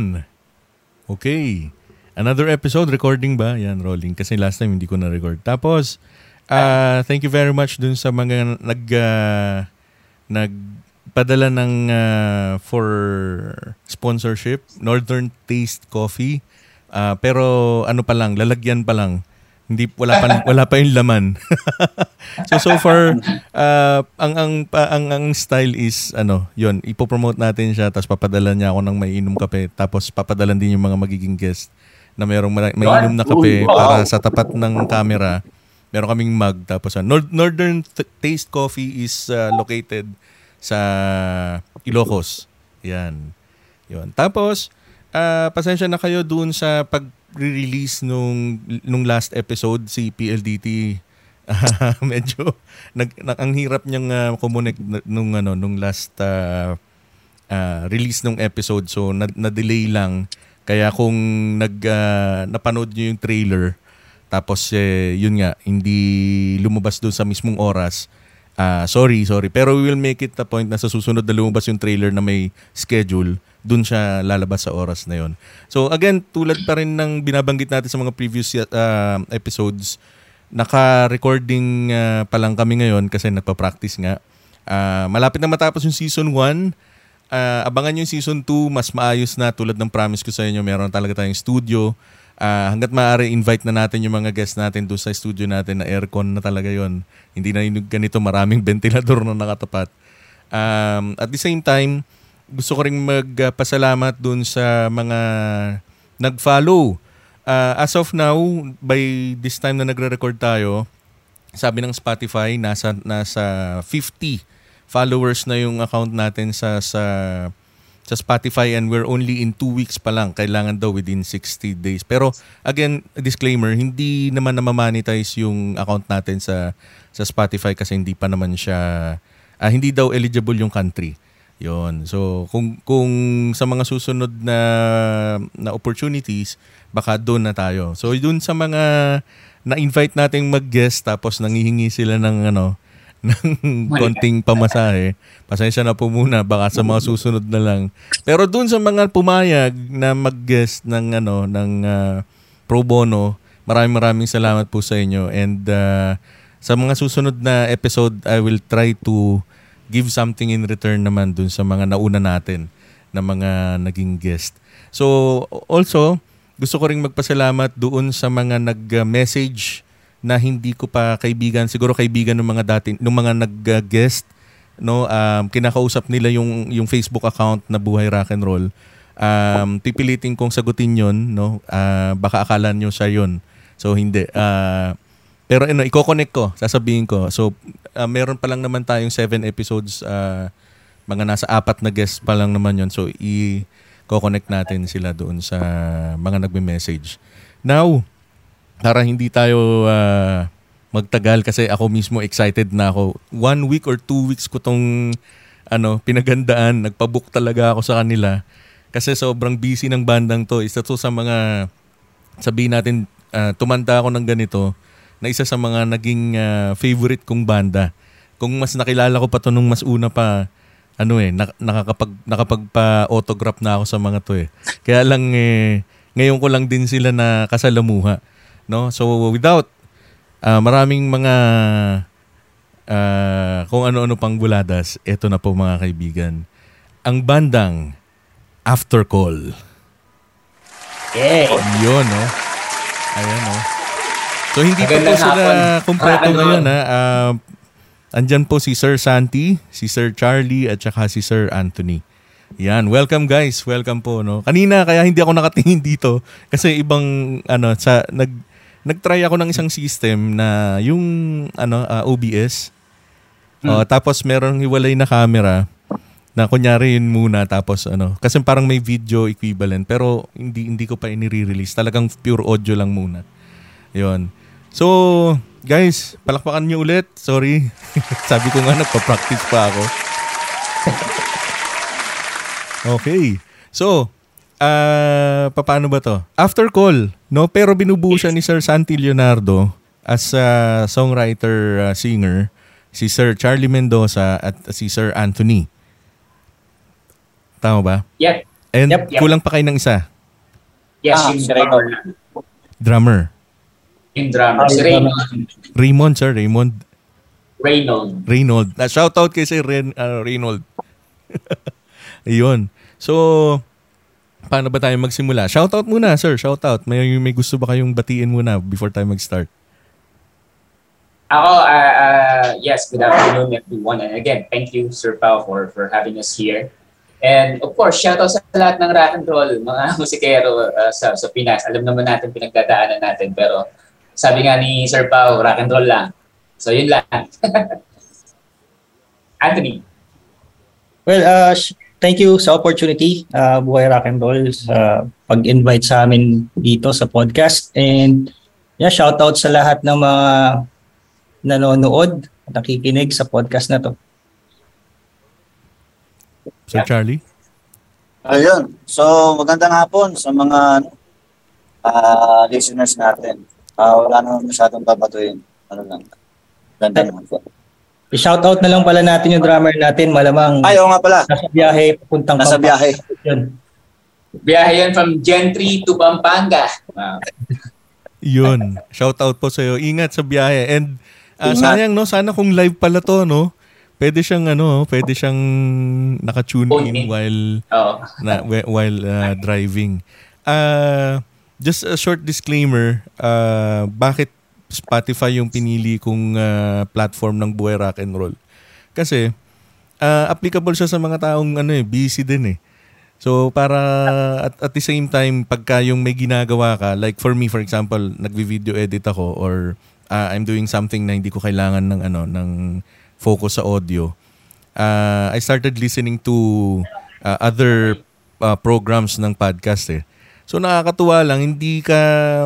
Yun. Okay. Another episode, recording ba? Yan, rolling. Kasi last time hindi ko na-record. Tapos, uh, thank you very much dun sa mga nag... Uh, nagpadala ng uh, for sponsorship, Northern Taste Coffee. Uh, pero ano pa lang, lalagyan pa lang. Hindi wala pa wala pa yung laman. so so far uh, ang ang ang ang style is ano, 'yon, ipo-promote natin siya tapos papadala niya ako ng maiinom kape tapos papadalan din yung mga magiging guest na mayroong maiinom na kape para sa tapat ng camera. Meron kaming mug tapos uh, Northern Taste Coffee is uh, located sa Ilocos. Yan. 'Yon. Tapos uh, pasensya na kayo doon sa pag release nung nung last episode si PLDT uh, medyo nag, nag ang hirap niyang uh, kumonek nung ano nung last uh, uh, release nung episode. So na, na-delay lang. Kaya kung nag uh, napanood niyo yung trailer tapos eh, yun nga hindi lumabas doon sa mismong oras uh, sorry sorry pero we will make it a point na sa susunod na lumabas yung trailer na may schedule dun siya lalabas sa oras na yon. So again, tulad pa rin ng binabanggit natin sa mga previous uh, episodes, naka-recording uh, pa lang kami ngayon kasi nagpa-practice nga. Uh, malapit na matapos yung season 1. Uh, abangan yung season 2, mas maayos na tulad ng promise ko sa inyo. Meron talaga tayong studio. Uh, hanggat maaari, invite na natin yung mga guests natin doon sa studio natin na aircon na talaga yon Hindi na yung ganito, maraming ventilador na nakatapat. Um, at the same time, gusto ko ring magpasalamat dun sa mga nag-follow. Uh, as of now, by this time na nagre-record tayo, sabi ng Spotify, nasa, nasa 50 followers na yung account natin sa, sa, sa Spotify and we're only in 2 weeks pa lang. Kailangan daw within 60 days. Pero again, disclaimer, hindi naman na monetize yung account natin sa, sa Spotify kasi hindi pa naman siya, uh, hindi daw eligible yung country. Yon. So kung kung sa mga susunod na na opportunities, baka doon na tayo. So doon sa mga na-invite nating mag-guest tapos nangihingi sila ng ano ng konting pamasahe. Pasensya na po muna baka sa mga susunod na lang. Pero doon sa mga pumayag na mag-guest ng ano ng uh, pro bono, maraming maraming salamat po sa inyo and uh, sa mga susunod na episode I will try to give something in return naman dun sa mga nauna natin na mga naging guest. So also, gusto ko ring magpasalamat doon sa mga nag-message na hindi ko pa kaibigan, siguro kaibigan ng mga dati, ng mga nag-guest, no, um, kinakausap nila yung yung Facebook account na Buhay Rock and Roll. Um, pipilitin kong sagutin 'yon, no. Uh, baka akala nyo siya 'yon. So hindi. Uh, pero ano, i-connect ko, sasabihin ko. So, uh, meron pa lang naman tayong seven episodes, uh, mga nasa apat na guests pa lang naman yon So, i-connect natin sila doon sa mga nagme-message. Now, para hindi tayo uh, magtagal kasi ako mismo excited na ako. One week or two weeks ko tong ano, pinagandaan. Nagpabook talaga ako sa kanila. Kasi sobrang busy ng bandang to. Isa to sa mga, sabihin natin, uh, tumanda ako ng ganito na isa sa mga naging uh, favorite kong banda. Kung mas nakilala ko pa to nung mas una pa, ano eh, nakakapag, nakapagpa-autograph na ako sa mga to eh. Kaya lang eh, ngayon ko lang din sila na kasalamuha. No? So without uh, maraming mga uh, kung ano-ano pang buladas, eto na po mga kaibigan. Ang bandang After Call. Yeah. Yun, no? Ayan, no? So hindi pa po sila kumpleto ah, ngayon ha. Uh, andyan po si Sir Santi, si Sir Charlie at saka si Sir Anthony. Yan, welcome guys. Welcome po no. Kanina kaya hindi ako nakatingin dito kasi ibang ano sa nag nagtry ako ng isang system na yung ano uh, ah, OBS. Hmm. Uh, tapos meron hiwalay na camera na kunyari yun muna tapos ano kasi parang may video equivalent pero hindi hindi ko pa ini-release talagang pure audio lang muna yon So, guys, palakpakan niyo ulit. Sorry. Sabi ko nga, nagpa-practice pa ako. okay. So, uh, paano ba to? After call, no? Pero binubuo siya ni Sir Santi Leonardo as a songwriter, uh, singer, si Sir Charlie Mendoza at si Sir Anthony. Tama ba? Yep. And Yep. kulang pa kayo ng isa. Yes, Ah, yung drummer. Drummer. Yung drummer. Ah, Si yung Raymond. Raymond, sir. Raymond. Reynold. Reynold. Na shoutout kay Sir Ren, uh, Reynold. Ayun. So, paano ba tayo magsimula? Shoutout muna, sir. Shoutout. May, may gusto ba kayong batiin muna before tayo mag-start? Ako, uh, uh, yes, good afternoon everyone. And again, thank you, Sir Pao, for, for having us here. And of course, shout out sa lahat ng rock and roll, mga musikero uh, sa, sa Pinas. Alam naman natin pinagdadaanan natin, pero sabi nga ni Sir Pao, rock and roll lang. So yun lang. Anthony. Well, uh, sh- thank you sa opportunity, uh, Buhay Rock and Roll, sa pag-invite sa amin dito sa podcast. And yeah, shout out sa lahat ng mga nanonood at nakikinig sa podcast na to. Sir Charlie? Ayun. So, magandang hapon sa mga ah, listeners natin. Ah, wala naman masyadong babatuin. Ano lang. Gandang hapon. I-shout out na lang pala natin yung drummer natin. Malamang Ay, oo nga pala. nasa biyahe, papuntang Nasa Pampanga. biyahe. Yun. Biyahe yan from Gentry to Pampanga. Wow. Yun. Shoutout po sa'yo. Ingat sa biyahe. And Ingat. sayang, no? Sana kung live pala to, no? Pwede siyang, ano, pwede siyang naka-tune in while Oo. na while uh, driving. Uh, just a short disclaimer, uh, bakit Spotify yung pinili kong uh, platform ng Buhay Rock and Roll? Kasi uh, applicable siya sa mga taong ano eh, busy din eh. So para at, at the same time pagka yung may ginagawa ka, like for me for example, nagvi-video edit ako or uh, I'm doing something na hindi ko kailangan ng ano ng focus sa audio. Uh, I started listening to uh, other uh, programs ng podcast eh. So nakakatuwa lang, hindi ka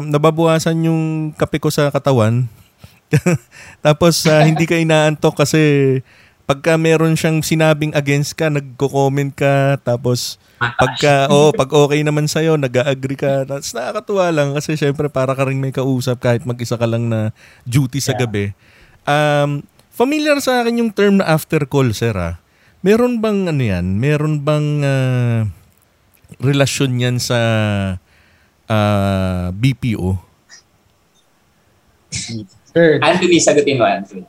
nababawasan yung kape ko sa katawan. Tapos ah, hindi ka inaantok kasi pagka meron siyang sinabing against ka, nagko-comment ka, tapos pagka oh, pag okay naman sa nag-agree ka. Tapos nakakatuwa lang kasi syempre para ka rin may kausap kahit mag-isa ka lang na duty sa gabi. Um, familiar sa akin yung term na after call, sir ah. Meron bang ano yan? Meron bang ah, relasyon yan sa ah, BPO? Sir, Anthony, sagutin mo, Anthony.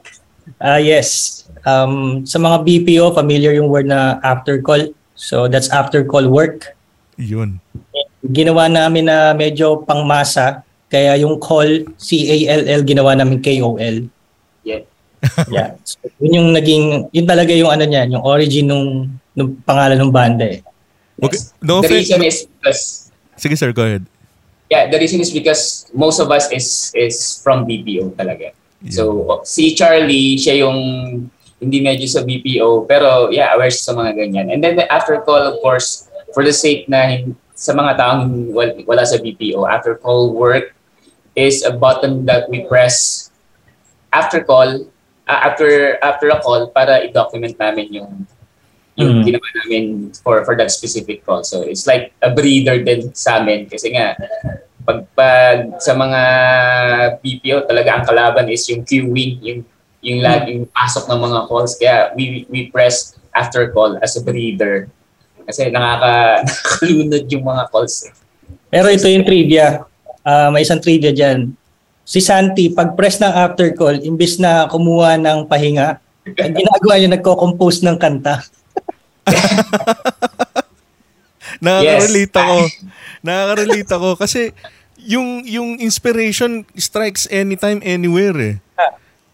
Ah yes. Um, sa mga BPO, familiar yung word na after call. So that's after call work. Yun. Ginawa namin na medyo pangmasa. Kaya yung call, C-A-L-L, ginawa namin K-O-L. Yeah. Yeah. So, yun yung naging, yun talaga yung ano niyan, yung origin nung, nung pangalan ng banda eh. Okay. Yes. No the offense. reason is because Sige sir, go ahead. yeah, the reason is because most of us is is from BPO talaga. So si Charlie, siya yung hindi medyo sa BPO pero yeah, aware siya sa mga ganyan. And then the after call of course for the sake na sa mga taong wal- wala sa BPO, after call work is a button that we press after call uh, after after a call para i-document namin yung yung Mm. ginawa namin for for that specific call. So it's like a breather din sa amin kasi nga pag, pag sa mga BPO talaga ang kalaban is yung queuing, yung yung lag, yung pasok ng mga calls. Kaya we we press after call as a breather. Kasi nakaka nakakalunod yung mga calls. Pero ito yung trivia. Ah, may isang trivia dyan. Si Santi, pag press ng after call, imbis na kumuha ng pahinga, ang ginagawa niya, nagko-compose ng kanta. Nakaka-relate ako. Nakaka-relate ako kasi yung yung inspiration strikes anytime anywhere eh.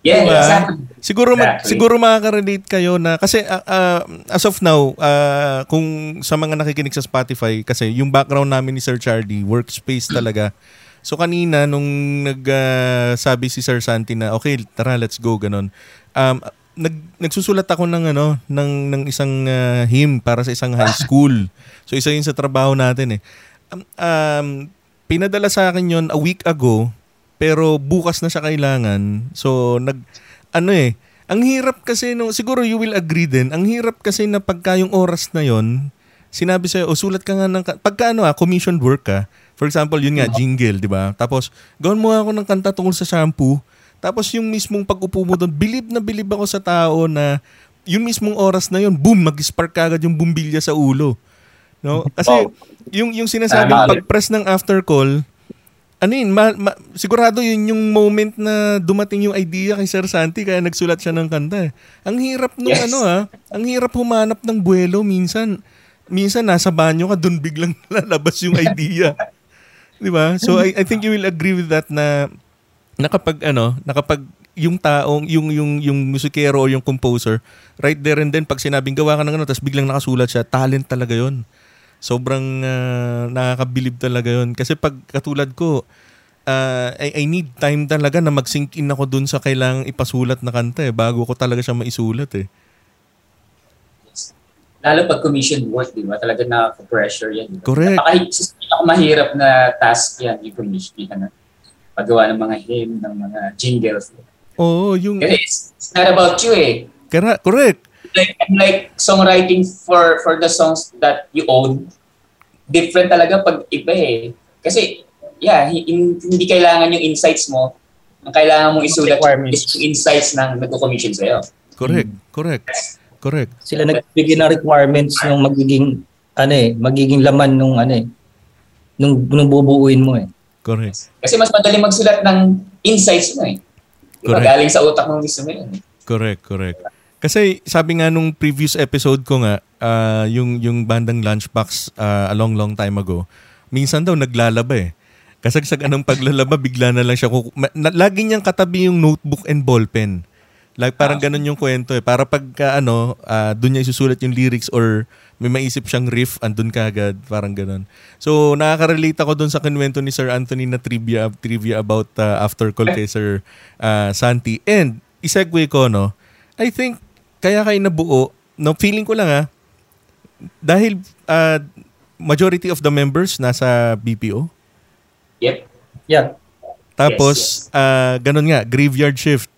Yeah, Diba? exactly. Siguro mag, Exactly. siguro makaka-relate kayo na kasi ah, ah, as of now ah, kung sa mga nakikinig sa Spotify kasi yung background namin ni Sir Charlie workspace talaga. So kanina nung nagsabi si Sir Santi na okay, tara let's go ganon. Um nag nagsusulat ako ng ano ng ng isang ah, hymn para sa isang high school. so isa yun sa trabaho natin eh. Um, um, pinadala sa akin yon a week ago pero bukas na siya kailangan. So nag ano eh, ang hirap kasi no, siguro you will agree din. Ang hirap kasi na pagka yung oras na yon, sinabi sa'yo, o sulat ka nga ng, ka-" pagka ano ah, commissioned work ka, for example, yun nga, jingle, di ba? Tapos, gawin mo ako ng kanta tungkol sa shampoo. Tapos yung mismong pag-upo mo doon, bilib na bilib ako sa tao na yung mismong oras na yun, boom, mag-spark agad yung bumbilya sa ulo. No? Kasi yung yung sinasabing Tama. pag-press ng after call, ano yun, ma- ma- sigurado yun yung moment na dumating yung idea kay Sir Santi kaya nagsulat siya ng kanta. eh. Ang hirap nung Yes. ano ah, ang hirap humanap ng buwelo minsan. Minsan nasa banyo ka doon biglang lalabas yung idea. 'Di ba? So I I think you will agree with that na nakapag ano, nakapag yung taong yung yung yung musikero o yung composer right there and then pag sinabing gawa ka ng ano tapos biglang nakasulat siya talent talaga yon sobrang ah, nakakabilib talaga yon kasi pag katulad ko ah, I, I need time talaga na mag-sink in ako dun sa kailangang ipasulat na kanta eh bago ko talaga siya maisulat eh Lalo pag commission work, di ba? Talaga nakaka-pressure yan. Correct. Napaka mahirap na task yan, yung commission. Yan, paggawa ng mga hymn, ng mga jingles. oo yung Kasi it's, it's not about you eh. Kara, correct Like, like songwriting for for the songs that you own, different talaga pag iba eh. Kasi, yeah, hi- hin- hindi kailangan yung insights mo. Ang kailangan mong isulat Requirements. is yung insights ng nagko-commission sa'yo. correct correct correct Sila nagbigay ng requirements ng magiging ano eh, magiging laman nung ano eh nung nung bubuuin mo eh. Correct Kasi mas madali magsulat ng insights mo eh. Di ba? Correct. Galing sa utak mo mismo yun. eh. Correct, correct. Kasi sabi nga nung previous episode ko nga, ah, yung yung bandang Lunchbox ah, a long long time ago, minsan daw naglalaba eh. Kasagsagan ng paglalaba, bigla na lang siya. kuku- ma- na- lagi niyang katabi yung notebook and ballpen. Like parang ganun yung kwento eh. Para pagka ano, ah, doon niya isusulat yung lyrics or may maisip siyang riff, andun ka agad. Parang ganun. So nakaka-relate ako doon sa kinwento ni Sir Anthony na trivia trivia about ah, after call kay Sir ah, Santi. And isegue ko no, I think kaya kayo nabuo, no, feeling ko lang ah, dahil ah, majority of the members nasa BPO. Yep. Yeah. Tapos, ah, ganun nga, graveyard shift.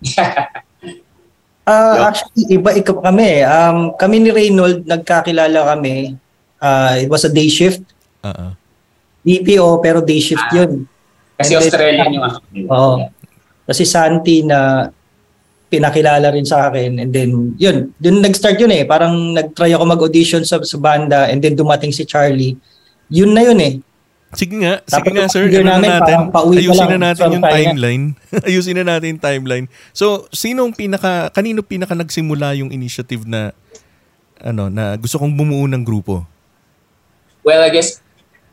Ah, actually iba ika kami. Um kami ni Reynold nagkakilala kami. Ah, it was a day shift. Oo. BPO pero day shift 'yun. Kasi And then- Australian yung ako. Oo. Kasi Santi na pinakilala rin sa akin and then yun, dun nag-start yun eh. Parang nag-try ako mag-audition sa, sa banda and then dumating si Charlie. Yun na yun eh. Sige nga, sige Tapos nga sir, ano na namin, natin, pa ayusin na natin yung timeline. ayusin na natin yung timeline. So, sinong pinaka, kanino pinaka nagsimula yung initiative na, ano, na gusto kong bumuo ng grupo? Well, I guess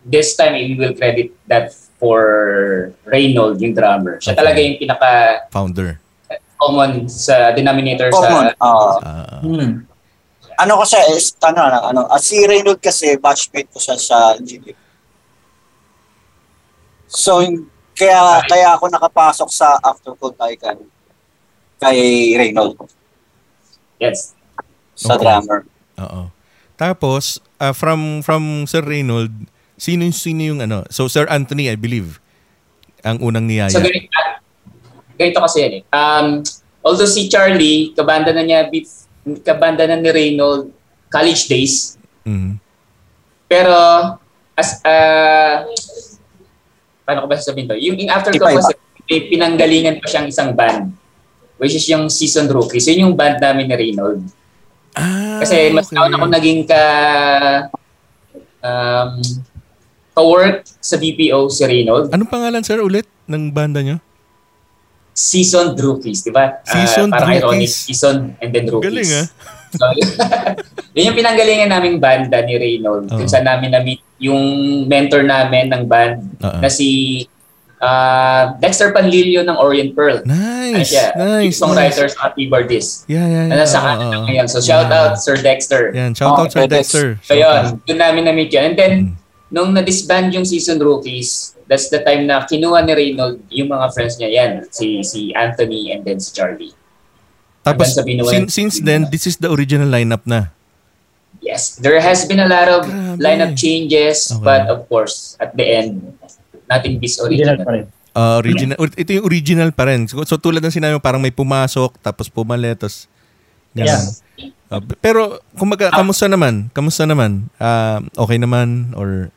this time we will credit that for Reynold, yung drummer. Siya Okay. talaga yung pinaka Founder. common sa denominator Common. sa ah Ah, Hmm. ano ko siya is, ano, ano, ano, ah, si Reynold kasi batchmate ko siya sa GP. So, yung- kaya, kaya ako nakapasok sa After Cold Icon kay Reynold, yes. sa Okay. drummer. oo. Tapos, ah, from from Sir Reynold, sino sino yung ano? So Sir Anthony, I believe, ang unang niyaya. So ganito, ganito kasi yan eh. Um, although si Charlie, kabanda na niya, kabanda na ni Reynold college days, Mhm. pero as uh, paano ko ba sasabihin to? Yung, yung after ko kasi may pinanggalingan pa siyang isang band which is yung Season Rookies. Yun yung band namin ni Reynold. Ah, Kasi mas okay. nauna ako naging ka um, ka-work sa BPO si Reynold. Anong pangalan sir ulit ng banda niyo? Seasoned Rookies, di ba? Ah, parang ironic, Rookies. season and then Rookies. Galing ah. So, yun yung pinanggalingan naming banda ni Reynold. Oo. Kung saan namin na-meet yung mentor namin ng band Oo. na si ah, Dexter Panlilio ng Orient Pearl. Nice. siya? Nice. songwriter nice. sa keyboardist. Yeah, yeah, Ano yeah. sa oo, kanan oo. ngayon. So shout Yeah. out Sir Dexter. Yan, shout out Oh, Sir Dex. Dexter. So out. yun, doon namin na-meet yun. And then, Mm. nung na-disband yung season rookies, that's the time na kinuha ni Reynold yung mga friends niya yan. Si si Anthony and then si Charlie. Tapos, hanggang sa binuhay. sin- since then, this is the original lineup na. Yes, there has been a lot of Grabe. lineup changes, Okay. but of course, at the end, nothing beats Original original. pa rin. Uh, original. Ito yung original pa rin. So, so tulad ng sinabi mo, parang may pumasok, tapos pumalit, tapos... ganun. Yeah. Uh, pero, kumaga, kamusta naman? Kamusta naman? Ah, okay naman? Or...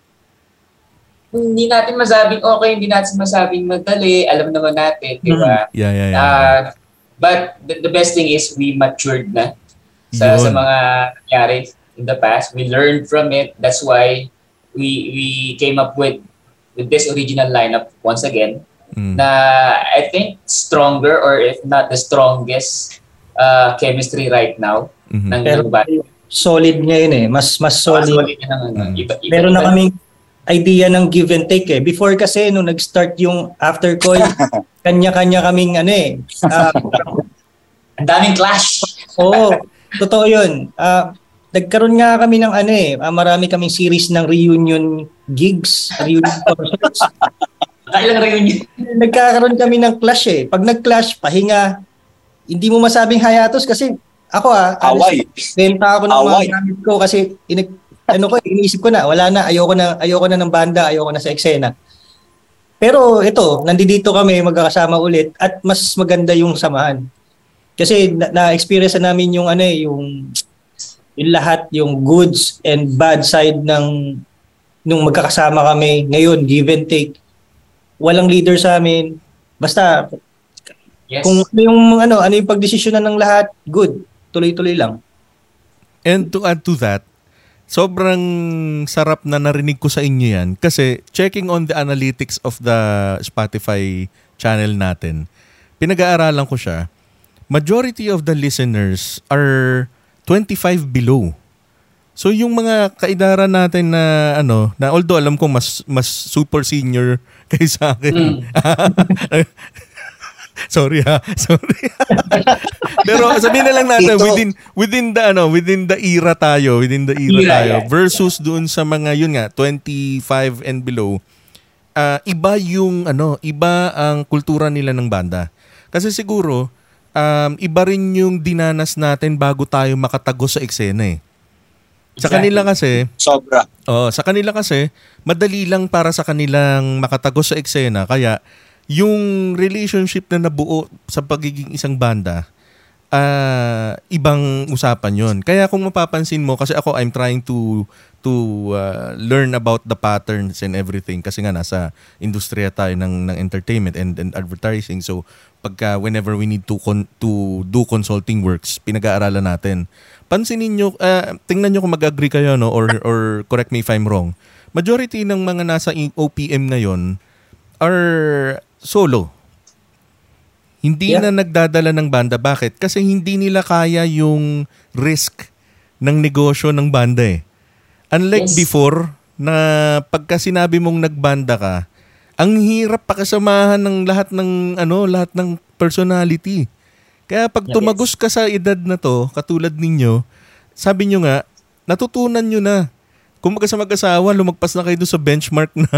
Hindi natin masabing okay, hindi natin masabing madali, alam naman natin, di ba? Yeah, yeah, yeah. Uh, but the, the best thing is we matured na sa, Yun. sa mga nangyari. In the past. We learned from it. That's why we we came up with with this original lineup once again. Mm. Na I think stronger or if not the strongest uh, chemistry right now Mhm. ng Pero solid ngayon eh. Mas mas solid. Solid na ng ano. Mm. Iba, iba, Meron na iba- kaming idea ng give and take eh. Before kasi nung nag-start yung after call, kanya-kanya kaming ano eh. ah, Ang daming clash. Oo, totoo yun. Ah, nagkaroon nga kami ng ano eh, ah, marami kaming series ng reunion gigs, reunion concerts. Kailang reunion. Nagkakaroon kami ng clash eh. Pag nag-clash, pahinga. Hindi mo masabing hayatos kasi ako ah, Away. benta ako ng mga Away. gamit ko kasi inig, ano ko, iniisip ko na, wala na, ayoko na, ayoko na ng banda, ayoko na sa eksena. Pero ito, nandito kami magkakasama ulit at mas maganda yung samahan. Kasi na- na-experience na namin yung ano eh, yung yung lahat, yung goods and bad side ng nung magkakasama kami ngayon, give and take. Walang leader sa amin. Basta Yes. kung ano yung ano, ano yung pagdesisyonan ng lahat, good. Tuloy-tuloy lang. And to add to that, sobrang sarap na narinig ko sa inyo yan kasi checking on the analytics of the Spotify channel natin, pinag-aaralan ko siya, majority of the listeners are 25 below. So yung mga kaidara natin na ano, na although alam ko mas mas super senior kaysa akin. Sorry ha. Sorry. Pero sabihin na lang natin Ito- within within the ano, within the era tayo, within the era Era, tayo yeah. versus doon sa mga yun nga 25 and below. ah, iba yung ano, iba ang kultura nila ng banda. Kasi siguro um, iba rin yung dinanas natin bago tayo makatago sa eksena eh. Sa Exactly. kanila kasi, Sobra. Oh, sa kanila kasi madali lang para sa kanilang makatagos sa eksena kaya yung relationship na nabuo sa pagiging isang banda ah ibang usapan yon. Kaya kung mapapansin mo kasi ako I'm trying to to uh, learn about the patterns and everything kasi nga nasa industriya tayo ng ng entertainment and, and advertising. So pagka whenever we need to con- to do consulting works, pinag-aaralan natin. Pansinin niyo ah, tingnan niyo kung mag-agree kayo no or or correct me if I'm wrong. Majority ng mga nasa i- OPM ngayon are solo. Hindi Yeah. na nagdadala ng banda. Bakit? Kasi hindi nila kaya yung risk ng negosyo ng banda eh. Unlike Yes. before, na pagka sinabi mong nagbanda ka, ang hirap pakasamahan ng lahat ng ano, lahat ng personality. Kaya pag tumagos ka sa edad na to, katulad ninyo, sabi nyo nga, natutunan nyo na. Kung magkasa mag-asawa, lumagpas na kayo doon sa benchmark na,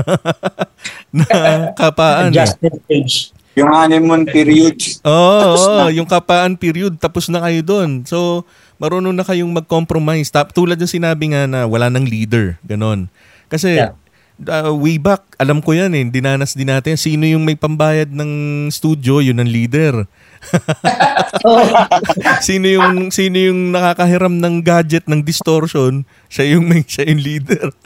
na kapaan. eh. Adjusted stage. Yung honeymoon period. Oo, oo, na. yung kapaan period, tapos na kayo doon. So, marunong na kayong mag-compromise. Tap, tulad yung sinabi nga na wala nang leader, ganon. Kasi, Yeah. Uh, way back, alam ko yan eh, dinanas din natin, sino yung may pambayad ng studio, yun ang leader. Sino yung sino yung nakakahiram ng gadget ng distortion, siya yung may siya yung leader.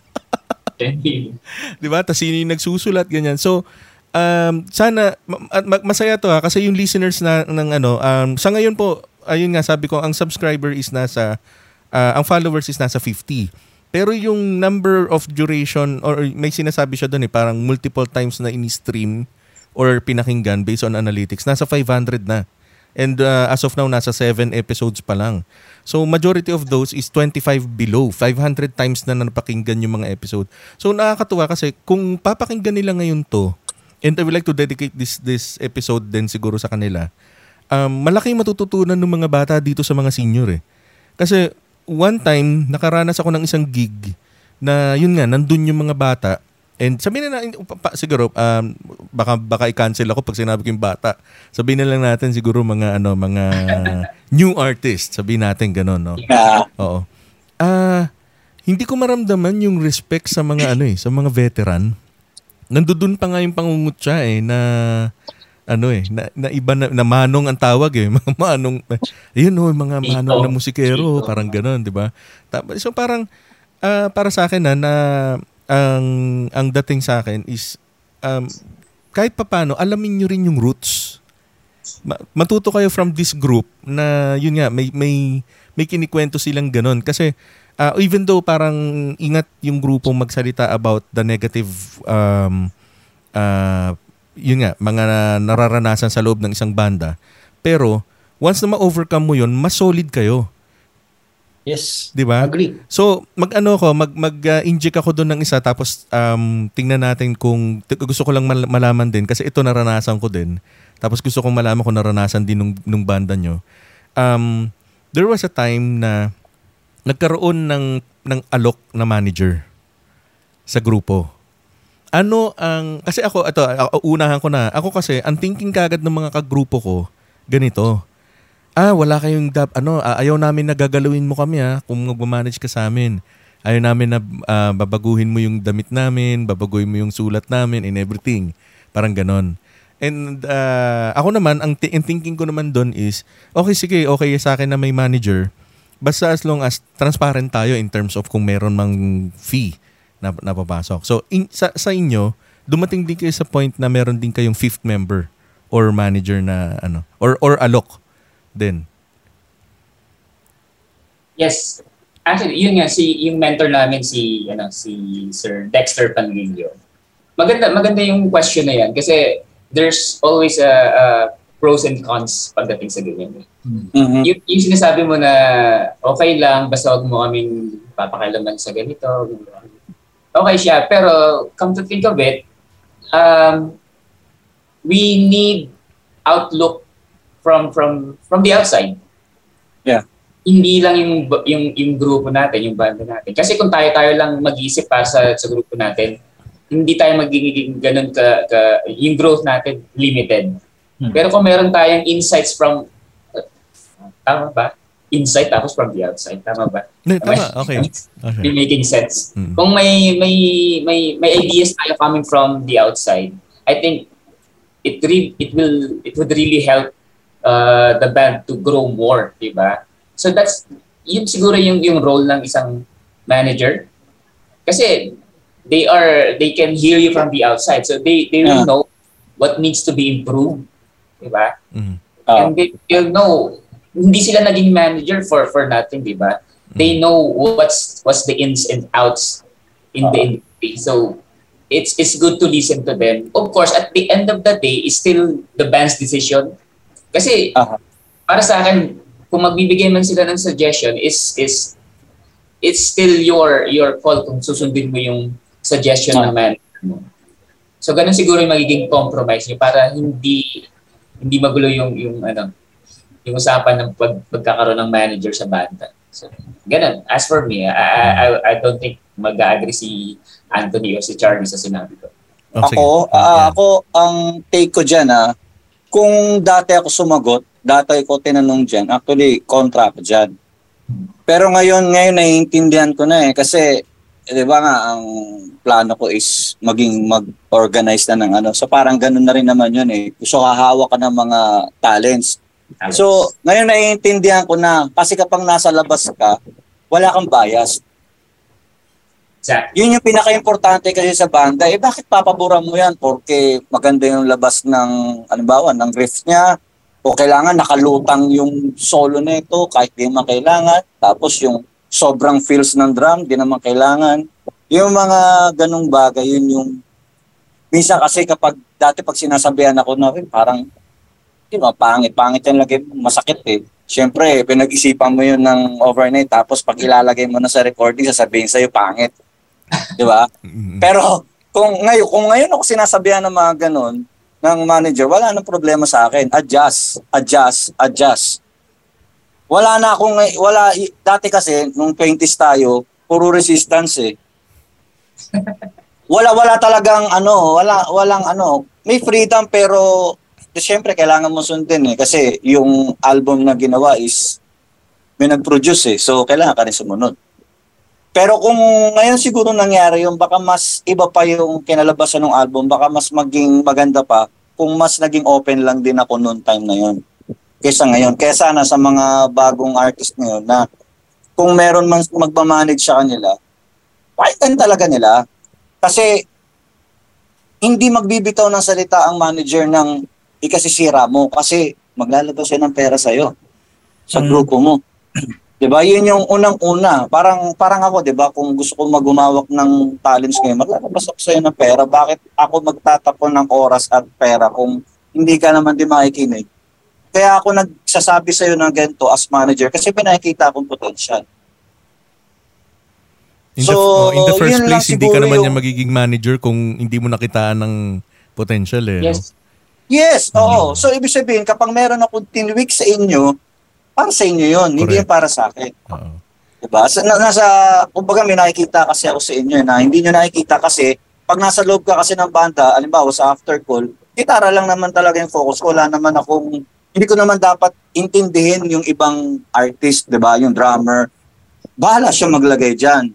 'Di ba? Tapos sino yung nagsusulat ganyan. So um sana ma- ma- masaya to ha kasi yung listeners na ng ano um sa ngayon po ayun nga sabi ko ang subscriber is nasa ah, ang followers is nasa 50. Pero yung number of duration or may sinasabi siya doon eh parang multiple times na ini-stream or pinakinggan based on analytics nasa 500 na. And uh, as of now nasa 7 episodes pa lang. So majority of those is 25 below. 500 times na napakinggan yung mga episode. So nakakatuwa kasi kung papakinggan nila ngayon to and I would like to dedicate this this episode din siguro sa kanila. Um, malaki matututunan ng mga bata dito sa mga senior eh. Kasi one time nakaranas ako ng isang gig na yun nga nandun yung mga bata And sabihin na natin, pa, siguro, um, baka, baka i-cancel ako pag sinabi ko yung bata. Sabihin na lang natin siguro mga, ano, mga new artist. Sabihin natin ganun, no? Na, Oo. Ah, hindi ko maramdaman yung respect sa mga ano eh, sa mga veteran. Nandudun pa nga yung pangungutya eh na ano eh, na, na iba na, na manong ang tawag eh, mga manong, ayun oh, mga manong na musikero, Tito. parang gano'n, di ba? Tapos so parang ah, para sa akin na, na ang ang dating sa akin is um, kahit papaano alamin nyo rin yung roots. ma- matuto kayo from this group na yun nga may may may kinikwento silang ganun kasi uh, even though parang ingat yung grupo magsalita about the negative um uh, yun nga mga nararanasan sa loob ng isang banda pero once na ma-overcome mo yun mas solid kayo Yes. 'di ba? Agree. So, mag-ano ko, mag mag-inject ako doon ng isa tapos um tingnan natin kung t- gusto ko lang mal- malaman din kasi ito naranasan ko din. Tapos gusto kong malaman kung naranasan din nung, nung banda nyo. Um, there was a time na nagkaroon ng ng alok na manager sa grupo. Ano ang kasi ako ito unahan ko na. Ako kasi ang thinking kagad ng mga kagrupo ko ganito ah, wala kayong, dap, ano, ah, ayaw namin na gagalawin mo kami ha, kung mag-manage ka sa amin. Ayaw namin na ah, babaguhin mo yung damit namin, babaguhin mo yung sulat namin and everything. Parang ganon. And ah, ako naman, ang, ti- ang thinking ko naman doon is, okay, sige, okay sa akin na may manager. Basta as long as transparent tayo in terms of kung meron mang fee na napapasok. So, in, sa, sa inyo, dumating din kayo sa point na meron din kayong fifth member or manager na ano or or alok din. Yes. Actually, yun nga si yung mentor namin si ano si Sir Dexter Panlilio. Maganda maganda yung question na yan kasi there's always a, a pros and cons pagdating sa ganyan. Mhm. Yung, yung sinasabi mo na okay lang basta wag mo kaming papakailaman sa ganito. Okay siya pero come to think of it um, we need outlook from from from the outside. Yeah. Hindi lang yung yung yung grupo natin, yung banda natin. Kasi kung tayo-tayo lang mag-isip para sa sa grupo natin, hindi tayo magiging ganun ka, ka yung growth natin limited. Hmm. Pero kung meron tayong insights from tama ba? Insight tapos from the outside, tama ba? Tama, okay. okay. Be making sense. Mm. Kung may may may may ideas tayo coming from the outside, I think it re- it will it would really help uh, the band to grow more, di ba? So that's yun siguro yung yung role ng isang manager. Kasi they are they can hear you from the outside. So they they will Yeah. know what needs to be improved, di ba? Mm. Ah. And they, they'll know hindi sila naging manager for for nothing, di ba? They know what's what's the ins and outs in the industry. So it's it's good to listen to them. Of course, at the end of the day, it's still the band's decision. Kasi Aha. para sa akin, kung magbibigay man sila ng suggestion, is is it's still your your call kung susundin mo yung suggestion ng manager mo. So ganun siguro yung magiging compromise niyo para hindi hindi magulo yung yung ano yung usapan ng pag, pagkakaroon ng manager sa banda. So, ganun. As for me, I, I, I- don't think mag-agree si Anthony o si Charlie sa sinabi ko. Oh. Ako, ah, Yan. ako, ang take ko dyan, ah, kung dati ako sumagot, dati ko tinanong dyan, actually, kontra ako dyan. Pero ngayon, ngayon naiintindihan ko na eh, kasi, eh, di ba nga, ang plano ko is maging mag-organize na ng ano. So parang ganun na rin naman yun eh. Gusto hahawak ka ng mga talents. So, ngayon naiintindihan ko na, kasi kapag nasa labas ka, wala kang bias. Exactly. Yun yung pinaka-importante kasi sa banda. Eh, bakit papaboran mo yan? Porque maganda yung labas ng, alimbawa, ng riff niya. O kailangan nakalutang yung solo nito kahit di naman kailangan. Tapos yung sobrang feels ng drum, di naman kailangan. Yung mga ganong bagay, yun yung... Minsan kasi kapag, dati pag sinasabihan ako na parang, di ba, pangit, pangit yan lagi, masakit eh. Siyempre, pinag-isipan mo yun ng overnight, tapos pag ilalagay mo na sa recording, sasabihin sa'yo, pangit. Di ba? Pero kung ngayon, kung ngayon ako sinasabihan ng mga ganun ng manager, wala nang problema sa akin. Adjust, adjust, adjust. Wala na akong, wala, i- dati kasi, nung 20s tayo, puro resistance eh. Wala, wala talagang ano, wala, walang ano, may freedom pero siyempre kailangan mo sundin eh kasi yung album na ginawa is may nag-produce eh. So kailangan ka rin sumunod. Pero kung ngayon siguro nangyari yung baka mas iba pa yung kinalabasan ng album, baka mas maging maganda pa kung mas naging open lang din ako noon time na yun. Kesa ngayon. Kaya sana sa mga bagong artist ngayon na kung meron man magmamanage sa kanila, pakitan talaga nila. Kasi hindi magbibitaw ng salita ang manager ng ikasisira mo kasi maglalabas siya ng pera sa'yo sa Mm. grupo mo. 'Di ba? Yun yung unang-una. Parang parang ako, 'di ba, kung gusto ko magumawak ng talents ngayon, maglalabas ako sa'yo ng pera. Bakit ako magtatapon ng oras at pera kung hindi ka naman din makikinig? Kaya ako nagsasabi sa'yo ng ganito as manager kasi may nakikita akong potential. In, the, So, oh, in the first place, hindi ka naman yung- niya magiging manager kung hindi mo nakitaan ng potential eh. no? Yes. Mm. oo. So, ibig sabihin, kapag meron akong tinwik sa inyo, para sa inyo yun, hindi yun para sa akin. Oo. Diba? Sa, na, nasa, kumbaga may nakikita kasi ako sa inyo na hindi nyo nakikita kasi pag nasa loob ka kasi ng banda, alimbawa sa after call, gitara lang naman talaga yung focus ko. Wala naman akong, hindi ko naman dapat intindihin yung ibang artist, di ba? Yung drummer. Bahala siya maglagay dyan.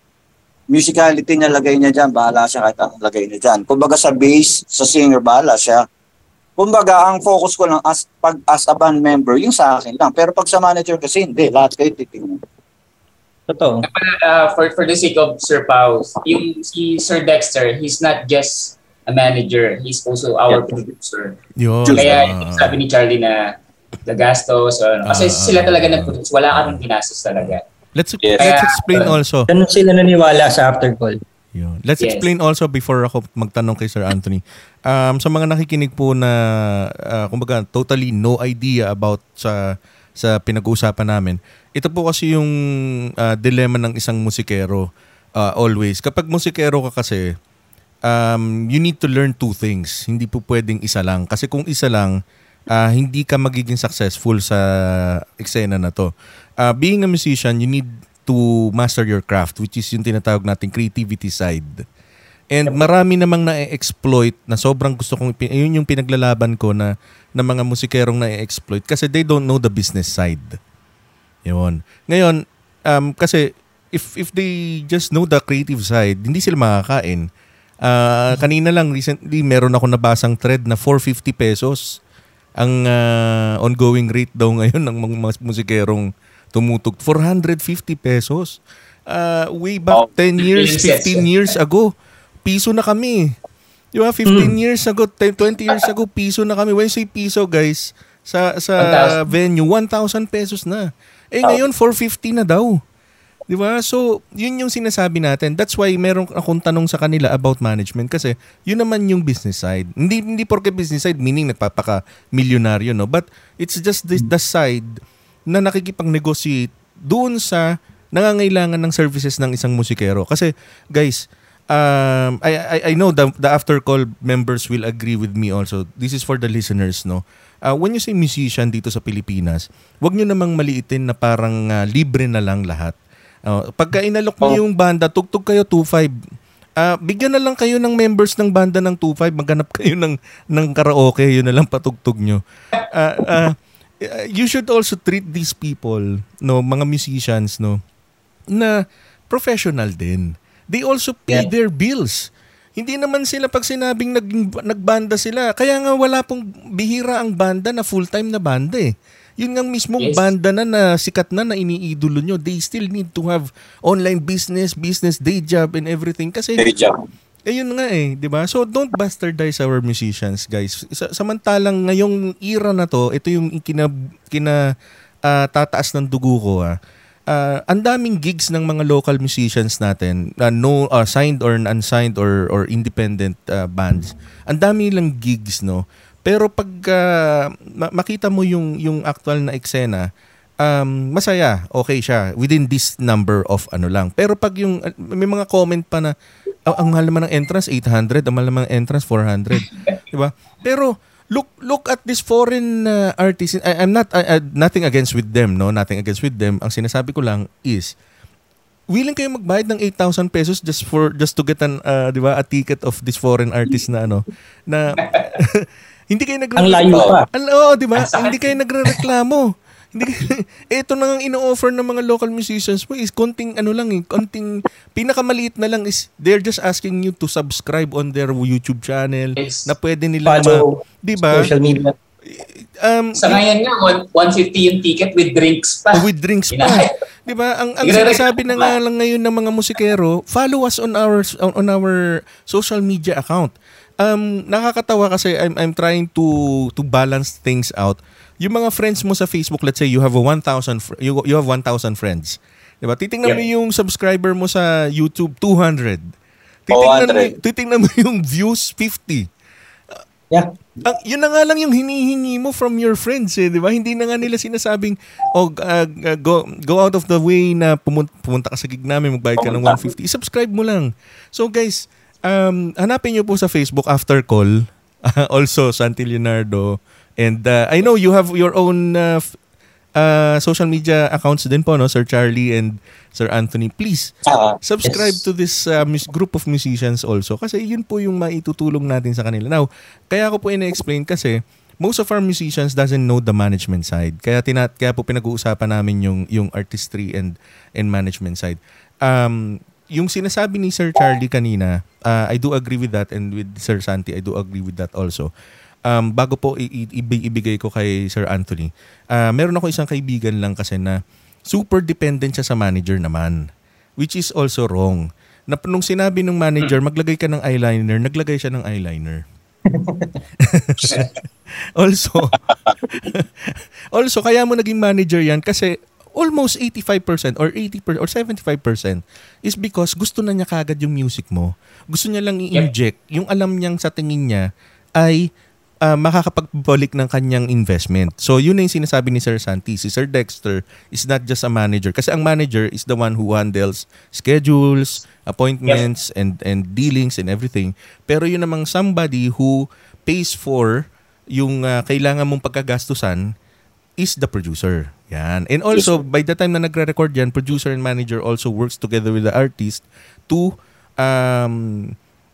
Musicality niya lagay niya dyan, bahala siya kahit anong lagay niya dyan. Kumbaga sa bass, sa singer, bahala siya. Kumbaga, ang focus ko lang as, pag, as a band member, yung sa akin lang. Pero pag sa manager kasi, hindi. Lahat kayo titingnan. Totoo. uh, for for the sake of Sir Pao, yung si Sir Dexter, he's not just a manager, he's also our Yeah. producer. Yun. Kaya yung sabi ni Charlie na gagastos, o ano, kasi Ah, sila talaga nag-produce, wala kaming ginastos talaga. Let's, Yes. let's explain also. Ganun sila naniwala sa after call. Yun. Let's Yes. explain also before ako magtanong kay Sir Anthony. Um, sa mga nakikinig po na, uh, kumbaga, totally no idea about sa sa pinag-uusapan namin. Ito po kasi yung uh, dilemma ng isang musikero uh, always. Kapag musikero ka kasi, um, you need to learn two things. Hindi po pwedeng isa lang. Kasi kung isa lang, ah, hindi ka magiging successful sa eksena na to. Ah, being a musician, you need to master your craft, which is yung tinatawag nating creativity side. And marami namang na-exploit na sobrang gusto kong, yun yung pinaglalaban ko na, na mga musikerong na-exploit kasi they don't know the business side. Yun. Ngayon, um, kasi if if they just know the creative side, hindi sila makakain. Ah, kanina lang recently meron ako nabasang thread na 450 pesos ang ah, ongoing rate daw ngayon ng mga musikerong tumutug 450 pesos. Ah, way back Oh, 10 years, ilang sets 15 yun? years ago, piso na kami. Di ba? 15 years ago, 10, 20 years ago, piso na kami. When you say piso, guys, sa sa 1,000. venue, 1,000 pesos na. Eh ngayon, 450 na daw. Di ba? So, yun yung sinasabi natin. That's why meron akong tanong sa kanila about management kasi yun naman yung business side. Hindi hindi porke business side meaning nagpapaka-milyonaryo, no? But it's just the, the side na nakikipag-negotiate doon sa nangangailangan ng services ng isang musikero. Kasi, guys, um, I, I, I know the, the after call members will agree with me also. This is for the listeners, no? Uh, when you say musician dito sa Pilipinas, wag nyo namang maliitin na parang ah, libre na lang lahat. Uh, pagka inalok niyo yung banda, tugtog kayo 2.5. Ah, bigyan na lang kayo ng members ng banda ng 2.5, maghanap kayo ng ng karaoke, yun na lang patugtog nyo. Ah, ah, you should also treat these people, no, mga musicians, no, na professional din. They also pay Yeah. their bills. Hindi naman sila pag sinabing nag, nagbanda sila. Kaya nga wala pong bihira ang banda na full-time na banda eh. Yun nga mismong Yes. banda na na sikat na na iniidolo nyo. They still need to have online business, business, day job and everything. Kasi Hey, Jack. Eh yun nga eh, 'di ba? So don't bastardize our musicians, guys. Sa, samantalang ngayong era na to, ito yung kina kina ah, tataas ng dugo ko ah. Ah, ang daming gigs ng mga local musicians natin, ah, no ah, signed or unsigned or or independent ah, bands. Ang dami lang gigs, no. Pero pag ma- makita mo yung yung actual na eksena, um, masaya, okay siya within this number of ano lang. Pero pag yung may mga comment pa na "Ah, ang mahal naman ng entrance 800, ang mahal naman ng entrance 400, 'di ba? Pero look look at this foreign uh, artists. I, I'm not I- I- nothing against with them, no? Nothing against with them. Ang sinasabi ko lang is willing kayo magbayad ng 8,000 pesos just for just to get an uh, 'di ba a ticket of this foreign artist na ano na hindi kayo nag Ang layo pa. Ang- Oo, di ba? Ang. Hindi kayo nagrereklamo. Ito na ang ino-offer ng mga local musicians mo is konting ano lang eh, konting pinakamaliliit na lang is they're just asking you to subscribe on their YouTube channel Yes. na pwede nila Follow ma, di ba? social media. Um, Sa ngayon nga, one- 150 yung ticket with drinks pa. with drinks pa. Di ba? Ang ang sinasabi na nga lang ngayon ng mga musikero, follow us on our on our social media account. Um, nakakatawa kasi I'm, I'm trying to to balance things out. Yung mga friends mo sa Facebook, let's say you have a 1,000 fr- you, you have 1,000 friends. Diba? Titingnan mo yung subscriber mo sa YouTube, 200. Titingnan, mo, 200. titingnan mo yung views, 50. Yeah. Ang, yun na nga lang yung hinihingi mo from your friends eh, di ba? Hindi na nga nila sinasabing, oh, uh, uh, go, go out of the way na pumunta, pumunta ka sa gig namin, magbayad ka ng 150. Subscribe mo lang. So guys, um, hanapin nyo po sa Facebook after call. also, Santi Leonardo. And uh, I know you have your own uh, uh, social media accounts din po, no? Sir Charlie and Sir Anthony. Please, Ah, subscribe Yes. to this uh, group of musicians also kasi yun po yung maitutulong natin sa kanila. Now, kaya ko po ina-explain kasi most of our musicians doesn't know the management side. Kaya tinat kaya po pinag-uusapan namin yung yung artistry and and management side. Um yung sinasabi ni Sir Charlie kanina, uh, I do agree with that and with Sir Santi, I do agree with that also. Um, bago po i- i- ibi- ibigay ko kay Sir Anthony, uh, meron ako isang kaibigan lang kasi na super dependent siya sa manager naman. Which is also wrong. Na nung sinabi ng manager, maglagay ka ng eyeliner, naglagay siya ng eyeliner. also, also, kaya mo naging manager yan kasi almost 85% or 80% or 75% is because gusto na niya kagad yung music mo. Gusto niya lang i-inject. Yung alam niyang sa tingin niya ay ah, makakapagbalik ng kanyang investment. So yun na yung sinasabi ni Sir Santi. Si Sir Dexter is not just a manager. Kasi ang manager is the one who handles schedules, appointments, and and dealings and everything. Pero yun namang somebody who pays for yung ah, kailangan mong pagkagastusan is the producer. Yan. And also, by the time na nagre-record yan, producer and manager also works together with the artist to um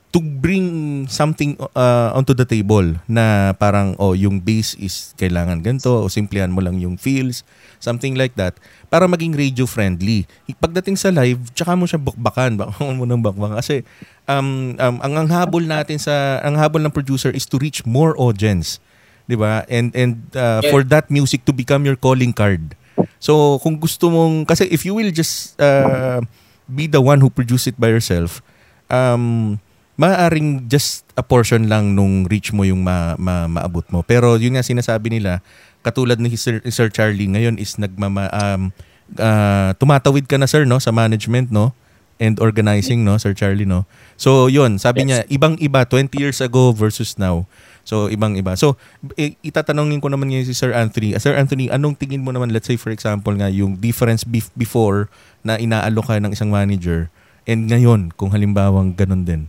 to bring something uh, onto the table na parang oh yung bass is kailangan ganito o simplihan mo lang yung feels something like that para maging radio friendly. Pagdating sa live tsaka mo siya bakbakan. Baka mo nang bakbakan. Kasi um, um ang ang habol natin sa ang habol ng producer is to reach more audience 'di ba? And and uh, Yeah. for that music to become your calling card. So kung gusto mong kasi if you will just uh, be the one who produce it by yourself um maaring just a portion lang nung reach mo yung ma, ma- maabot mo. Pero yun nga sinasabi nila katulad ni Sir, Sir Charlie ngayon is nagmama um, ah, tumatawid ka na sir no sa management no and organizing no Sir Charlie no. So yun sabi niya ibang iba 20 years ago versus now so ibang iba so i- itatanungin ko naman ngayon si Sir Anthony Ah, Sir Anthony anong tingin mo naman let's say for example nga yung difference bef- before na inaalok ka ng isang manager and ngayon kung halimbawang ganun din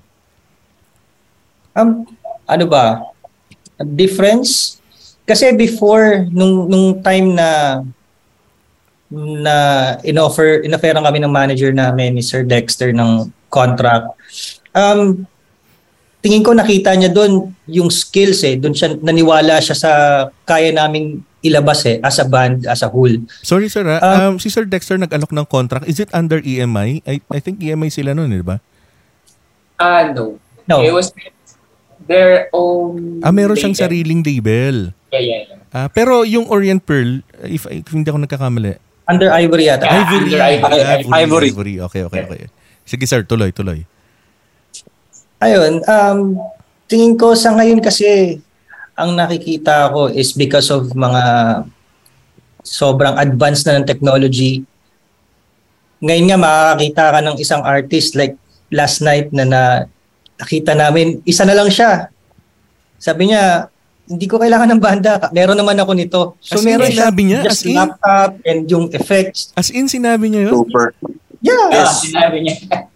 Um, ano ba? Difference? Kasi before, nung, nung time na na inoffer, inofferan kami ng manager namin ni Sir Dexter ng contract, um, tingin ko nakita niya doon yung skills eh. Doon siya, naniwala siya sa kaya naming ilabas eh, as a band, as a whole. Sorry sir, ah. Ah. um, si Sir Dexter nag-alok ng contract. Is it under EMI? I, I think EMI sila noon, di ba? Ah, no. No. It was their own... Ah, meron siyang label. sariling label. Yeah, yeah, yeah. Ah, pero yung Orient Pearl, if, if hindi ako nagkakamali. Under Ivory yata. Yeah. Ivory. under Ivory. Ivory. Ivory. Okay, okay, okay. Sige sir, tuloy, tuloy. Ayun, um, tingin ko sa ngayon kasi ang nakikita ko is because of mga sobrang advanced na ng technology. Ngayon nga makakakita ka ng isang artist like last night na, na nakita namin, isa na lang siya. Sabi niya, hindi ko kailangan ng banda. Meron naman ako nito. So As in, meron siya sinabi niya? just As in? laptop and yung effects. As in, sinabi niya yun? Super. Yeah. Ah, sinabi niya.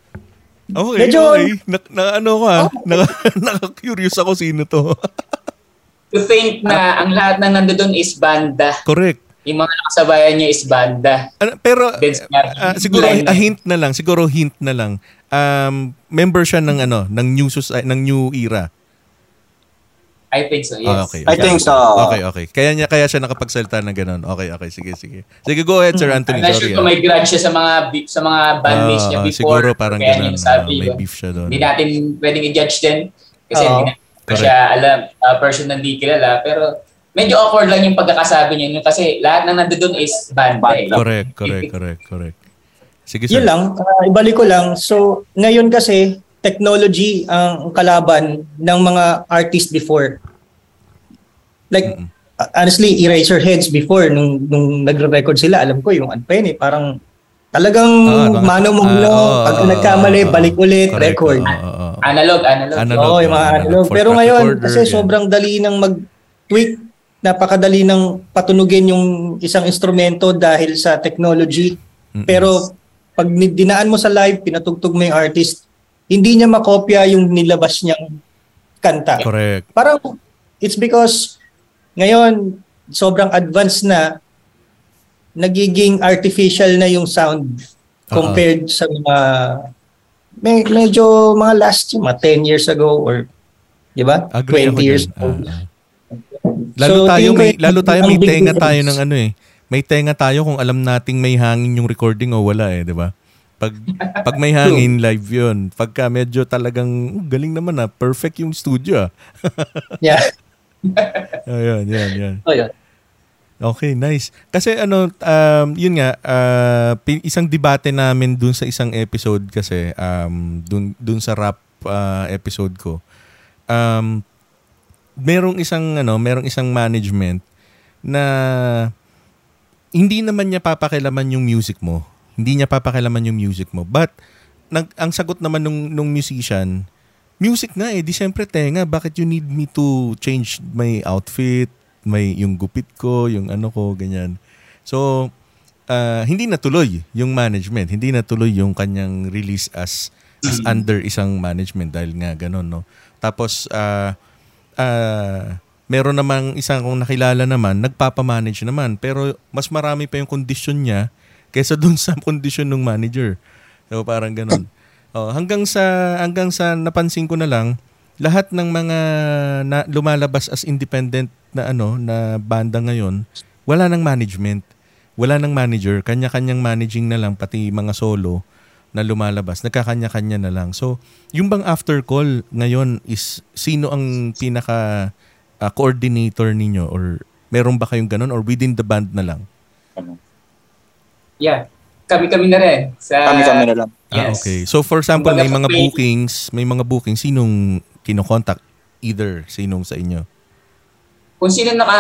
Okay, Medyo- okay. Na, na ano ko ah. Na, naka-curious ako sino to. to think na ang lahat ng nandoon is banda. Correct. Yung mga nakasabayan niya is banda. Ano, pero ah, siguro line a na- hint na lang, siguro hint na lang. Um, member siya ng ano, ng new soci- ng new era. I think so, yes. Ah, okay. I think so. Okay, okay. Kaya niya kaya siya nakapagsalita ng ganun. Okay, okay. Sige, sige. Sige, go ahead, Sir Anthony. I'm not sure kung ah. may grudge siya sa mga sa mga bandmates niya Ah, before. siguro parang kaya ganun. niya sabi ah, may beef siya doon. Hindi natin pwedeng i-judge din kasi Oo. hindi natin siya alam, uh, personally kilala. Pero medyo awkward lang yung pagkakasabi niya kasi lahat ng nandoon is banda eh. Correct, correct, correct, correct. Sige, sir. Yun lang, ah, ibalik ko lang. So, ngayon kasi, technology ang kalaban ng mga artist before. Like, Mm-mm. uh, honestly, Eraserheads before, nung, nung nagre-record sila, alam ko yung ano pa yun eh, parang talagang Ah, mga- mano mo ah, oo, pag oo, nagkamali, oo, balik ulit, Correct, record. oo, oo. Analog, analog. Analog. Oo, yung mga analog, analog. Pero ngayon, recorder, kasi yan. sobrang dali ng mag-tweak, napakadali ng patunugin yung isang instrumento dahil sa technology. Mm-mm. Pero pag dinaan mo sa live, pinatugtog mo yung artist, hindi niya makopya yung nilabas niyang kanta. Correct. Parang it's because ngayon sobrang advanced na nagiging artificial na yung sound compared sa mga may, medyo mga last yung mga 10 years ago or di ba? Agree 20 ako years ago. Ah. Lalo So, tayo may lalo tayo may tenga tayo ng ano eh. May tenga tayo kung alam nating may hangin yung recording o wala eh, 'di ba? Pag pag may hangin live 'yun. Pagka medyo talagang "Oh, galing naman ah, perfect yung studio ah. Yeah. Ayun, yan, yan. Oh, yun. Okay, nice. Kasi ano, um, yun nga, uh, isang debate namin dun sa isang episode kasi, um, dun, dun sa rap uh, episode ko. Um, merong isang, ano, merong isang management na hindi naman niya papakilaman yung music mo. Hindi niya papakilaman yung music mo. But, nag, ang sagot naman nung, nung musician, music nga eh, di syempre tenga, bakit you need me to change my outfit, may yung gupit ko, yung ano ko, ganyan. So, ah, hindi natuloy yung management, hindi natuloy yung kanyang release as as under isang management dahil nga ganun, no. Tapos ah ah, meron namang isang kong nakilala naman, nagpapamanage naman, pero mas marami pa yung condition niya kaysa dun sa condition ng manager. So parang ganun. Oh, hanggang sa hanggang sa napansin ko na lang lahat ng mga na, lumalabas as independent na ano na banda ngayon, wala nang management. Wala nang manager, kanya-kanyang managing na lang pati mga solo na lumalabas, nagkakanya-kanya na lang. So, yung bang after call ngayon is sino ang pinaka ah, coordinator ninyo or meron ba kayong ganun or within the band na lang? Yeah. Kami-kami na rin. Sa, Kami-kami na lang. Ah, Yes. okay. So for example, may Kumbaga, mga may- bookings, may mga bookings sinong kino-contact either sinong sa inyo? Kung sino naka,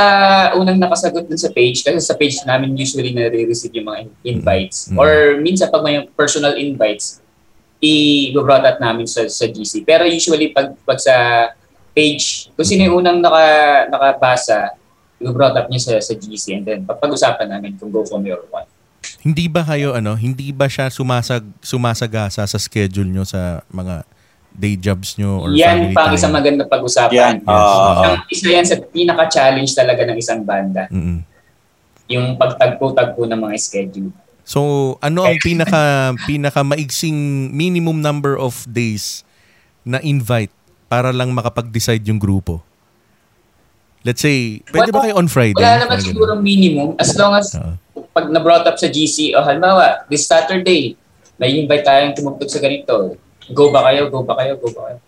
unang nakasagot dun sa page, kasi sa page namin usually na-receive yung mga invites. Mm. Or minsan pag may personal invites, i-brought out namin sa, sa GC. Pero usually pag, pag sa page, kung sino yung unang naka, nakabasa, i-brought up niya sa, sa GC and then pag-usapan namin kung go kami or what. Hindi ba kayo ano, hindi ba siya sumasag sumasagasa sa schedule nyo sa mga day jobs nyo or Yan family pa time? isang maganda pag-usapan. Yan. Ah, Isang, isa yan sa pinaka-challenge talaga ng isang banda. Mm-mm. Yung pagtagpo-tagpo ng mga schedule. So, ano ang pinaka pinaka maigsing minimum number of days na invite para lang makapag-decide yung grupo? Let's say, pwede ba kayo on Friday? Wala naman siguro minimum as long as Oo. Pag na-brought up sa GC, o halimbawa, this Saturday, may invite tayong tumugtog sa ganito. Go ba kayo? Go ba kayo? Go ba kayo?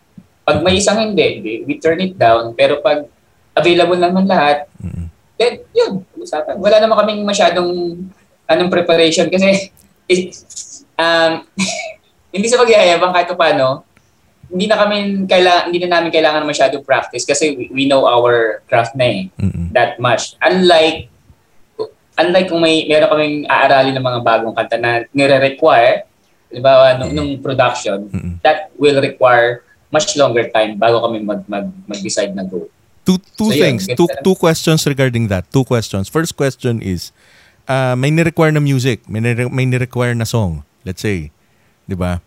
Pag may isang hindi, di- we turn it down. Pero pag available naman lahat, Mm-mm. then yun, usapan. Wala naman kaming masyadong anong preparation kasi eh, um, hindi sa magyayabang kahit pa paano, hindi na kami kailangan hindi na namin kailangan masyadong practice kasi we, we know our craft na eh Mm-mm. that much. Unlike unlike kung may meron kaming aaralin ng mga bagong kanta na nire-require, di ba, nung, nung production, Mm-mm. that will require much longer time bago kami mag, mag, mag-decide na go. Two two So, yun, things, gets two two questions regarding that. Two questions. First question is uh, may ni-require na music, may ni- may ni-require na song, let's say, 'di ba?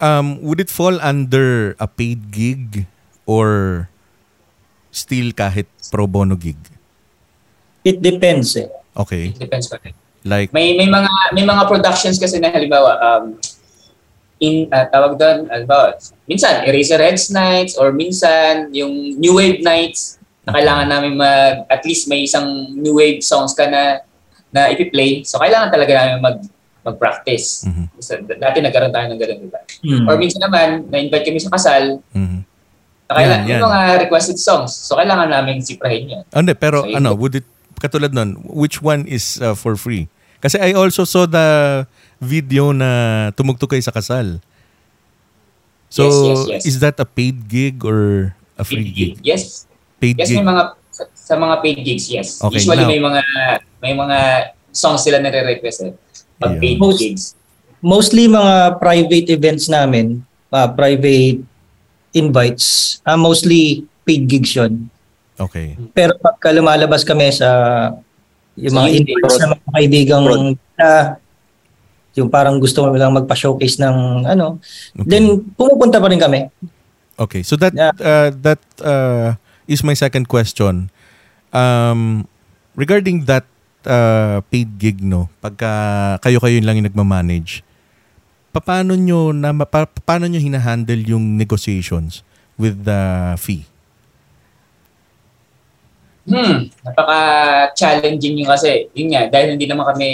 Um would it fall under a paid gig or still kahit pro bono gig? It depends eh. Okay. It depends pa rin. Like May may mga may mga productions kasi na halimbawa um in uh, tawag doon halimbawa minsan Eraserheads nights or minsan yung New Wave nights na kailangan namin mag at least may isang New Wave songs ka na na ipi-play so kailangan talaga namin mag mag-practice. Mhm. So, dati nagkaroon tayo ng ganun, di ba? Hmm. Or minsan naman, na-invite kami sa kasal, mhm. na kailangan, Yan, yan. yung mga requested songs. So, kailangan namin siprahin yun. Ano, pero So, ano, would it katulad nun, which one is uh, for free? Kasi I also saw the video na tumugtog kayo sa kasal. So, Yes, yes, yes. is that a paid gig or a free gig? Yes. Paid Yes, gig. may mga sa, sa mga paid gigs, yes. Okay, Usually now- may mga may mga songs sila nare-request eh. Pag paid Most- gigs. Mostly mga private events namin, uh, private invites, ah, mostly paid gigs yun. Okay. Pero pagka lumalabas kami sa yung mga invites ng mga kaibigang na yung parang gusto mo lang magpa-showcase ng ano, okay. then pumupunta pa rin kami. Okay, so that Yeah. uh, that uh, is my second question. Um, regarding that uh, paid gig, no, pagka kayo-kayo lang yung nagmamanage, paano nyo, na, pa, paano nyo hinahandle yung negotiations with the fee? Hmm, napaka-challenging yun kasi. Yun nga, dahil hindi naman kami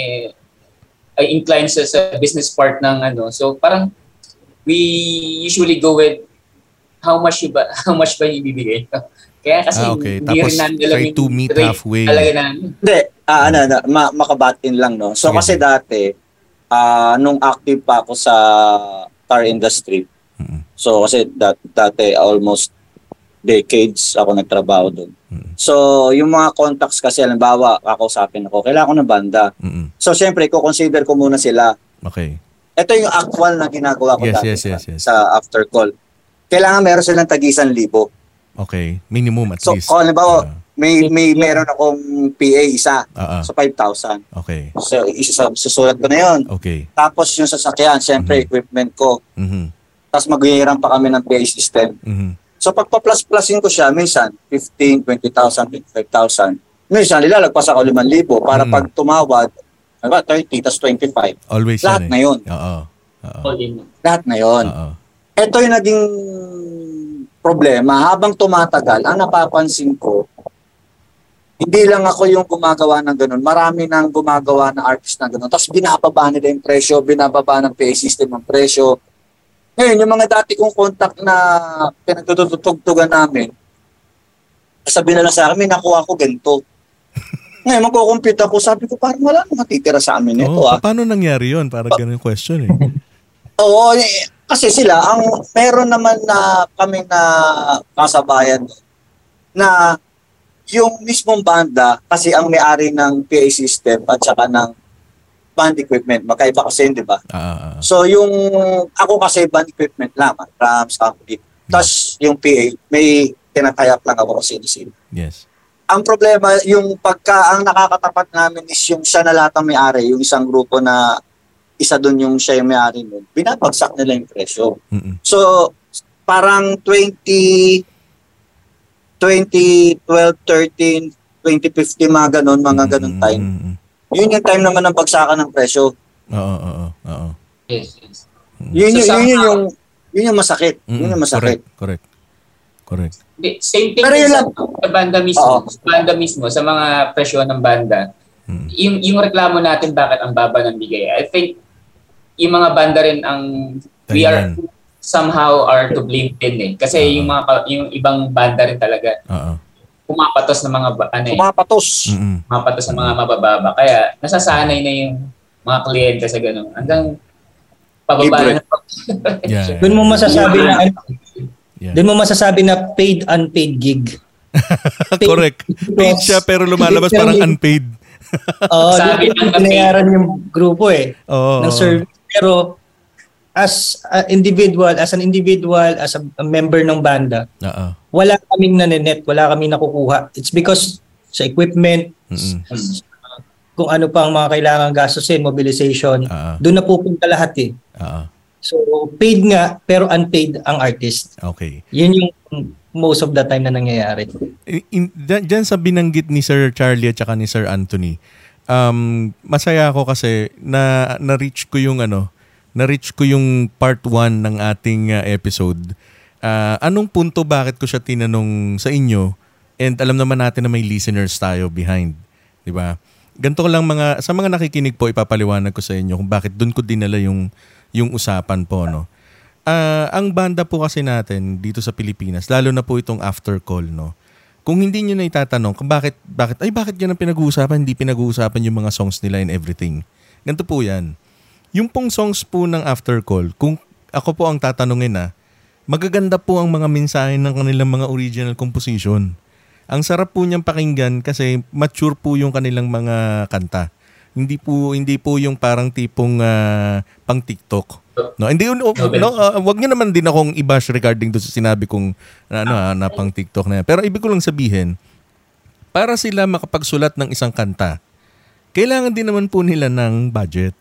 ay inclined sa, sa business part ng ano. So parang we usually go with how much you ba how much ba yung ibibigay. Kaya kasi Ah, okay. hindi Tapos rin namin alam try yung to meet rate halfway. Talaga namin. Hindi, ah, ano, ano, ma- makabatin lang, no? So, Sige. kasi dati, ah, nung active pa ako sa car industry, so kasi dat- dati almost decades ako nagtrabaho doon. Mm. So, yung mga contacts kasi, halimbawa, kakausapin ako, kailangan ko ng banda. Mm-mm. So, syempre, ko-consider ko muna sila. Okay. Ito yung actual na ginagawa ko Yes, dati yes, sa, yes, yes. sa after call. Kailangan meron silang tag-isang libo. Okay. Minimum at So, least. kung halimbawa, Ah, may, may meron akong PA isa, ah. so 5,000. okay. So, isa, susulat ko na yon. Okay. Tapos yung sasakyan, syempre, Mhm. equipment ko. Mhm. Tapos maghihiram pa kami ng PA system. Mhm. So pag pa-plus-plusin ko siya, minsan 15, 20,000, 25,000. Minsan nilalagpas ako 5,000 para Mhm. pag tumawad, ano ba, 30, tapos 25. Always yan Lahat eh. na yun. Oo. Oo. Lahat na yun. Oo. Ito yung naging problema. Habang tumatagal, ang napapansin ko, hindi lang ako yung gumagawa ng ganun. Marami nang gumagawa ng artist na ganun. Tapos binababa nila yung presyo, binababa ng PA system ang presyo. Ngayon, yung mga dati kong contact na pinagtutugtugan namin, sabi na lang sa akin, may nakuha ko ganito. Ngayon, magkukumpute ako, sabi ko, parang wala nang matitira sa amin ito Oo, ah. paano nangyari yun? Para ganun yung question eh. Oo, eh, kasi sila, ang meron naman na kami na kasabayan na yung mismong banda, kasi ang may-ari ng PA system at saka ng band equipment, magkaiba kasi yun, di ba? Ah. So yung, ako kasi band equipment lamang, drums, ampli. Tapos yung PA, may tinatayap lang ako kasi sino Yes. ang problema, yung pagka ang nakakatapat namin is yung siya na lahat ang may-ari, yung isang grupo na isa doon yung siya yung may-ari nun, binabagsak nila yung presyo. Mm-mm. So, parang 20, 2012, 13, 2015, mga ganun, mga ganun time. Mm-mm. Yun yung time naman ng bagsakan ng presyo. Oo, oo, oo. Yes, yes. Yun, So, yun, yun, yun yung, yun yung masakit. Yun Mm-mm. yung masakit. Correct. Correct. Correct. Same thing Pero yun sa, lang. sa banda mismo. Sa banda mismo, sa mga presyo ng banda. Mm. Yung, yung reklamo natin bakit ang baba ng bigay. I think yung mga banda rin ang we are somehow are to blame din eh. Kasi Oo. yung mga yung ibang banda rin talaga Oo. Pumapatos ng mga ano eh, Pumapatos. Mm-mm. pumapatos ng mga mabababa. Kaya nasasanay na yung mga kliyente sa ganun. Hanggang pababa na ng Yeah, yeah. Doon mo masasabi na Yeah. doon mo masasabi na paid unpaid gig. Correct. Paid siya pero lumalabas parang unpaid. Oo, Sabi doon ng mo binayaran yung grupo eh Oo. ng service. Pero as a individual, as an individual, as a, a member ng banda, Oo. wala kaming nanenet, wala kaming nakukuha. It's because sa equipment, Mm-mm. kung ano pa ang mga kailangan gastusin, mobilization, Oo. doon napupunta lahat eh. Oo. So, paid nga, pero unpaid ang artist. Okay. Yun yung most of the time na nangyayari. In, in, dyan, dyan sa binanggit ni Sir Charlie at saka ni Sir Anthony, um, masaya ako kasi na na-reach ko yung ano, na-reach ko yung part 1 ng ating uh, episode. Ah, anong punto bakit ko siya tinanong sa inyo? And alam naman natin na may listeners tayo behind, 'di ba? Ganito ko lang mga sa mga nakikinig po ipapaliwanag ko sa inyo kung bakit doon ko dinala yung yung usapan po, no. Ah, ang banda po kasi natin dito sa Pilipinas, lalo na po itong after call, no. Kung hindi niyo na itatanong kung bakit bakit ay bakit yan ang pinag-uusapan, hindi pinag-uusapan yung mga songs nila and everything. Ganito po 'yan. Yung pong songs po ng after call, kung ako po ang tatanungin na, magaganda po ang mga mensahe ng kanilang mga original composition. Ang sarap po niyang pakinggan kasi mature po yung kanilang mga kanta. Hindi po hindi po yung parang tipong ah, pang TikTok. No, hindi yun, oh, no, ah, wag niyo naman din akong i-bash regarding do sa sinabi kong na, ano, ah, na pang TikTok na yan. Pero ibig ko lang sabihin, para sila makapagsulat ng isang kanta, kailangan din naman po nila ng budget.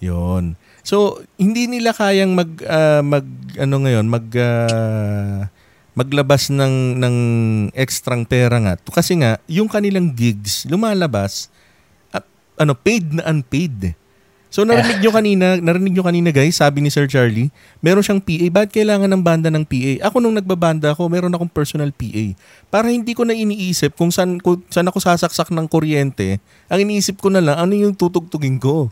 Yon. So, hindi nila kayang mag ah, mag ano ngayon, mag ah, maglabas ng ng extrang pera nga. Kasi nga, yung kanilang gigs lumalabas ah, ano paid na unpaid. So narinig nyo kanina, narinig nyo kanina guys, sabi ni Sir Charlie, meron siyang PA. Bakit kailangan ng banda ng PA? Ako nung nagbabanda ako, meron akong personal PA. Para hindi ko na iniisip kung saan, kung saan ako sasaksak ng kuryente, ang iniisip ko na lang, ano yung tutugtugin ko.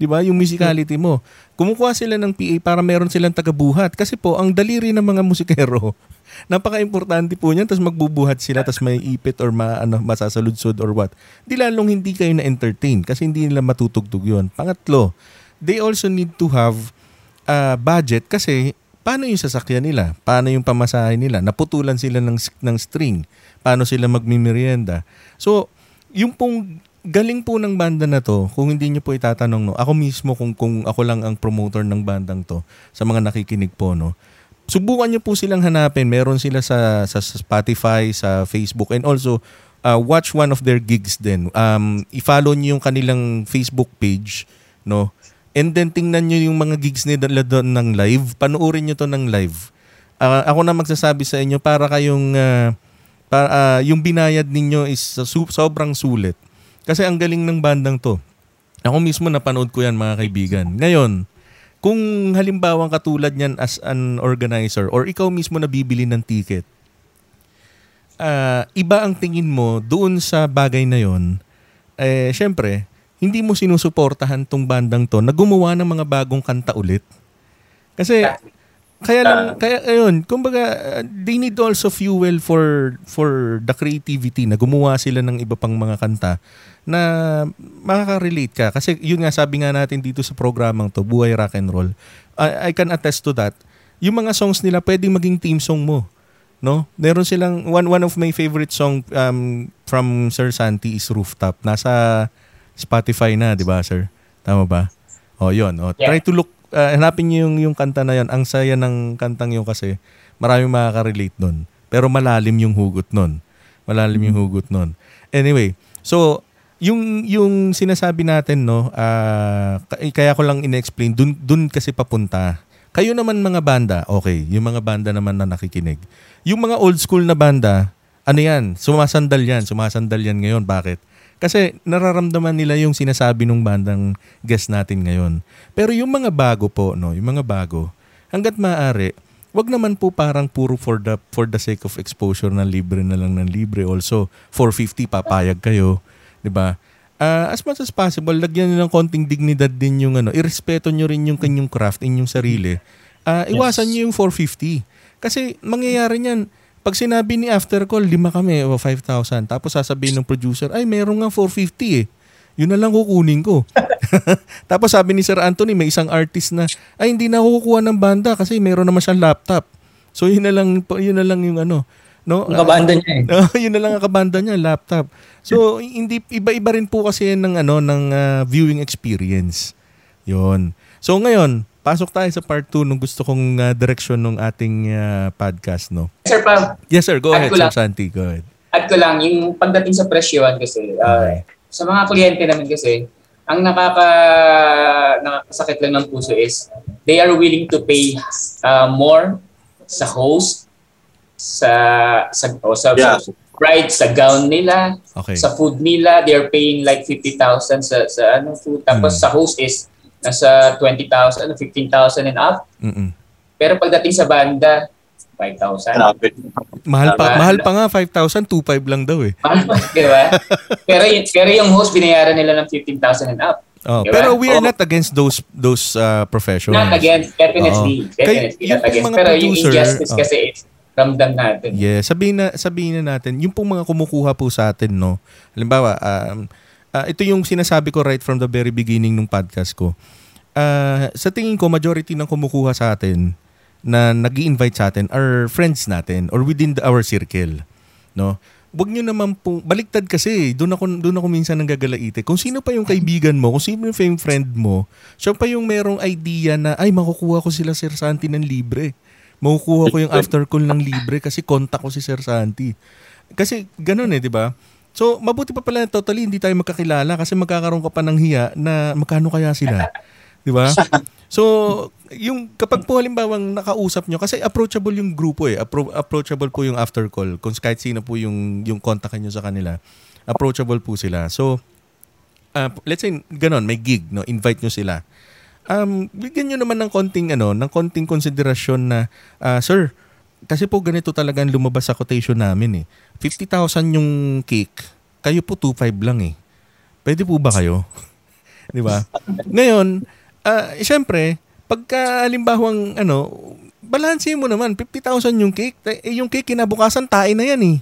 'Di ba? Yung musicality mo. Kumukuha sila ng PA para meron silang tagabuhat kasi po ang daliri ng mga musikero. Napaka-importante po niyan tapos magbubuhat sila tapos may ipit or ma, ano, masasaludsod or what. Di lalong hindi kayo na-entertain kasi hindi nila matutugtog 'yon. Pangatlo, they also need to have uh, budget kasi paano yung sasakyan nila? Paano yung pamasahe nila? Naputulan sila ng, ng string. Paano sila magmimerienda? So, yung pong galing po ng banda na to, kung hindi niyo po itatanong, no, ako mismo kung, kung ako lang ang promoter ng bandang to, sa mga nakikinig po, no, subukan niyo po silang hanapin. Meron sila sa, sa Spotify, sa Facebook, and also, uh, watch one of their gigs din. Um, i-follow niyo yung kanilang Facebook page, no, and then tingnan niyo yung mga gigs nila doon ng live. Panoorin niyo to ng live. Uh, ako na magsasabi sa inyo, para kayong, uh, para, uh, yung binayad ninyo is so, sobrang sulit. Kasi ang galing ng bandang to. Ako mismo napanood ko yan mga kaibigan. Ngayon, kung halimbawa katulad niyan as an organizer or ikaw mismo na bibili ng ticket, uh, iba ang tingin mo doon sa bagay na yon, eh, syempre, hindi mo sinusuportahan tong bandang to na gumawa ng mga bagong kanta ulit. Kasi kaya lang kaya ayun, kumbaga they need also fuel for for the creativity na gumawa sila ng iba pang mga kanta na makaka-relate ka kasi yun nga sabi nga natin dito sa programang to, Buhay Rock and Roll. I, I can attest to that. Yung mga songs nila pwedeng maging team song mo. No? Meron silang one one of my favorite song um, from Sir Santi is Rooftop. Nasa Spotify na, 'di ba, sir? Tama ba? Oh, 'yun. Oh, yeah. try to look uh, hanapin niyo yung, yung kanta na yon. Ang saya ng kantang yun kasi maraming makaka-relate nun. Pero malalim yung hugot nun. Malalim yung hugot nun. Anyway, so yung yung sinasabi natin no, uh, kaya ko lang ina-explain dun dun kasi papunta. Kayo naman mga banda, okay, yung mga banda naman na nakikinig. Yung mga old school na banda, ano yan, sumasandal yan, sumasandal yan ngayon. Bakit? Kasi nararamdaman nila yung sinasabi ng bandang guest natin ngayon. Pero yung mga bago po, no, yung mga bago, hanggat maaari, wag naman po parang puro for the for the sake of exposure na libre na lang ng libre. Also, 450 papayag kayo, 'di ba? Uh, as much as possible, lagyan niyo ng konting dignidad din yung ano, irespeto niyo rin yung kanyang craft, inyong sarili. Uh, iwasan yes. niyo yung 450. Kasi mangyayari niyan, pag sinabi ni after call, lima kami o 5,000. Tapos sasabihin ng producer, ay meron nga 450 eh. Yun na lang kukunin ko. Tapos sabi ni Sir Anthony, may isang artist na, ay hindi na kukuha ng banda kasi meron naman siyang laptop. So yun na lang, yun na lang yung ano. No? Ang kabanda niya eh. Uh, yun na lang ang kabanda niya, laptop. So hindi iba-iba rin po kasi ng ano ng uh, viewing experience. Yun. So ngayon, pasok tayo sa part 2 nung gusto kong uh, direksyon ng ating uh, podcast, no? Sir Pam. Yes, sir. Go ahead, Sir Santi. Go ahead. Add ko lang, yung pagdating sa presyohan kasi, uh, okay. sa mga kliyente namin kasi, ang nakaka nakakasakit lang ng puso is they are willing to pay uh, more sa host sa sa o sa, yeah. sa ride sa gown nila okay. sa food nila they're paying like 50,000 sa sa ano food tapos mm. sa host is nasa 20,000, 15,000 and up. Mm-mm. Pero pagdating sa banda, 5,000. Mahal pa, mahal pa nga, 5,000, 2,500 lang daw eh. Mahal pa, di ba? pero, y- pero yung host, binayaran nila ng 15,000 and up. Oh, diba? Pero we are oh. not against those those uh, professionals. Not against, definitely. Oh. definitely Kay, not against. Mga pero producer, yung injustice oh. kasi it's ramdam natin. Yeah, sabihin na sabihin na natin, yung pong mga kumukuha po sa atin, no. Halimbawa, um, uh, ito yung sinasabi ko right from the very beginning ng podcast ko. Uh, sa tingin ko, majority ng kumukuha sa atin, na nag invite sa atin are friends natin or within the, our circle. No? Wag nyo naman po, baliktad kasi, doon ako, doon ako minsan nanggagalaite. Kung sino pa yung kaibigan mo, kung sino yung friend mo, siya pa yung merong idea na, ay, makukuha ko sila Sir Santi ng libre. Makukuha ko yung after call ng libre kasi contact ko si Sir Santi. Kasi ganun eh, di ba? So, mabuti pa pala totally hindi tayo magkakilala kasi magkakaroon ka pa ng hiya na magkano kaya sila. Di ba? So, yung kapag po halimbawang nakausap nyo, kasi approachable yung grupo eh. Appro- approachable po yung after call. Kung kahit sino po yung, yung contact nyo sa kanila, approachable po sila. So, uh, let's say, ganon, may gig, no? invite nyo sila. Um, bigyan nyo naman ng konting, ano, ng konting konsiderasyon na, uh, sir, kasi po ganito talagang lumabas sa quotation namin eh. 50,000 yung cake, kayo po 2.5 lang eh. Pwede po ba kayo? Di ba? Ngayon, uh, syempre, pagka halimbawang ano, balansin mo naman, 50,000 yung cake. Eh, yung cake kinabukasan, tae na yan eh.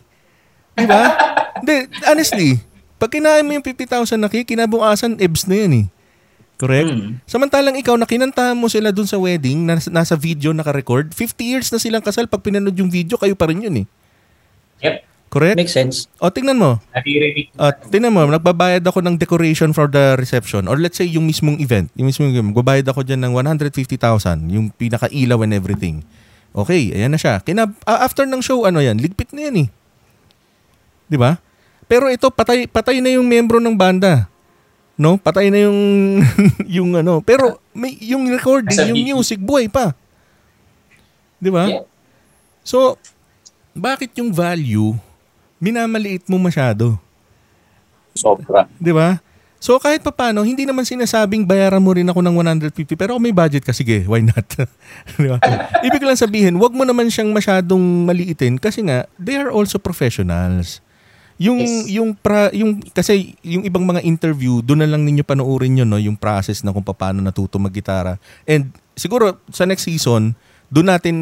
Di ba? Hindi, honestly, pag kinain mo yung 50,000 na cake, kinabukasan, ebs na yan eh. Correct? Mm. Samantalang ikaw, na kinantahan mo sila dun sa wedding, na, nasa video naka-record, 50 years na silang kasal, pag pinanood yung video, kayo pa rin yun eh. Yep. Correct? Makes sense. O, tingnan mo. Naririnig. O, tingnan mo, nagbabayad ako ng decoration for the reception. Or let's say, yung mismong event. Yung mismong event. Magbabayad ako dyan ng 150,000. Yung pinaka-ilaw and everything. Okay, ayan na siya. Kina, uh, after ng show, ano yan? Ligpit na yan eh. Di ba? Pero ito, patay, patay na yung membro ng banda. No? Patay na yung, yung ano. Pero may, yung recording, yung music, buhay pa. Di ba? Yeah. So, bakit yung value minamaliit mo masyado. Sobra. 'Di ba? So kahit pa paano, hindi naman sinasabing bayaran mo rin ako ng 150 pero kung may budget ka, sige, why not? Di ba? Ibig lang sabihin, wag mo naman siyang masyadong maliitin kasi nga, they are also professionals. Yung Yes. yung pra, yung kasi yung ibang mga interview, doon na lang ninyo panoorin yun, no, yung process na kung paano natuto maggitara. And siguro sa next season, doon natin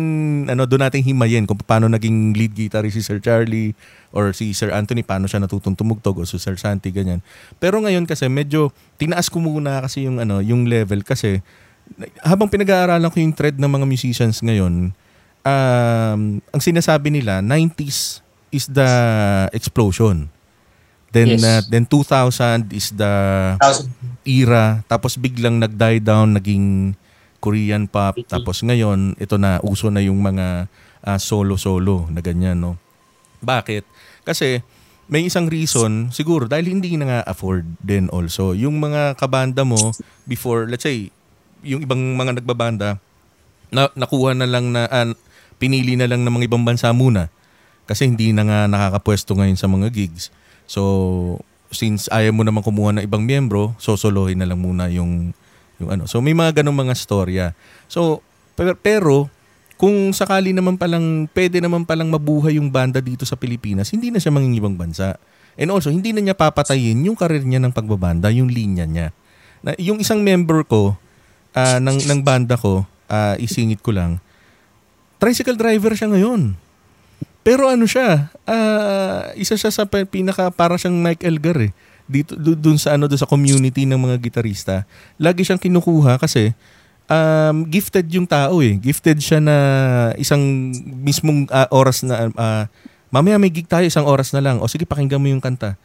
ano doon natin himayin kung paano naging lead guitarist si Sir Charlie or si Sir Anthony paano siya natutong tumugtog o si Sir Santi ganyan. Pero ngayon kasi medyo tinaas ko muna kasi yung ano yung level kasi habang pinag-aaralan ko yung thread ng mga musicians ngayon um, ang sinasabi nila 90s is the explosion. Then Yes. uh, then 2000 is the era tapos biglang nag-die down naging Korean pop Mhm. tapos ngayon ito na uso na yung mga ah, solo-solo na ganyan no. Bakit? Kasi may isang reason siguro dahil hindi na nga afford din also yung mga kabanda mo before let's say yung ibang mga nagbabanda na, nakuha na lang na ah, pinili na lang ng mga ibang bansa muna kasi hindi na nga nakakapwesto ngayon sa mga gigs. So, since ayaw mo naman kumuha ng ibang miyembro, sosolohin na lang muna yung yung ano. So may mga ganong mga storya. So pero, pero kung sakali naman palang pwede naman palang mabuhay yung banda dito sa Pilipinas, hindi na siya mangingibang bansa. And also, hindi na niya papatayin yung karir niya ng pagbabanda, yung linya niya. Na, yung isang member ko ah, ng ng banda ko, ah, isingit ko lang, tricycle driver siya ngayon. Pero ano siya, ah, isa siya sa pinaka para siyang Mike Elgar eh. Dito do- dun sa ano doon sa community ng mga gitarista. Lagi siyang kinukuha kasi um, gifted yung tao eh. Gifted siya na isang mismong ah, oras na ah, mamaya may gig tayo isang oras na lang. O sige pakinggan mo yung kanta.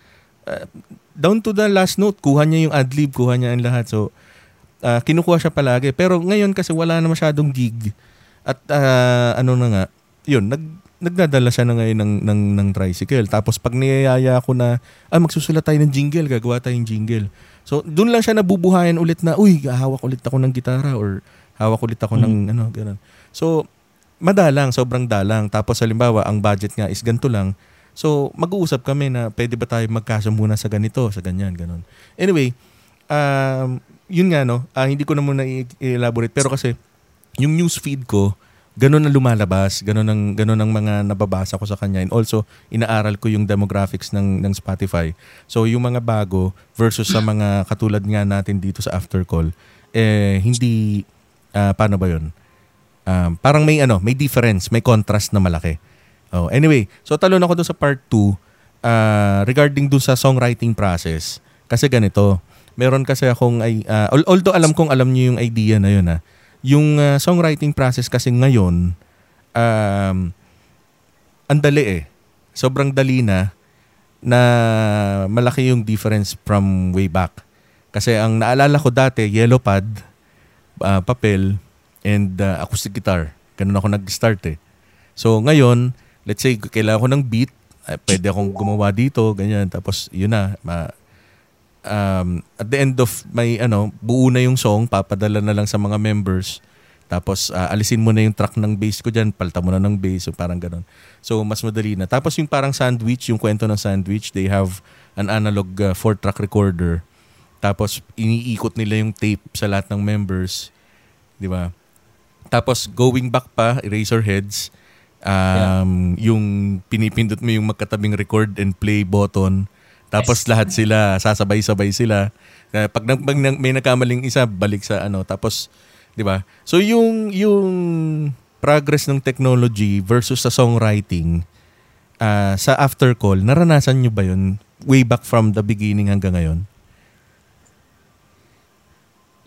Ah, down to the last note, kuha niya yung adlib, kuha niya ang lahat. So ah, kinukuha siya palagi. Pero ngayon kasi wala na masyadong gig. At ah, ano na nga, yun, nag, nagdadala siya na ngayon ng, ng, ng tricycle. Tapos pag niyayaya ko na, ah, magsusulat tayo ng jingle, gagawa tayong jingle. So, doon lang siya nabubuhayan ulit na, uy, hawak ulit ako ng gitara or hawak ulit ako ng ano, ganun. So, madalang, sobrang dalang. Tapos halimbawa, ang budget nga is ganito lang. So, mag-uusap kami na pwede ba tayo magkasya muna sa ganito, sa ganyan, ganun. Anyway, um, yun nga no, ah, hindi ko na muna i-elaborate pero kasi yung news feed ko, ganun ang lumalabas, ganun ang ganun ang mga nababasa ko sa kanya and also inaaral ko yung demographics ng ng Spotify. So yung mga bago versus sa mga katulad nga natin dito sa After Call, eh hindi ah, paano ba 'yon? Um, parang may ano, may difference, may contrast na malaki. Oh, anyway, so talon ako doon sa part 2 ah, regarding doon sa songwriting process. Kasi ganito, meron kasi akong ah, al- although alam kong alam niyo yung idea na yun ha, yung uh, songwriting process kasi ngayon, um, ang dali eh. Sobrang dali na na malaki yung difference from way back. Kasi ang naalala ko dati, yellow pad, uh, papel, and uh, acoustic guitar. Ganun ako nag-start eh. So ngayon, let's say kailangan ko ng beat, uh, pwede akong gumawa dito, ganyan. Tapos yun na, ma- um, at the end of my ano, buo na yung song, papadala na lang sa mga members. Tapos uh, alisin mo na yung track ng bass ko diyan, palta mo na ng bass, so parang ganun. So mas madali na. Tapos yung parang sandwich, yung kwento ng sandwich, they have an analog uh, four track recorder. Tapos iniikot nila yung tape sa lahat ng members, 'di ba? Tapos going back pa, Eraserheads, um, yeah. yung pinipindot mo yung magkatabing record and play button. Tapos lahat sila, sasabay-sabay sila. Pag, pag may nagkamaling isa, balik sa ano. Tapos 'di ba? So yung yung progress ng technology versus sa songwriting uh, sa after call, naranasan nyo ba 'yun way back from the beginning hanggang ngayon?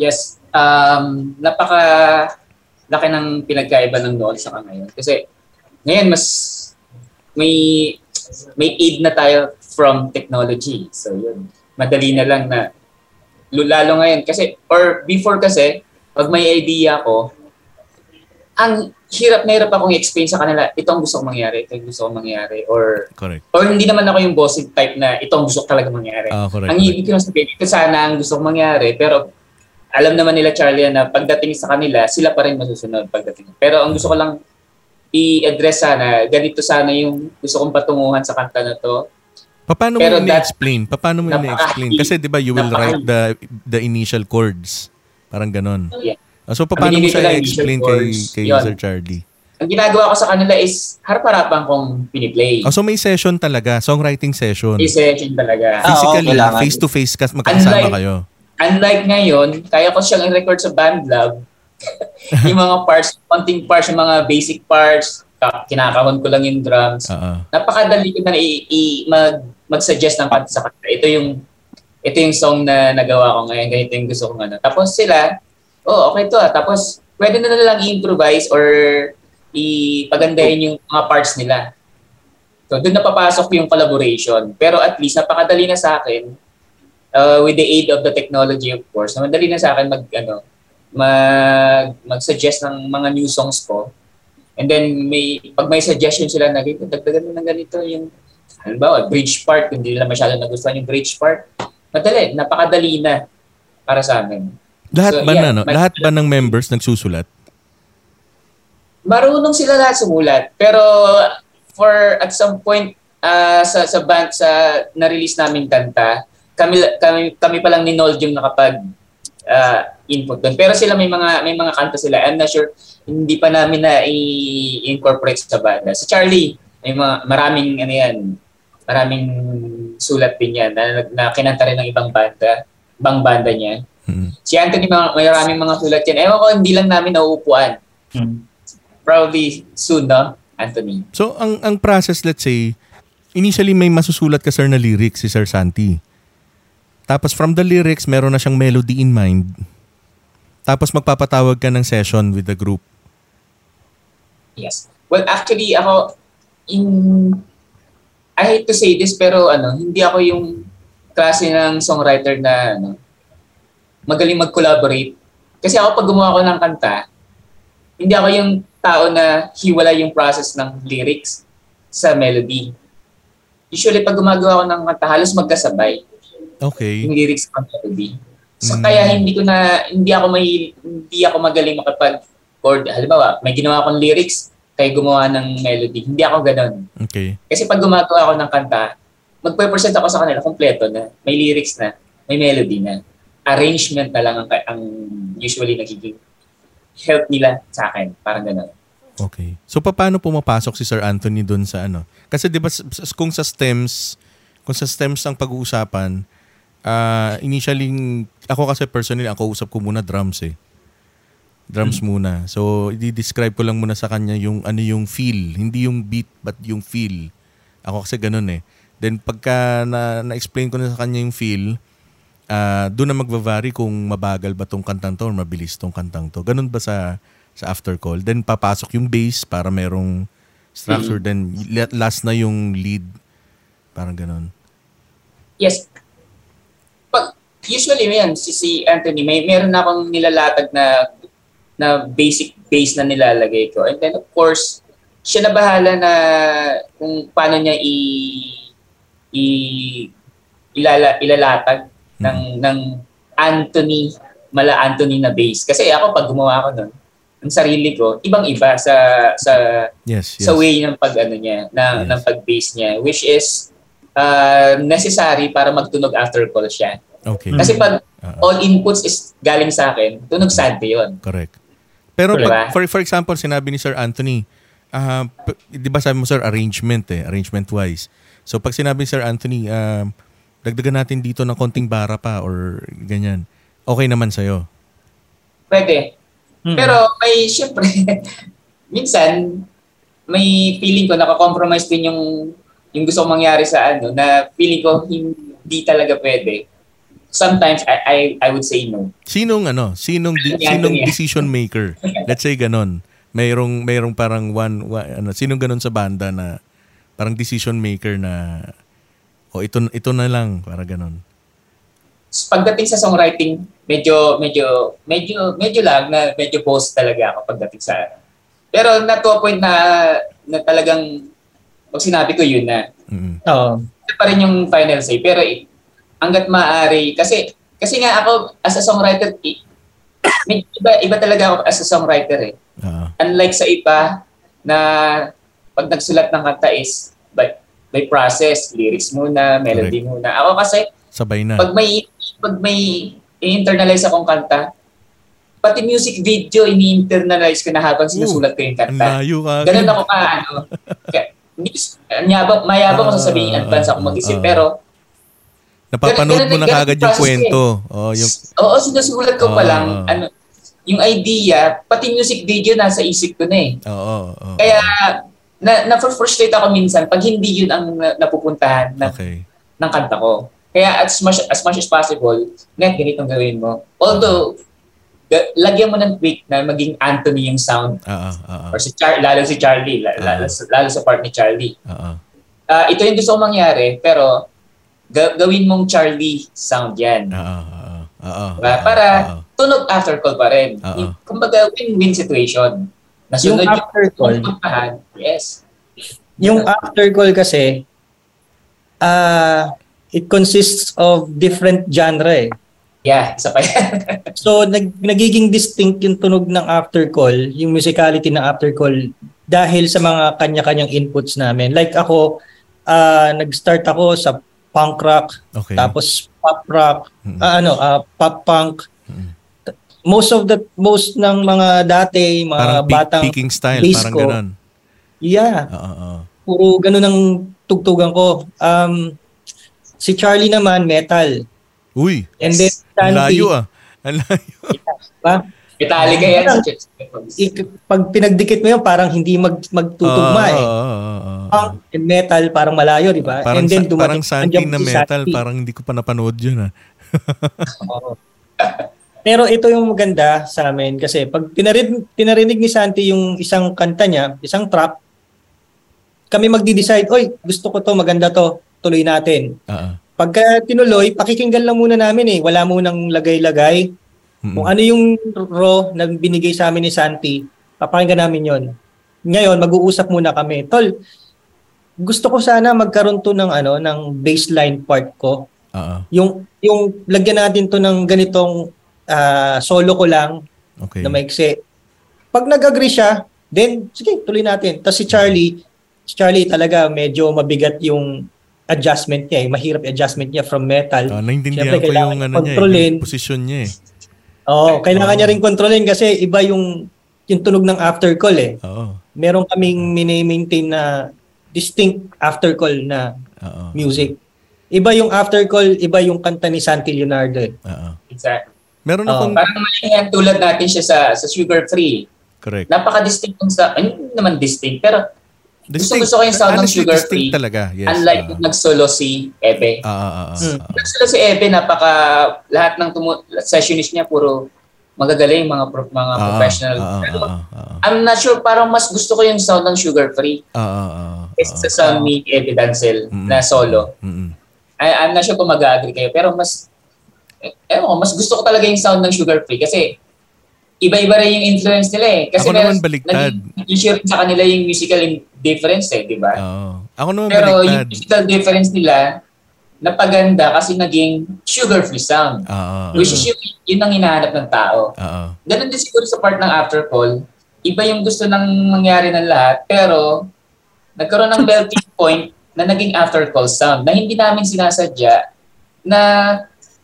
Yes, um napaka laki ng pinagkaiba ng noon sa ngayon kasi ngayon mas may may aid na tayo from technology. So yun, madali na lang na lalo ngayon kasi or before kasi pag may idea ko, ang hirap na hirap akong explain sa kanila, ito ang gusto kong mangyari, ito ang gusto kong mangyari, or, correct. or hindi naman ako yung bossing type na ito ang gusto ko talaga mangyari. Uh, correct, ang ibig ko sabihin, ito sana ang gusto kong mangyari, pero alam naman nila Charlie na pagdating sa kanila, sila pa rin masusunod pagdating. Pero ang gusto ko lang i-address sana, ganito sana yung gusto kong patunguhan sa kanta na to. Paano mo i-explain? Paano mo i-explain? Kasi 'di ba you will write the the initial chords. Parang ganon. Yeah. Uh, so, paano mo siya i-explain kay, kay Sir Charlie? Ang ginagawa ko sa kanila is harap-harapan kong piniplay. Oh, so may session talaga, songwriting session. May session talaga. Physically, ah, oh, face-to-face kas magkasama unlike, kayo. Unlike ngayon, kaya ko siyang i-record sa band lab. yung mga parts, konting parts, yung mga basic parts, kinakahon ko lang yung drums. Uh-uh. Napakadali ko na i- i- mag, mag-suggest ng kanta sa kanila. Ito yung ito yung song na nagawa ko ngayon, ganito yung gusto kong ano. Tapos sila, oh, okay to ah. Tapos, pwede na lang i-improvise or ipagandahin yung mga parts nila. So, doon napapasok yung collaboration. Pero at least, napakadali na sa akin, uh, with the aid of the technology, of course, madali na sa akin mag, ano, mag, mag-suggest ng mga new songs ko. And then, may, pag may suggestion sila na, dagdagan mo ng ganito yung, halimbawa, bridge part, hindi nila masyado nagustuhan yung bridge part, madali, napakadali na para sa amin. Lahat so, ba yeah, na, no? Lahat ba ng members nagsusulat? Marunong sila lahat sumulat. Pero for at some point uh, sa sa band sa na-release namin kanta, kami kami kami pa lang ni Nold yung nakapag uh, input doon. Pero sila may mga may mga kanta sila. I'm not sure hindi pa namin na i-incorporate sa banda. Si Charlie, may mga maraming ano yan, maraming sulat din yan na, na kinanta rin ng ibang banda, ibang banda niya. Hmm. Si Anthony, mga, may maraming mga sulat yan. Ewan ko, hindi lang namin nauupuan. Hmm. Probably soon, no, Anthony? So, ang ang process, let's say, initially may masusulat ka, sir, na lyrics si Sir Santi. Tapos from the lyrics, meron na siyang melody in mind. Tapos magpapatawag ka ng session with the group. Yes. Well, actually, ako, in I hate to say this pero ano, hindi ako yung klase ng songwriter na ano, magaling mag-collaborate. Kasi ako pag gumawa ko ng kanta, hindi ako yung tao na hiwala yung process ng lyrics sa melody. Usually pag gumagawa ko ng kanta, halos magkasabay. Okay. Yung lyrics sa melody. So Mm. kaya hindi ko na hindi ako may hindi ako magaling makapag chord. Halimbawa, may ginawa akong lyrics, kay gumawa ng melody. Hindi ako ganun. Okay. Kasi pag gumagawa ako ng kanta, magpe-present ako sa kanila kompleto na, may lyrics na, may melody na. Arrangement na lang ang, ang usually nagiging help nila sa akin. Parang ganun. Okay. So paano pumapasok si Sir Anthony doon sa ano? Kasi 'di ba kung sa stems, kung sa stems ang pag-uusapan, uh, initially ako kasi personally ako usap ko muna drums eh drums hmm. muna. So, i-describe ko lang muna sa kanya yung ano yung feel. Hindi yung beat, but yung feel. Ako kasi ganun eh. Then, pagka na, na-explain ko na sa kanya yung feel, ah doon na magva-vary kung mabagal ba tong kantang to or mabilis tong kantang to. Ganun ba sa sa after call? Then papasok yung bass para merong structure then la- last na yung lead. Parang ganun. Yes. Pag, usually, yan, si, si Anthony, may meron na akong nilalatag na na basic base na nilalagay ko. And then, of course, siya na bahala na kung paano niya i, i ilala, ilalatag ng ng Anthony mala Anthony na base. Kasi ako pag gumawa ako nun, ang sarili ko, ibang-iba sa sa Yes, yes. sa way ng pag ano niya, ng Yes. ng pag-base niya, which is uh, necessary para magtunog after call siya. Okay. Kasi pag ah. all inputs is galing sa akin, tunog sante 'yon. Correct. Pero Diba? pag, for for example, sinabi ni Sir Anthony, p- 'di ba sabi mo sir arrangement eh, arrangement wise. So pag sinabi ni Sir Anthony, um, dagdagan natin dito ng konting bara pa or ganyan. Okay naman sa'yo. Pwede. Mm. Pero may syempre minsan may feeling ko nakakompromise din yung yung gusto kong mangyari sa ano na feeling ko hindi talaga pwede. Sometimes I I, I would say no. Sinong ano, sinong di- sinong decision maker? Let's say ganon. Mayroong mayroong parang one, one ano, sinong ganon sa banda na parang decision maker na o ito ito na lang para ganon. pagdating sa songwriting, medyo medyo medyo medyo lang na medyo post talaga ako pagdating sa ano. Pero na to a point na na talagang pag sinabi ko yun na Mm. Oo. ito pa rin yung final say pero hangga't maaari kasi kasi nga ako as a songwriter medyo iba iba talaga ako as a songwriter eh. Ah, Unlike sa iba na pag nagsulat ng kanta is by, by process, lyrics muna, melody muna. Ako kasi sabay na. pag may pag may i-internalize akong kanta, pati music video ini-internalize ko na habang sinusulat ko yung kanta. layo ka. Ganun ako ka ano. Kaya, Mayabang, mayabang ko sasabihin in advance ako mag-isip. Ah, ah. Pero, Napapanood mo na kagad yung kwento. Oh, yung oo, sinusulat ko pa Ah, lang, ano, yung idea, pati music video nasa isip ko na eh. Oo, oo. Kaya, na, na-frustrate ako minsan pag hindi yun ang na- napupuntahan ng, Okay. ng kanta ko. Kaya as much as much as possible, net ganitong gawin mo. Although ga- lagyan mo ng tweak na maging Anthony yung sound ah, ah. or si Char lalo si Charlie, la- Ah. lalo, lalo sa part ni Charlie. Ah. Ah, ito yung gusto kong mangyari pero ga- gawin mong Charlie sound yan. Ah, ah, ah, ah, ah, Diba? Para ah. tunog after call pa rin. Yung- Kumbaga win-win situation. Nasunod Yung after call, yung puntahan. Yes. yung after call kasi, ah it consists of different genre eh. Yeah, isa pa yan. So, nag, nagiging distinct yung tunog ng after call, yung musicality ng after call dahil sa mga kanya-kanyang inputs namin. Like ako, ah nag-start ako sa punk rock, Okay. tapos pop rock, Mm. ah, ano, ah, pop punk. Mm. Most of the most ng mga dati, mga parang batang picking style, disco. parang ganon. yeah, Ah, ah, ah. puro ganun ang tugtugan ko. Um, si Charlie naman, metal. Uy, And then, Sandy, layo ah. Ang layo. ba? Metallica yan. Records. Ik- pag pinagdikit mo yun, parang hindi mag, magtutugma Ah, eh. ah, ah, ah. Punk and metal, parang malayo, di ba? Parang, and then, sa- parang andyan na si metal, Santi. parang hindi ko pa napanood yun ah. Oo. Pero ito yung maganda sa amin kasi pag pinarinig, pinarinig ni Santi yung isang kanta niya, isang trap, kami magdi-decide, oy, gusto ko to, maganda to, tuloy natin. Ah. Pagka tinuloy, pakikinggan lang muna namin eh. Wala munang lagay-lagay. Mm-mm. Kung ano yung raw na binigay sa amin ni Santi, papakinggan namin yon. Ngayon, mag-uusap muna kami. Tol, gusto ko sana magkaroon to ng ano ng baseline part ko. Ah. Yung yung lagyan natin to ng ganitong ah, solo ko lang Okay. na maiksi. Pag nag-agree siya, then sige, tuloy natin. Tapos si Charlie, si Charlie talaga medyo mabigat yung adjustment niya, eh. mahirap adjustment niya from metal. Ah, naintindihan Siyempre, ko yung ano niya, eh, yung posisyon niya eh. Oo, kailangan Oo. niya rin kontrolin kasi iba yung yung tunog ng after call eh. Oo. Meron kaming mini-maintain na distinct after call na Oo. music. Iba yung after call, iba yung kanta ni Santi Leonardo. eh. Oo. Exactly. Meron akong Parang mali yan tulad natin siya sa sa Sugar Free. correct. Napaka-distinct nung sa, ay, hindi naman distinct, pero gusto, gusto ko yung sound ng Sugar distinct Free. talaga. Yes. Unlike yung nagsolo si Epe. Ah, ah, ah, ah, Mm. ah. Nagsolo si Epe, napaka, lahat ng tumu- sessionist niya puro magagaling, mga pro- mga Ah, professional. ah, Pero ah, ah, I'm not sure, parang mas gusto ko yung sound ng Sugar Free ah, ah, kaysa ah. sa sound ni Epe Dancel Mm. na solo. Mm-mm. I, I'm not sure kung mag-agree kayo, pero mas, eh, ewan ko, mas gusto ko talaga yung sound ng Sugar Free kasi iba-iba rin yung influence nila eh. Kasi Ako naman baliktad. rin sa kanila yung musical difference eh, di ba? Oo. Ako naman Pero yung baliktad. musical difference nila, napaganda kasi naging sugar-free sound. Oo. Which is yun, yun ang hinahanap ng tao. Oo. Ganun din siguro sa part ng after call. Iba yung gusto nang mangyari ng lahat, pero nagkaroon ng melting point na naging after call sound na hindi namin sinasadya na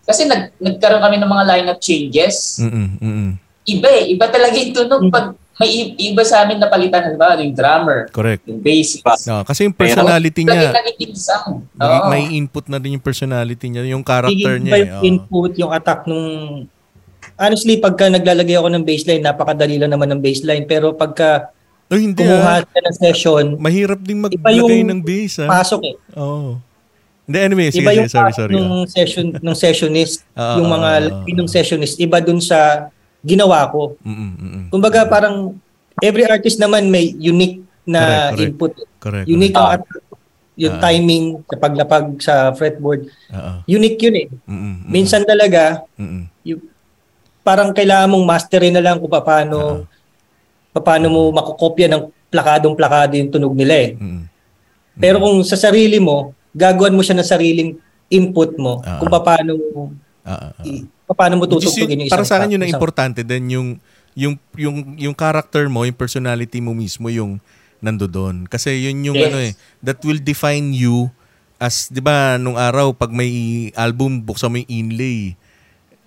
kasi nag, nagkaroon kami ng mga lineup changes. Mm-mm. Mm-mm. Iba eh. Iba talaga yung tunog. Pag may iba sa amin napalitan, halimbawa, yung drummer, Correct. yung bassist. No, kasi yung personality niya, sound. may, Oo. may input na din yung personality niya, yung character niya. ba eh. yung Oo. input, yung attack nung... Honestly, pagka naglalagay ako ng baseline, napakadali lang naman ng baseline. Pero pagka Ay, hindi kumuha ah. ka ng session, Mahirap din Iba maglagay yung ng bass ah. pasok eh. Oo. Hindi, anyway, sige, Iba sige, yung sorry, pasok sorry. ah. nung session nung sessionist, Ah, yung ah, mga ah, line nung sessionist, iba dun sa ginawa ko. Mm-mm, mm-mm. Kumbaga parang every artist naman may unique na Correct, correct. input. Correct. Unique Ah. ang yung Ah. timing sa paglapag sa fretboard. Oo. Unique yun eh. Mm-mm, mm-mm. Minsan talaga, Mm-mm. yung, parang kailangan mong masterin na lang kung paano paano mo makokopya ng plakadong-plakado yung tunog nila eh. Mm-mm. Pero kung sa sarili mo, gagawan mo siya ng sariling input mo Ah. kung paano mo ah. i- paano mo tutugtugin yun- yung para isang sa akin yun ang importante din yung yung yung yung character mo, yung personality mo mismo yung nandoon. Kasi yun yung Yes. ano eh, that will define you as 'di ba nung araw pag may album buksan mo yung inlay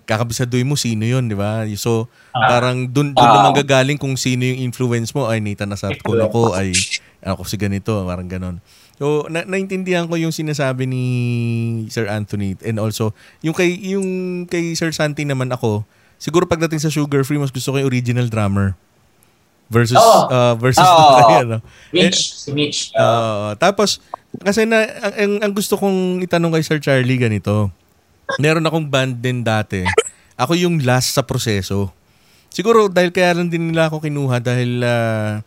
kakabisaduhin mo sino yun, di ba? So, parang dun, dun Ah. naman gagaling kung sino yung influence mo. Ay, Nathan Nasapkon ako. Ay, ako si ganito. Parang ganon. So, na- naintindihan ko yung sinasabi ni Sir Anthony and also yung kay yung kay Sir Santi naman ako. Siguro pagdating sa Sugar Free mas gusto ko yung original drummer versus Oo. uh, versus Oo. kay ano. Mitch, si Mitch. Uh, tapos, kasi na, ang, ang, ang gusto kong itanong kay Sir Charlie ganito. Meron akong band din dati. Ako yung last sa proseso. Siguro dahil kaya lang din nila ako kinuha dahil ah,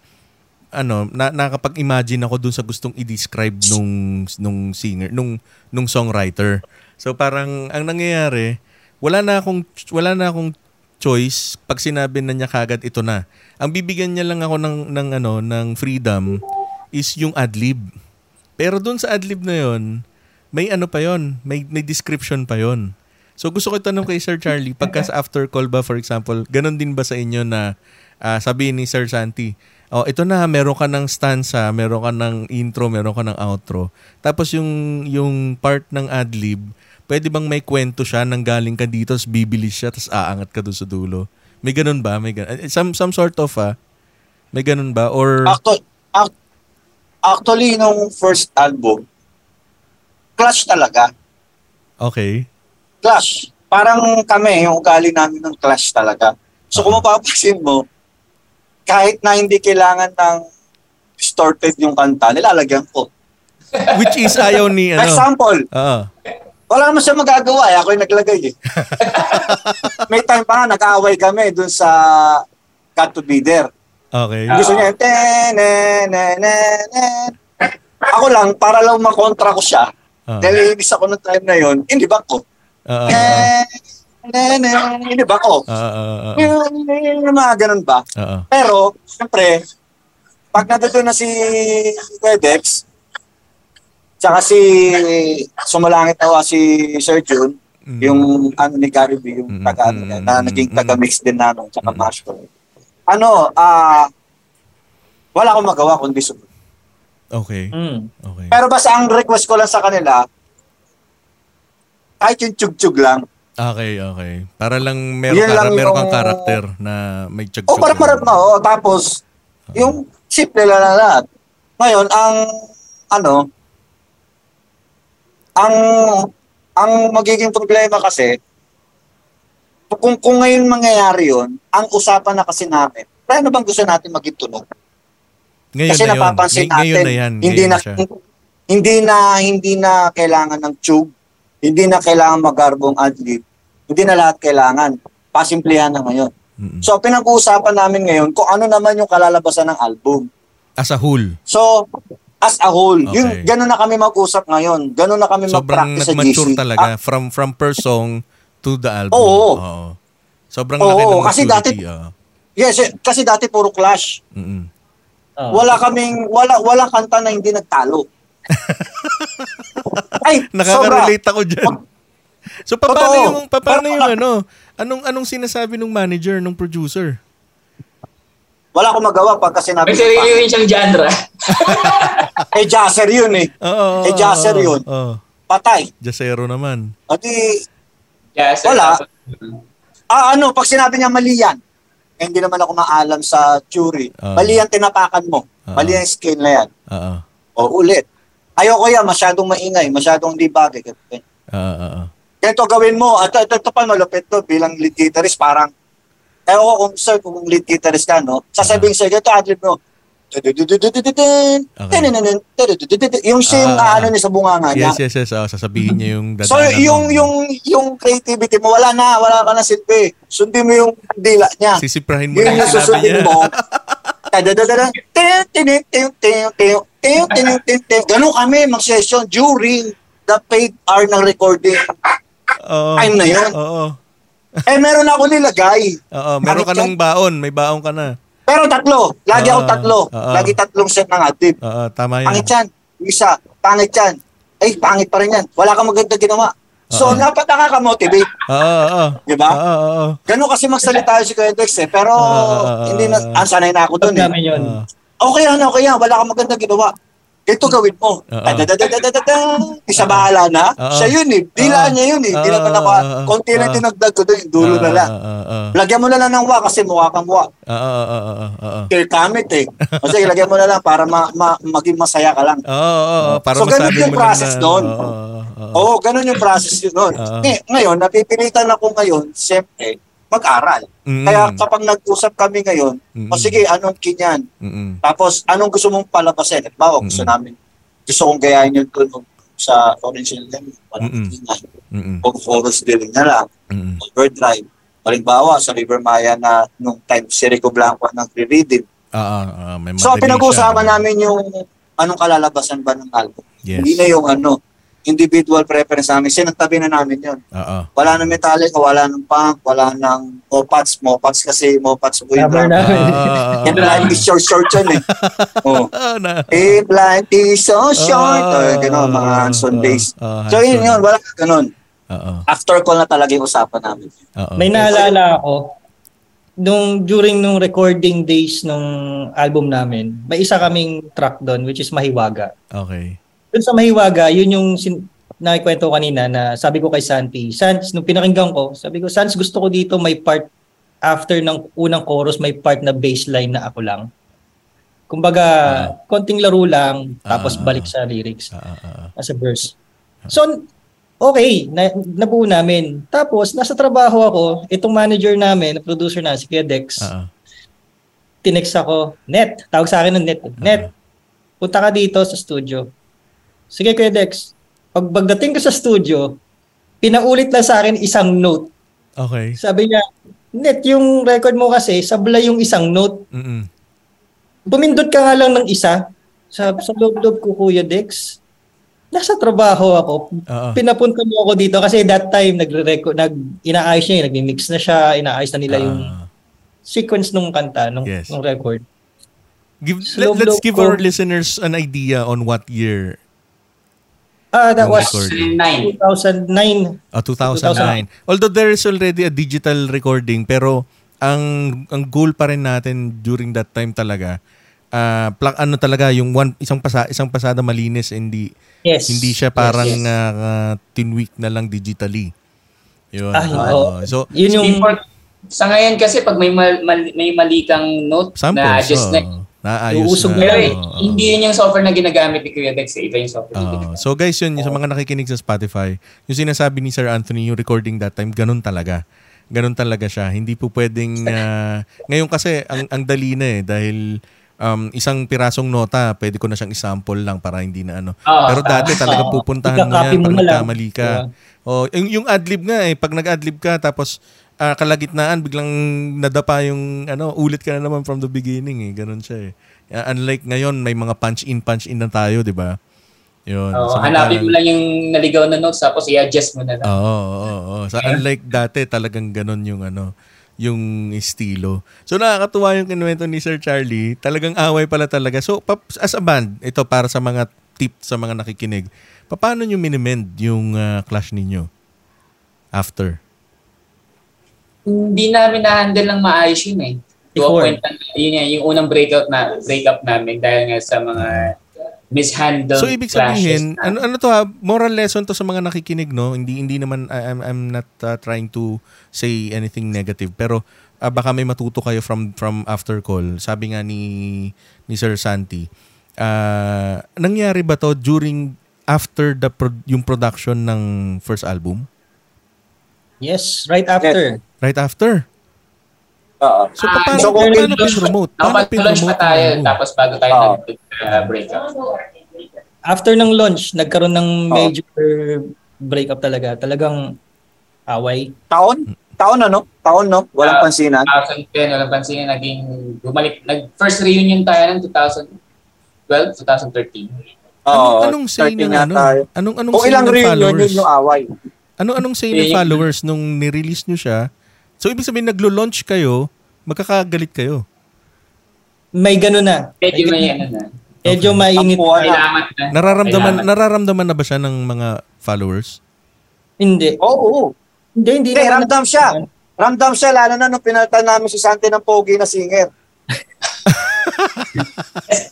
ano, na, nakapag-imagine ako dun sa gustong i-describe nung nung singer, nung nung songwriter. So parang ang nangyayari, wala na akong wala na akong choice pag sinabi na niya kagad ito na. Ang bibigyan niya lang ako ng ng ano ng freedom is yung adlib. Pero dun sa adlib na yon, may ano pa yon, may may description pa yon. So gusto ko itanong kay Sir Charlie, pagka sa after call ba for example, ganun din ba sa inyo na ah, sabihin ni Sir Santi, oh ito na meron ka ng stanza, meron ka ng intro, meron ka ng outro. Tapos yung yung part ng adlib, pwede bang may kwento siya nang galing ka dito, tapos bibilis siya, tapos aangat ka doon sa dulo? May ganun ba? May ganun. eh, Some, some sort of, ah. May ganun ba? Or, Actu- ac- actually, nung first album, clash talaga. okay. Clash. Parang kami, yung ugali namin ng clash talaga. So kung mapapansin mo, kahit na hindi kailangan ng distorted yung kanta, nilalagyan ko. Which is ayaw ni, ano? Example, Oo. wala naman siya magagawa eh. Ako yung naglagay eh. May time pa nga, nag-aaway kami dun sa Got to Be There. Okay. Gusto niya. Ako lang, para lang makontra ko siya. Oo. Dahil ibig ako ng time na yon, hindi ba ko? Oo. Hindi ba ko? Oo. Oo. Yung mga ganun ba? Oo. Pero, siyempre, pag natuto na si Wedex, tsaka si sumalangit na si Sir Jun, Mm. yung ano ni Gary B, yung Mm, taga, mm, na mm, naging mm, taga-mix din na, no, tsaka Mm. master. Ano, ah, wala akong magawa kundi sumunod. Okay. Mm. Okay. Pero basta ang request ko lang sa kanila, kahit yung tsug-tsug lang, Okay, okay. Para lang meron Yun lang meron yung- kang karakter na may chug O para marap na, o. Tapos, yung simple lang na lahat. Ngayon, ang, ano, ang, ang magiging problema kasi, kung, kung ngayon mangyayari yon ang usapan na kasi namin, paano bang gusto natin maging tunog? Ngayon Kasi na yun. napapansin ngayon natin, na yan. hindi Ngayon na, siya. hindi na hindi na kailangan ng tube, hindi na kailangan magarbong adlib, hindi na lahat kailangan. Pasimplihan na ngayon. Mm-mm. So pinag-uusapan namin ngayon kung ano naman yung kalalabasan ng album. As a whole. So as a whole, Okay. yun ganun na kami mag-usap ngayon. Ganun na kami Sobrang mag-practice sa GC. talaga Ah, from from per song to the album. Oo. Sobrang Oo, laki ng kasi dati- oo. yes, eh, kasi dati puro clash. Mm-mm. Oh. Wala kaming wala walang kanta na hindi nagtalo. Ay. Nakaka-relate ako dyan. So paano Totoo. yung paano yung ano? Anong anong sinasabi ng manager, ng producer? Wala akong magawa pagka sinabi May sarili pa. rin siyang genre. Eh, jazzer yun eh. Oo. Eh, jazzer yun. Oo. Patay. Jazzero naman. At di, Yes, sir. Wala. ah, ano, pag sinabi niya mali yan, eh, hindi naman ako maalam sa jury. Ah. mali yan tinapakan mo. Ah. Mali yan scale na yan. Oo. O ulit. Ayoko yan, masyadong maingay, masyadong di bagay. Oo. Oo. Ganito gawin mo. At ito, ito pa malupit to bilang lead guitarist, parang, ewan ko kung sir, kung lead guitarist ka, no? Sasabihin sa'yo, ganito adlib mo. Yung siya yung Ah. ano niya sa bunganga niya. Yes, yes, yes. Oo, sasabihin niya yung So yung mo. yung yung creativity mo wala na, wala ka na silbi. Sundin mo yung dila niya. Sisiprahin mo Yun yung yung sinabi susundin niya. mo. Tadadadada. Tin, Ganun kami mag-session during the paid hour ng recording. Oo. Time na yun. Oo. Eh meron ako nilagay. Oo, meron ka ng baon, may baon ka na. Pero tatlo. Lagi ako Ah, tatlo. ah. Lagi tatlong set ng adlib. Oo, tama yan. Pangit yan. Isa, pangit yan. Ay, pangit pa rin yan. Wala kang maganda ginawa. So, Ah. dapat nakaka-motivate. Oo, oo. Di ba? Oo, oo. Ganun kasi magsalita si Kuya Dex eh. Pero, Ah, hindi na, ah, sanay na ako dun eh. namin yun. Oo. Okay yan, okay yan. Wala kang maganda ginawa. Ito gawin mo. Isa bahala na. Siya yun eh. Dila niya yun eh. Hindi naman ako. Konti lang Oo. tinagdag ko doon. Dulo na lang. Lagyan mo na lang ng wa kasi mukha kang wa. Care kamit eh. Kasi lagyan mo na lang para ma- ma- maging masaya ka lang. So, ganun yung process na- doon. Oo, ganun yung process yun. Oo. Eh, ngayon, napipilitan ako ngayon, siyempre, mag-aral. Mm. Kaya kapag nag-usap kami ngayon, Mm. o sige, anong kinyan? Mm-mm. Tapos, anong gusto mong palabasin? Halimbawa, gusto Mm-mm. namin, gusto kong gayahin yung tune sa original level. Walang Mm-mm. ingay. Mm-mm. O chorus din na lang. Mm-mm. Overdrive. Halimbawa, sa River Maya na nung time si Rico Blanco ang nagre-reading. Oo, oo, may So, pinag-uusapan namin yung anong kalalabasan ba ng album. Yes. Hindi na yung ano, individual preference namin. Sinagtabi na namin yun. Oo. Wala ng Metallica, wala ng punk, wala ng Mopats. Mopats kasi Mopats na. na. Oo, Yan life is short short yun eh. oh. If life is so short. Oo, Oh, gano'n, mga oo, days. So yun yun, wala ganun. Oo. After call na talaga yung usapan namin. Oo. May naalala ako, nung during nung recording days nung album namin, may isa kaming track doon which is Mahiwaga. Okay. Doon sa Mahiwaga, yun yung sin- nakikwento kanina na sabi ko kay Santi, Sans, nung pinakinggan ko, sabi ko, Sans, gusto ko dito may part after ng unang chorus, may part na bassline na ako lang. Kumbaga, konting laro lang, tapos Ah. balik sa lyrics Oo, oo. as a verse. So, okay, na, nabuo namin. Tapos, nasa trabaho ako, itong manager namin, producer na, si Kuya Dex, Oo. tinext ako, Net, tawag sa akin ng Net. Net, punta ka dito sa studio. Sige Kuya Dex, pag pagdating ko sa studio, pinaulit lang sa akin isang note. Okay. Sabi niya, Net, yung record mo kasi, sablay yung isang note. Mm-mm. Bumindot ka nga lang ng isa. Sa, sa loob-loob ko, Kuya Dex, nasa trabaho ako. Oo. Pinapunta mo ako dito kasi that time nagre-record nag inaayos niya, nagmi-mix na siya, inaayos na nila yung Ah. sequence nung kanta nung, Yes. nung record. Give, let, let's give ko. our listeners an idea on what year. Ah, that was recording. 2009. 2009. Oh, 2009. Although there is already a digital recording pero ang ang goal pa rin natin during that time talaga ah pla- ano talaga yung one isang pasa isang pasada malinis hindi Yes. hindi siya parang Yes, yes. ah, ah, tinweak na lang digitally. Yun. Oo. oo. So Yun yung Before, sa ngayon kasi pag may mal, mal- may mali kang note samples. na adjust na, oo. Naayos Uusog na. pero eh. oo. hindi yun yung software na ginagamit ni Kuya Dex. eh. Iba yung software ginagamit. so guys, yun, yung sa mga nakikinig sa Spotify, yung sinasabi ni Sir Anthony, yung recording that time, ganun talaga. Ganun talaga siya. Hindi po pwedeng, ah, ngayon kasi, ang, ang dali na eh, dahil um, isang pirasong nota, pwede ko na siyang isample lang para hindi na ano. Oo, Pero dati tama. talaga Oo. pupuntahan mo yan pag nagkamali ka. Oh, yung, yung adlib nga eh, pag nag-adlib ka tapos ah, kalagitnaan biglang nadapa yung ano, ulit ka na naman from the beginning eh. Ganun siya eh. Ah, unlike ngayon, may mga punch in, punch in na tayo, di ba? Yun. Oo, Samantalang- hanapin mo lang yung naligaw na notes tapos i-adjust mo na lang. Oo, oo, oo. So, unlike dati, talagang ganun yung ano, yung estilo. So nakakatuwa yung kinuwento ni Sir Charlie. Talagang away pala talaga. So as a band, ito para sa mga tip sa mga nakikinig. Paano nyo minimend yung ah, clash ninyo? After. Hindi namin na-handle ng maayos yun eh. To a Before. point na, yun nga, yung unang breakout na breakup namin dahil nga sa mga mishandled So ibig sabihin, na- ano ano to ha, moral lesson to sa mga nakikinig no. Hindi hindi naman I- I'm I'm not uh, trying to say anything negative pero ah, baka may matuto kayo from from after call. Sabi nga ni ni Sir Santi, ah, nangyari ba to during after the pro- yung production ng first album? Yes, right after. Right after. Oo. So paano so paano kung-? Paano Nakapag-launch pa pin-promote tayo tapos bago tayo Oo. nag-breakup. After ng launch, nagkaroon ng major breakup talaga. Talagang away. Taon? Taon ano? Taon no? Walang Ah, pansinan. 2010, walang pansin naging bumalik, nag first reunion tayo ng 2012, 2013. Oo. anong, anong say 13 ng ano? yata. Anong anong Kung say ilang ng reunion followers? yun yung away. Ano anong say ng followers nung ni-release nyo siya? So ibig sabihin naglo-launch kayo, magkakagalit kayo. May gano'n na. Medyo may ano na. Medyo mainit. Tampuan na. Nararamdaman Kailangan. nararamdaman na ba siya ng mga followers? Hindi. Oo. oo. Hindi, hindi. Hindi, naman- ramdam siya. Ramdam siya, lalo na nung pinalitan namin si Santi ng pogi na singer.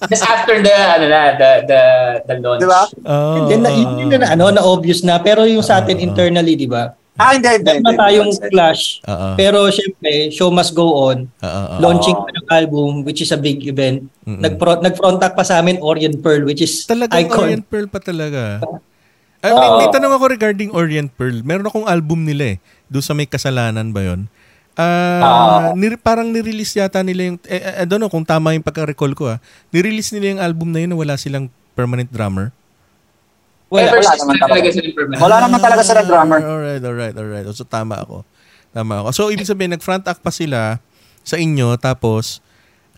Just after the, ano na, the, the, the launch. Di ba? Oh, Hindi, na, yun, yun na, ano, na obvious na. Pero yung sa atin internally, di ba? Ah, hindi, hindi. Meron tayong clash. Oo. Pero syempre, show must go on. Oo. Launching pa ng album, which is a big event. Mm-mm. Nag-front, nag-frontac pa sa amin Orient Pearl, which is Talagang icon. Orient Pearl pa talaga. Ay, may, may tanong ako regarding Orient Pearl. Meron akong album nila eh. Doon sa may kasalanan ba yon? Ah, nir- parang nirelease yata nila yung eh, I don't know kung tama yung pagka-recall ko ah. Nirelease nila yung album na yun na wala silang permanent drummer. Wala. Ever wala naman na talaga permanent. Wala naman talaga sila drummer. Ah, Alright, alright, alright. So tama ako. Tama ako. So ibig sabihin nag-front act pa sila sa inyo tapos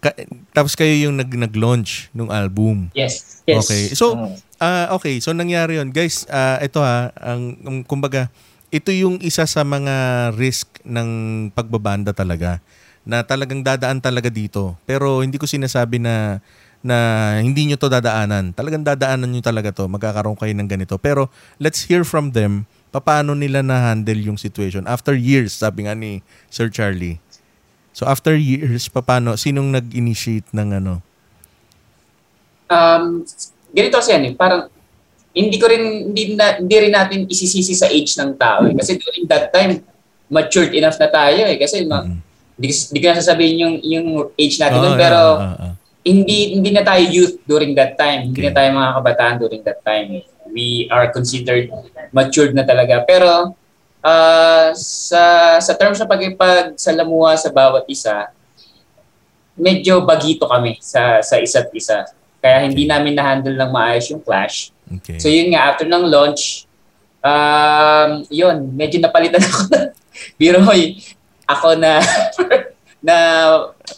ka- tapos kayo yung nag nag-launch ng album. Yes. Yes. Okay. So ah okay, so nangyari 'yon. Guys, ah, ito ha, ang um, kumbaga ito yung isa sa mga risk ng pagbabanda talaga na talagang dadaan talaga dito. Pero hindi ko sinasabi na na hindi nyo to dadaanan. Talagang dadaanan nyo talaga to. Magkakaroon kayo ng ganito. Pero let's hear from them paano nila na-handle yung situation. After years, sabi nga ni Sir Charlie. So after years, paano, sinong nag-initiate ng ano? Um, ganito kasi yan eh, parang hindi ko rin, hindi, na, hindi rin natin isisisi sa age ng tao eh. Kasi during that time, matured enough na tayo eh. Kasi ma- Mm. hindi ko na sasabihin yung, yung age natin Oo, doon, pero ah, ah, ah. Hindi hindi na tayo youth during that time. Hindi Okay. na tayo mga kabataan during that time. eh. We are considered matured na talaga. Pero ah, sa sa terms ng pagipagsalamuha sa bawat isa, medyo bagito kami sa sa isa't isa. Kaya hindi namin na-handle ng maayos yung clash. Okay. So yun nga, after ng launch, um, yun, medyo napalitan ako na, biro ako na, na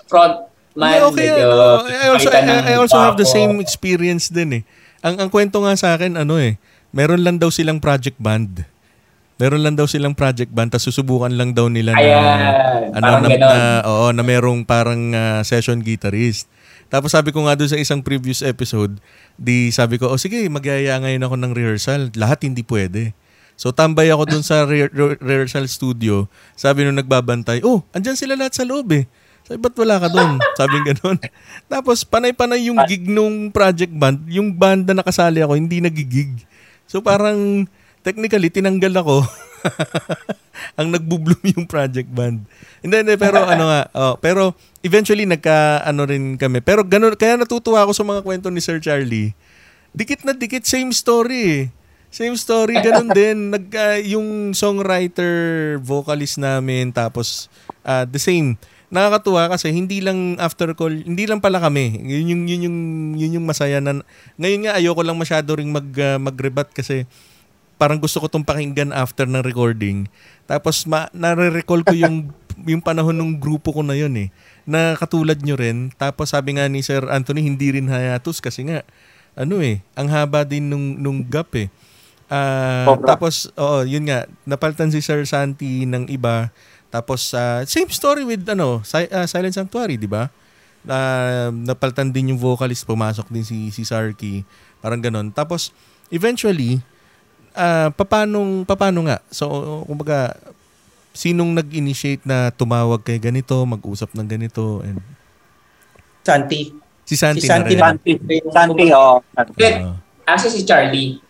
front man. Yeah, okay. medyo ano, I also, I, I also have the same experience din eh. Ang, ang kwento nga sa akin, ano eh, meron lang daw silang project band. Meron lang daw silang project band, tapos susubukan lang daw nila na, Ayan, ano, na, na, oo, na merong parang ah, session guitarist. Tapos sabi ko nga doon sa isang previous episode, di sabi ko, oh sige, magyaya ngayon ako ng rehearsal. Lahat hindi pwede. So tambay ako doon sa re- re- rehearsal studio. Sabi nung nagbabantay, oh, andyan sila lahat sa loob eh. Sabi, ba't wala ka doon? Sabi ganun. Tapos panay-panay yung gig nung project band. Yung band na nakasali ako, hindi nagigig. So parang technically tinanggal ako. ang nagbubloom yung project band. Hindi, hindi, pero ano nga, oh, pero eventually nagka ano rin kami. Pero ganun, kaya natutuwa ako sa mga kwento ni Sir Charlie. Dikit na dikit, same story eh. Same story, ganun din. Nag, ah, yung songwriter, vocalist namin, tapos ah, the same. Nakakatuwa kasi hindi lang after call, hindi lang pala kami. Yun yung yun yung yun yung masaya na ngayon nga ayoko lang masyado ring mag uh, magrebat kasi parang gusto ko tong pakinggan after ng recording. Tapos ma, nare-recall ko yung yung panahon ng grupo ko na yun eh. Na katulad nyo rin. Tapos sabi nga ni Sir Anthony, hindi rin hayatus kasi nga, ano eh, ang haba din nung, nung gap eh. Uh, tapos, oo, yun nga, napalitan si Sir Santi ng iba. Tapos, uh, same story with ano, si, uh, Silent Sanctuary, di ba? Uh, napalitan din yung vocalist, pumasok din si, si Sarky. Parang ganon. Tapos, eventually, uh, papanong, papano nga? So, kumbaga, sinong nag-initiate na tumawag kay ganito, mag-usap ng ganito? And... Santi. Si Santi, si Santi na rin. Santi, Santi, oh. Uh, Actually, si Charlie.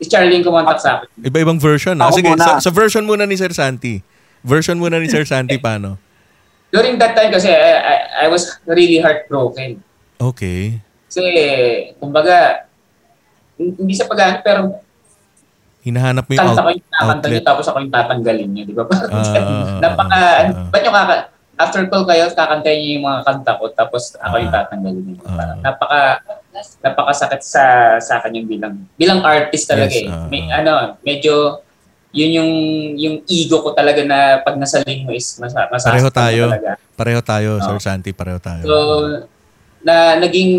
Si Charlie yung kumontak sa akin. Iba-ibang version. Ah. Sige, sa, sa version muna ni Sir Santi. Version muna ni Sir Santi, paano? During that time kasi, I, I, I was really heartbroken. Okay. Kasi, kumbaga, hindi sa pag pero hinahanap mo yung out- ko yung kakanta niyo tapos ako yung tatanggalin niyo, di ba? Parang uh, napaka, uh, ba't nyo kaka, after call kayo, kakantayin niyo yung mga kanta ko tapos ako yung tatanggalin niyo. Uh, napaka, napakasakit sa sa akin yung bilang bilang artist talaga yes, uh, eh. May, ano, medyo yun yung yung ego ko talaga na pag nasa link mo is mas, mas Pareho tayo. Talaga. Pareho tayo, no? Sir Santi, pareho tayo. So, na naging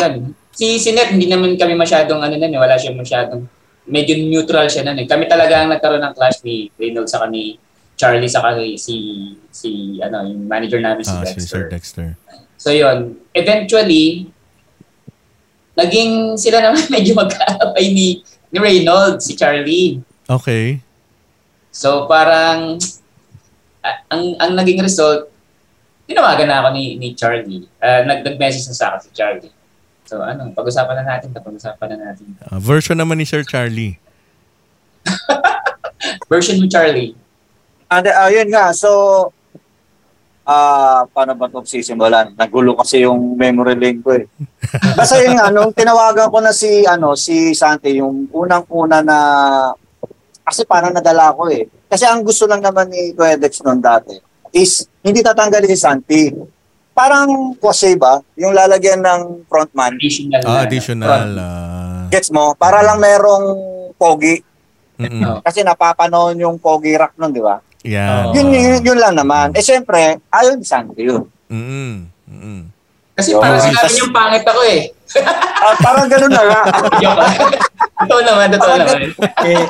yan. Si Sinet, hindi naman kami masyadong ano na, eh, wala siya masyadong medyo neutral siya nun eh. Kami talaga ang nagkaroon ng clash ni Reynolds sa ni Charlie sa si si ano yung manager namin si ah, Dexter. Si Sir Dexter. So yon, eventually naging sila naman medyo magkaabay ni ni Reynolds si Charlie. Okay. So parang ang ang naging result tinawagan na ako ni ni Charlie. Uh, nag nag-message na sa akin si Charlie. So ano, pag-usapan na natin, pag-usapan na natin. Uh, version naman ni Sir Charlie. version ni Charlie. And uh, yun nga, so ah uh, paano ba ito sisimulan? Nagulo kasi yung memory link ko eh. Basta yun nga, nung tinawagan ko na si, ano, si Santi, yung unang-una na, kasi parang nadala ko eh. Kasi ang gusto lang naman ni Quedex noon dati is hindi tatanggalin si Santi parang kasi ba, yung lalagyan ng frontman. Additional. Ah, additional. Uh... Gets mo? Para lang merong pogi. Mm-mm. Kasi napapanahon yung pogi rock nun, di ba? Yeah. Yun, yun, yun lang naman. Eh, siyempre, ayaw ni Sandy yun. Mm-mm. Mm-mm. Kasi so, parang sinabi yung pangit ako eh. uh, parang ganun na nga. totoo naman, totoo naman. eh,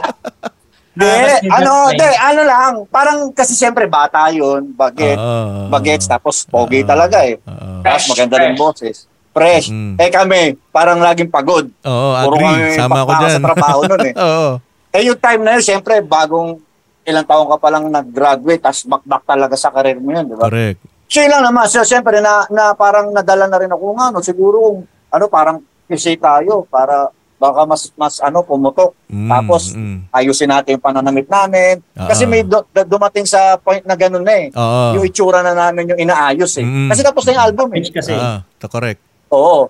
De, uh, ano, de, ano lang, parang kasi siyempre bata yun, baget, uh, bagets, tapos pogi uh, talaga eh. Uh, tapos maganda rin boses. Fresh. Mm. Eh kami, parang laging pagod. Oo, Puro agree. Sama ako dyan. sa trabaho nun eh. Oo. Eh yung time na yun, siyempre, bagong ilang taon ka pa lang nag-graduate, tapos back-back talaga sa karir mo yun, di ba? Correct. So yun lang naman, so, siyempre na, na parang nadala na rin ako nga, no, siguro, ano, parang kasi tayo, para baka mas mas ano pumutok. Mm, Tapos mm. ayusin natin yung pananamit namin. Uh-oh. Kasi may do, dumating sa point na ganun na eh. Uh-oh. Yung itsura na namin yung inaayos eh. Mm. Kasi tapos na yung album eh. Kasi. Uh, to correct. Oo.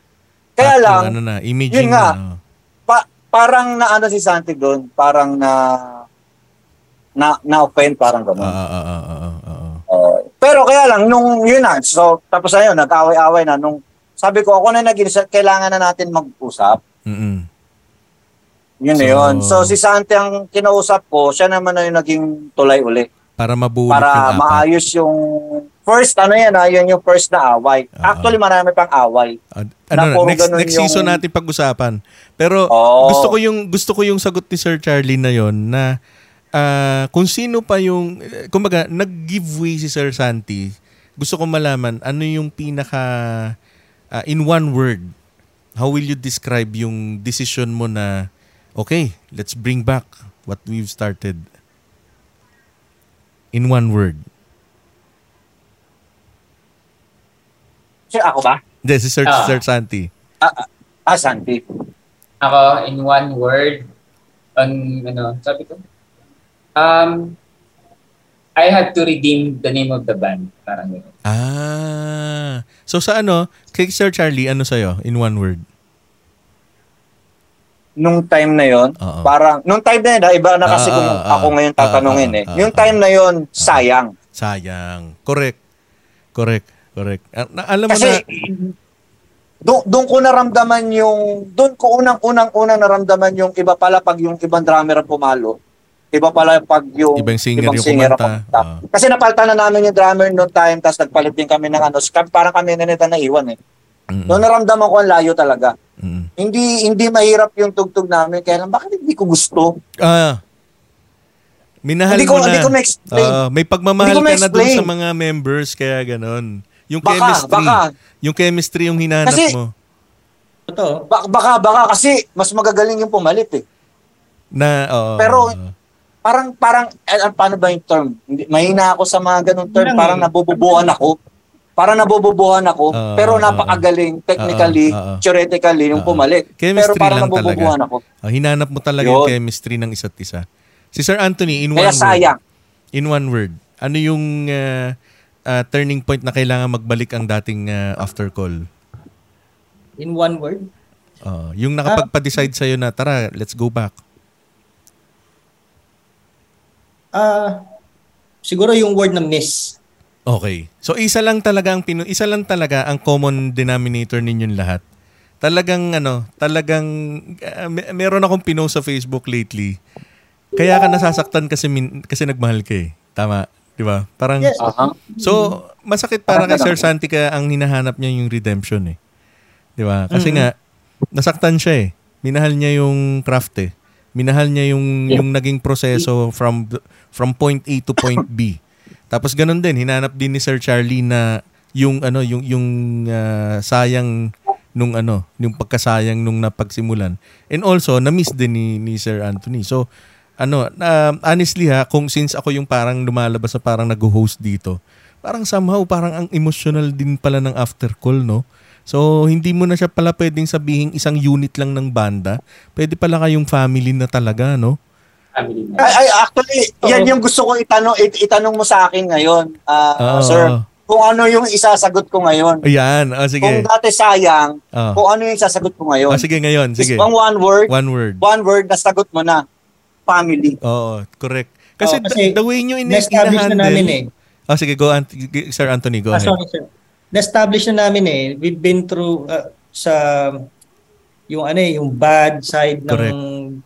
Kaya At lang, ano na, imaging yun nga, na, pa, parang na ano si Santi doon, parang na na na-offend parang gano'n. Uh, uh, uh, uh. Uh, pero kaya lang, nung yun na, so tapos na yun, nag-away-away na, nung sabi ko, ako na naging, kailangan na natin mag-usap. Mm-mm. Yun so, yun. So si Santi ang kinausap ko, siya naman na yung naging tulay uli. Para mabulit Para yung maayos yung first, ano yan ha, yun yung first na away. Uh-huh. Actually marami pang away. Uh, ano, na next, next yung... season natin pag-usapan. Pero oh. gusto ko yung gusto ko yung sagot ni Sir Charlie na yon na uh, kung sino pa yung kumbaga nag-giveaway si Sir Santi. Gusto ko malaman ano yung pinaka uh, in one word how will you describe yung decision mo na okay, let's bring back what we've started in one word. Sir, ako ba? Hindi, si Sir, uh, Sir Santi. Ah, uh, ah, Santi. Ako, in one word, on, ano, sabi ko, um, I had to redeem the name of the band. Parang gano'n. Ah. So sa ano, kay Sir Charlie, ano sa'yo, in one word? Nung time na yon parang nung time na yun ah, iba na kasi uh, kung uh, ako ngayon tatanungin uh, uh, uh, eh yung time na yon sayang sayang correct Correct. Correct. Ah, na, alam mo Kasi na, doon doon ko naramdaman yung doon ko unang-unang-unang naramdaman yung iba pala pag yung ibang drummer ang pumalo. Iba pala pag yung Ibang singer yung singer kumanta. kumanta. Ah. Kasi napalitan na namin yung drummer noong time tapos nagpalit din kami ng ano. Parang kami na nito naiwan eh. Mm, Noong naramdaman ko ang layo talaga. mm. Hindi hindi mahirap yung tugtog namin kaya lang bakit hindi ko gusto? Ah, minahal Hindi ko- mo na. hindi ko ma-explain. Ah, may pagmamahal ka na dun sa mga members, kaya ganon. Yung Baka, chemistry. baka. Yung chemistry yung hinanap Kasi- mo. Totoo. Baka baka, baka kasi mas magagaling yung pumalit eh. Na, oo. Pero- Parang parang eh, ano, paano ba yung term? Hindi, mahina ako sa mga ganung term, parang eh. nabububuhan ako. Parang nabububuhan ako, Ah, pero ah, napakagaling technically, ah, ah. theoretically yung Ah, ah. pumalit. Chemistry pero talaga. nabububuhan ako. Ah, hinanap mo talaga yung Yun. chemistry ng isa't isa. Si Sir Anthony, in Kaya one sayang. word. In one word. Ano yung ah, ah, turning point na kailangan magbalik ang dating ah, after call? In one word. Ah, yung nakapagpa-decide sa'yo na, tara, let's go back. Ah, siguro yung word na miss. Okay. So isa lang talaga ang pinu isa lang talaga ang common denominator ninyong lahat. Talagang ano, talagang uh, me- meron akong pinost sa Facebook lately. Kaya ka nasasaktan kasi min- kasi nagmahal ka eh. Tama, 'di ba? Parang Yes. Aha. So, masakit para kay Sir Santi kaya ang hinahanap niya yung redemption eh. 'Di ba? Kasi Mhm. nga nasaktan siya eh. Minahal niya yung craft eh. Minahal niya yung yung naging proseso from from point A to point B. Tapos ganun din, hinanap din ni Sir Charlie na yung ano, yung yung ah, sayang nung ano, yung pagkasayang nung napagsimulan. And also, na-miss din ni, ni Sir Anthony. So, ano, um, honestly ha, kung since ako yung parang lumalabas sa parang nag-host dito, parang somehow parang ang emotional din pala ng after call, no? So, hindi mo na siya pala pwedeng sabihin isang unit lang ng banda. Pwede pala kayong family na talaga, no? Family. Ay, ay, actually, yan yung gusto ko itanong it, itanong mo sa akin ngayon, ah, Oo. sir. Kung ano yung isasagot ko ngayon. Ayan, oh, Kung sige. dati sayang, Oh. kung ano yung isasagot ko ngayon. Oh, sige ngayon, sige. Bang one word, One word. one word na sagot mo na, family. Oo, correct. Kasi, Oo, kasi the, the way nyo in- Na-establish na namin eh. Oh, sige, go, Ant- Sir Anthony, go Ah, ahead. sorry, sir. Na-establish na namin eh. We've been through uh, sa yung ano eh, yung bad side Correct. ng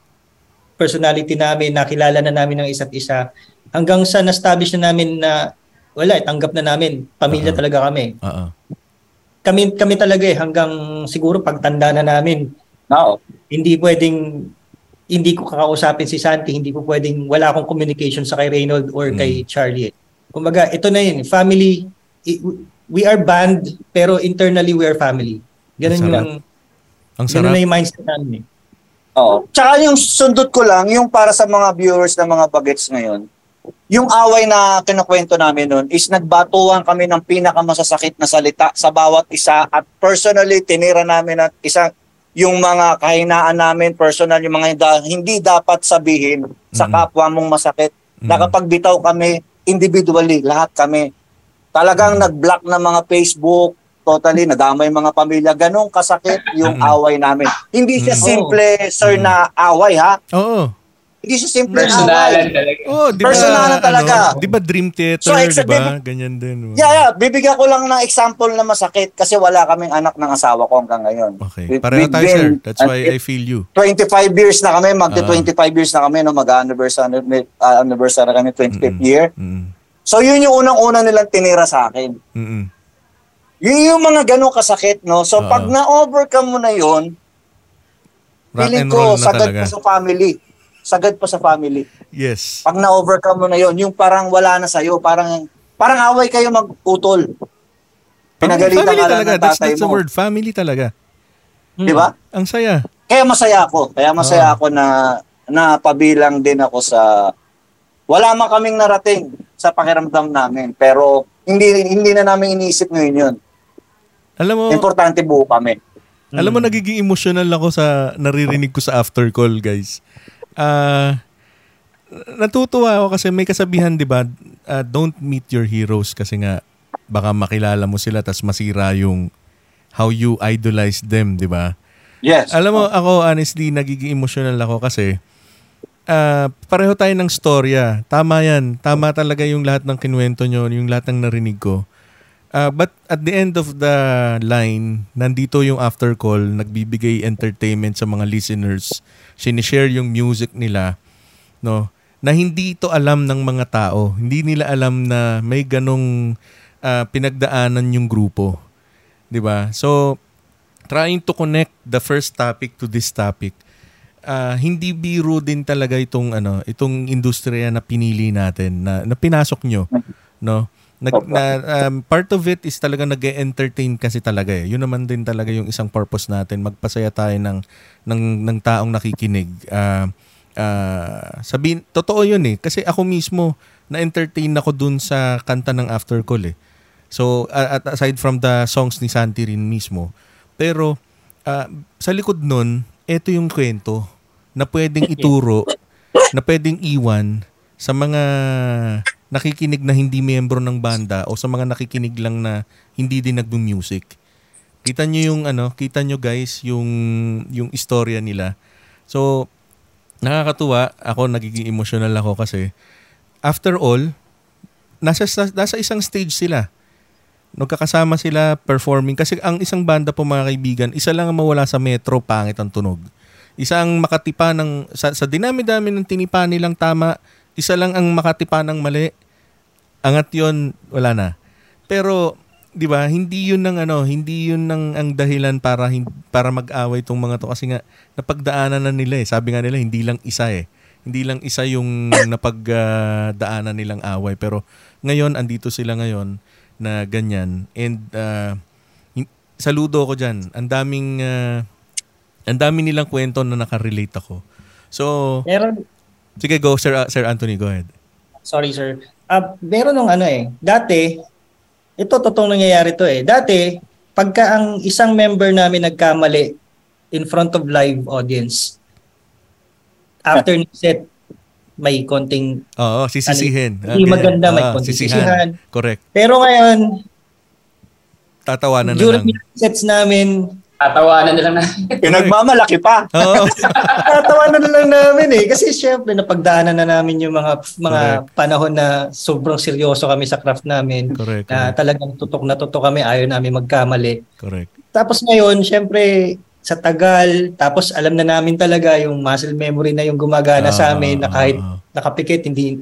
personality namin, nakilala na namin ng isa't isa. Hanggang sa na-establish na namin na wala, eh, tanggap na namin. Pamilya Oo. talaga kami. Oo. Kami kami talaga eh hanggang siguro pagtanda na namin. No. Hindi pwedeng hindi ko kakausapin si Santi, hindi ko pwedeng wala akong communication sa kay Reynold or kay Charlie. eh. Kumbaga, ito na yun, family i- we are band pero internally we are family. Ganun Ang sarap. yung Ang ganun sarap. na yung mindset namin. eh. Oo. Tsaka yung sundot ko lang, yung para sa mga viewers ng mga bagets ngayon, yung away na kinukwento namin nun is nagbatuhan kami ng pinakamasasakit na salita sa bawat isa at personally tinira namin at isa yung mga kahinaan namin personal yung mga hindi dapat sabihin sa Mhm. kapwa mong masakit Mhm. nakapagbitaw kami individually lahat kami talagang nag-block ng mga Facebook totally nadamay mga pamilya ganong kasakit yung away namin hindi siya simple sir na away ha Oo. hindi siya simple na away Personalan talaga. Oh, di ba, Personalan talaga. Ano, di ba Dream Theater, So, di ba? Ganyan din. oh. Yeah, yeah. Bibigyan ko lang ng example na masakit kasi wala kaming anak ng asawa ko hanggang ngayon. Okay. We- Pareho tayo, sir. That's why I feel you. 25 years na kami, magti Ah. 25 years na kami no mag-anniversary uh, anniversary kami 25th Mm-mm. year. Mm-mm. So yun yung unang-una nilang tinira sa akin. Mm-mm. Yun yung mga ganong kasakit, no? So Ah. pag na-overcome mo na yun, feeling ko sagad talaga. pa sa family. Sagad pa sa family. Yes. Pag na-overcome mo na yun, yung parang wala na sa'yo, parang parang away kayo magputol. Pinagalitan family ka lang talaga. ng That's, tatay that's the mo. word. Family talaga. Di ba? Ang saya. Kaya masaya ako. Kaya masaya Ah. ako na napabilang din ako sa wala man kaming narating sa pakiramdam namin pero hindi hindi na namin iniisip ngayon yun. Alam mo, Importante buo kami. alam mo nagiging emotional ako sa naririnig ko sa after call, guys. Ah, natutuwa ako kasi may kasabihan, 'di ba? ah, don't meet your heroes kasi nga baka makilala mo sila tas masira yung how you idolize them, 'di ba? Yes. Alam mo, ako honestly, nagiging emotional ako kasi ah, pareho tayo ng storya. Tama yan. Tama talaga yung lahat ng kinuwento nyo, yung lahat ng narinig ko. Uh, but at the end of the line, nandito yung after call, nagbibigay entertainment sa mga listeners, sinishare yung music nila, no? Na hindi ito alam ng mga tao. Hindi nila alam na may ganong uh, pinagdaanan yung grupo. 'Di ba? So trying to connect the first topic to this topic. Uh, hindi biro din talaga itong ano, itong industriya na pinili natin na, na pinasok nyo, no? Nag, na, um, part of it is talaga nag-entertain kasi talaga eh. Yun naman din talaga yung isang purpose natin, magpasaya tayo ng ng ng taong nakikinig. Uh, uh, sabihin, totoo yun eh. Kasi ako mismo, na-entertain ako dun sa kanta ng After Call eh. So, uh, aside from the songs ni Santi rin mismo. Pero, uh, sa likod nun, ito yung kwento na pwedeng ituro, na pwedeng iwan sa mga nakikinig na hindi miyembro ng banda o sa mga nakikinig lang na hindi din nagmu-music. Kita nyo yung ano, kita nyo guys yung yung istorya nila. So nakakatuwa, ako nagiging emotional ako kasi after all nasa nasa isang stage sila. Nagkakasama sila performing kasi ang isang banda po mga kaibigan, isa lang ang mawala sa metro, pangit ang tunog. Isang makatipa ng sa, sa dinami-dami ng tinipa nilang tama, isa lang ang makatipa ng mali, angat yon wala na. Pero 'di ba, hindi 'yun ng ano, hindi 'yun ng ang dahilan para para mag-away tong mga to kasi nga napagdaanan na nila eh. Sabi nga nila hindi lang isa eh. Hindi lang isa yung napagdaanan uh, nilang away pero ngayon andito sila ngayon na ganyan and uh, saludo ko diyan. Ang daming uh, ang dami nilang kwento na nakarelate ako. So, Meron Sige, go, Sir, uh, Sir Anthony. Go ahead. Sorry, sir. Uh, meron nung ano eh. Dati, ito totoong nangyayari to eh. Dati, pagka ang isang member namin nagkamali in front of live audience, after set, may konting... Oo, sisisihin. Ano, hindi okay. maganda, may uh, konting sisihan. sisihan. Correct. Pero ngayon, tatawanan na during lang. sets namin, Tatawanan na lang namin. Pinagmamalaki pa. Oo. Tatawanan na lang namin eh. Kasi syempre, napagdaanan na namin yung mga mga correct. panahon na sobrang seryoso kami sa craft namin. Correct. Na correct. talagang tutok na tutok kami. Ayaw namin magkamali. Correct. Tapos ngayon, syempre, sa tagal, tapos alam na namin talaga yung muscle memory na yung gumagana uh, sa amin na kahit uh, nakapikit, hindi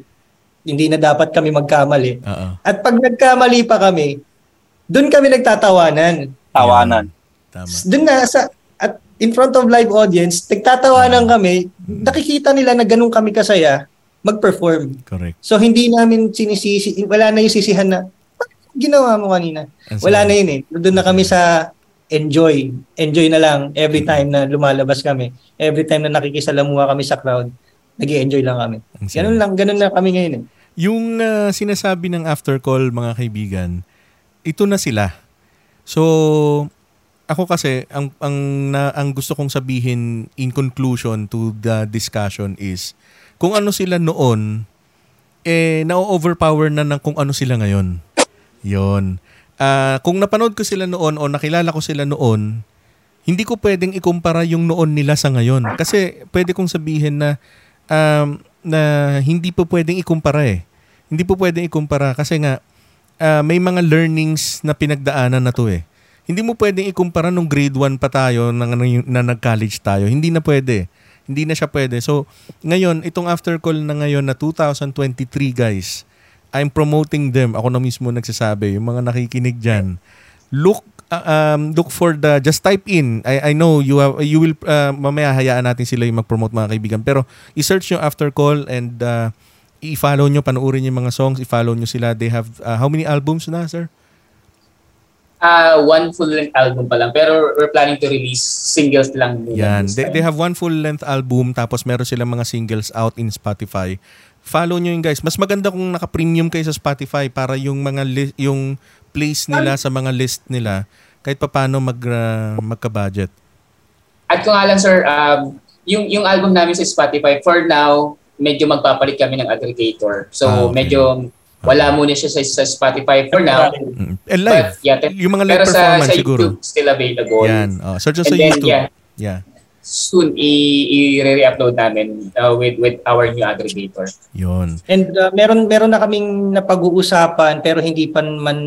hindi na dapat kami magkamali. Uh, At pag nagkamali pa kami, doon kami nagtatawanan. Tawanan. Tama. Doon na sa at in front of live audience, nagtatawanan uh, kami, mm. nakikita nila na ganun kami kasaya mag-perform. Correct. So hindi namin sinisisi, wala na yung sisihan na ginawa mo kanina. Wala na yun eh. Doon na kami sa enjoy. Enjoy na lang every mm. time na lumalabas kami. Every time na nakikisalamuha kami sa crowd, nag enjoy lang kami. Ganun lang, ganun na kami ngayon eh. Yung uh, sinasabi ng after call mga kaibigan, ito na sila. So, ako kasi ang ang na, ang gusto kong sabihin in conclusion to the discussion is kung ano sila noon eh na-overpower na ng kung ano sila ngayon. 'Yon. Uh, kung napanood ko sila noon o nakilala ko sila noon, hindi ko pwedeng ikumpara yung noon nila sa ngayon kasi pwede kong sabihin na um, na hindi po pwedeng ikumpara eh. Hindi po pwedeng ikumpara kasi nga uh, may mga learnings na pinagdaanan na to eh hindi mo pwedeng ikumpara nung grade 1 pa tayo na, na, na nag-college tayo. Hindi na pwede. Hindi na siya pwede. So, ngayon, itong after call na ngayon na 2023, guys, I'm promoting them. Ako na mismo nagsasabi. Yung mga nakikinig dyan, look uh, um, look for the just type in I I know you have you will uh, mamaya hayaan natin sila yung mag-promote mga kaibigan pero i-search nyo after call and uh, i-follow nyo panoorin yung mga songs i-follow nyo sila they have uh, how many albums na sir uh, one full-length album pa lang. Pero we're planning to release singles lang. Yan. They, they have one full-length album tapos meron silang mga singles out in Spotify. Follow nyo yun guys. Mas maganda kung naka-premium kayo sa Spotify para yung mga li- yung place nila sa mga list nila kahit paano mag uh, magka-budget. At kung alam sir, um, yung yung album namin sa Spotify for now medyo magpapalit kami ng aggregator. So ah, okay. medyo wala muna siya sa, sa Spotify for now. Mm. And live. But, yeah, yung mga live pero performance sa, sa siguro. YouTube, still available. Yan. Oh, search sa YouTube. yeah. yeah. soon i- i-re-upload namin uh, with with our new aggregator. Yun. And uh, meron meron na kaming napag-uusapan pero hindi pa man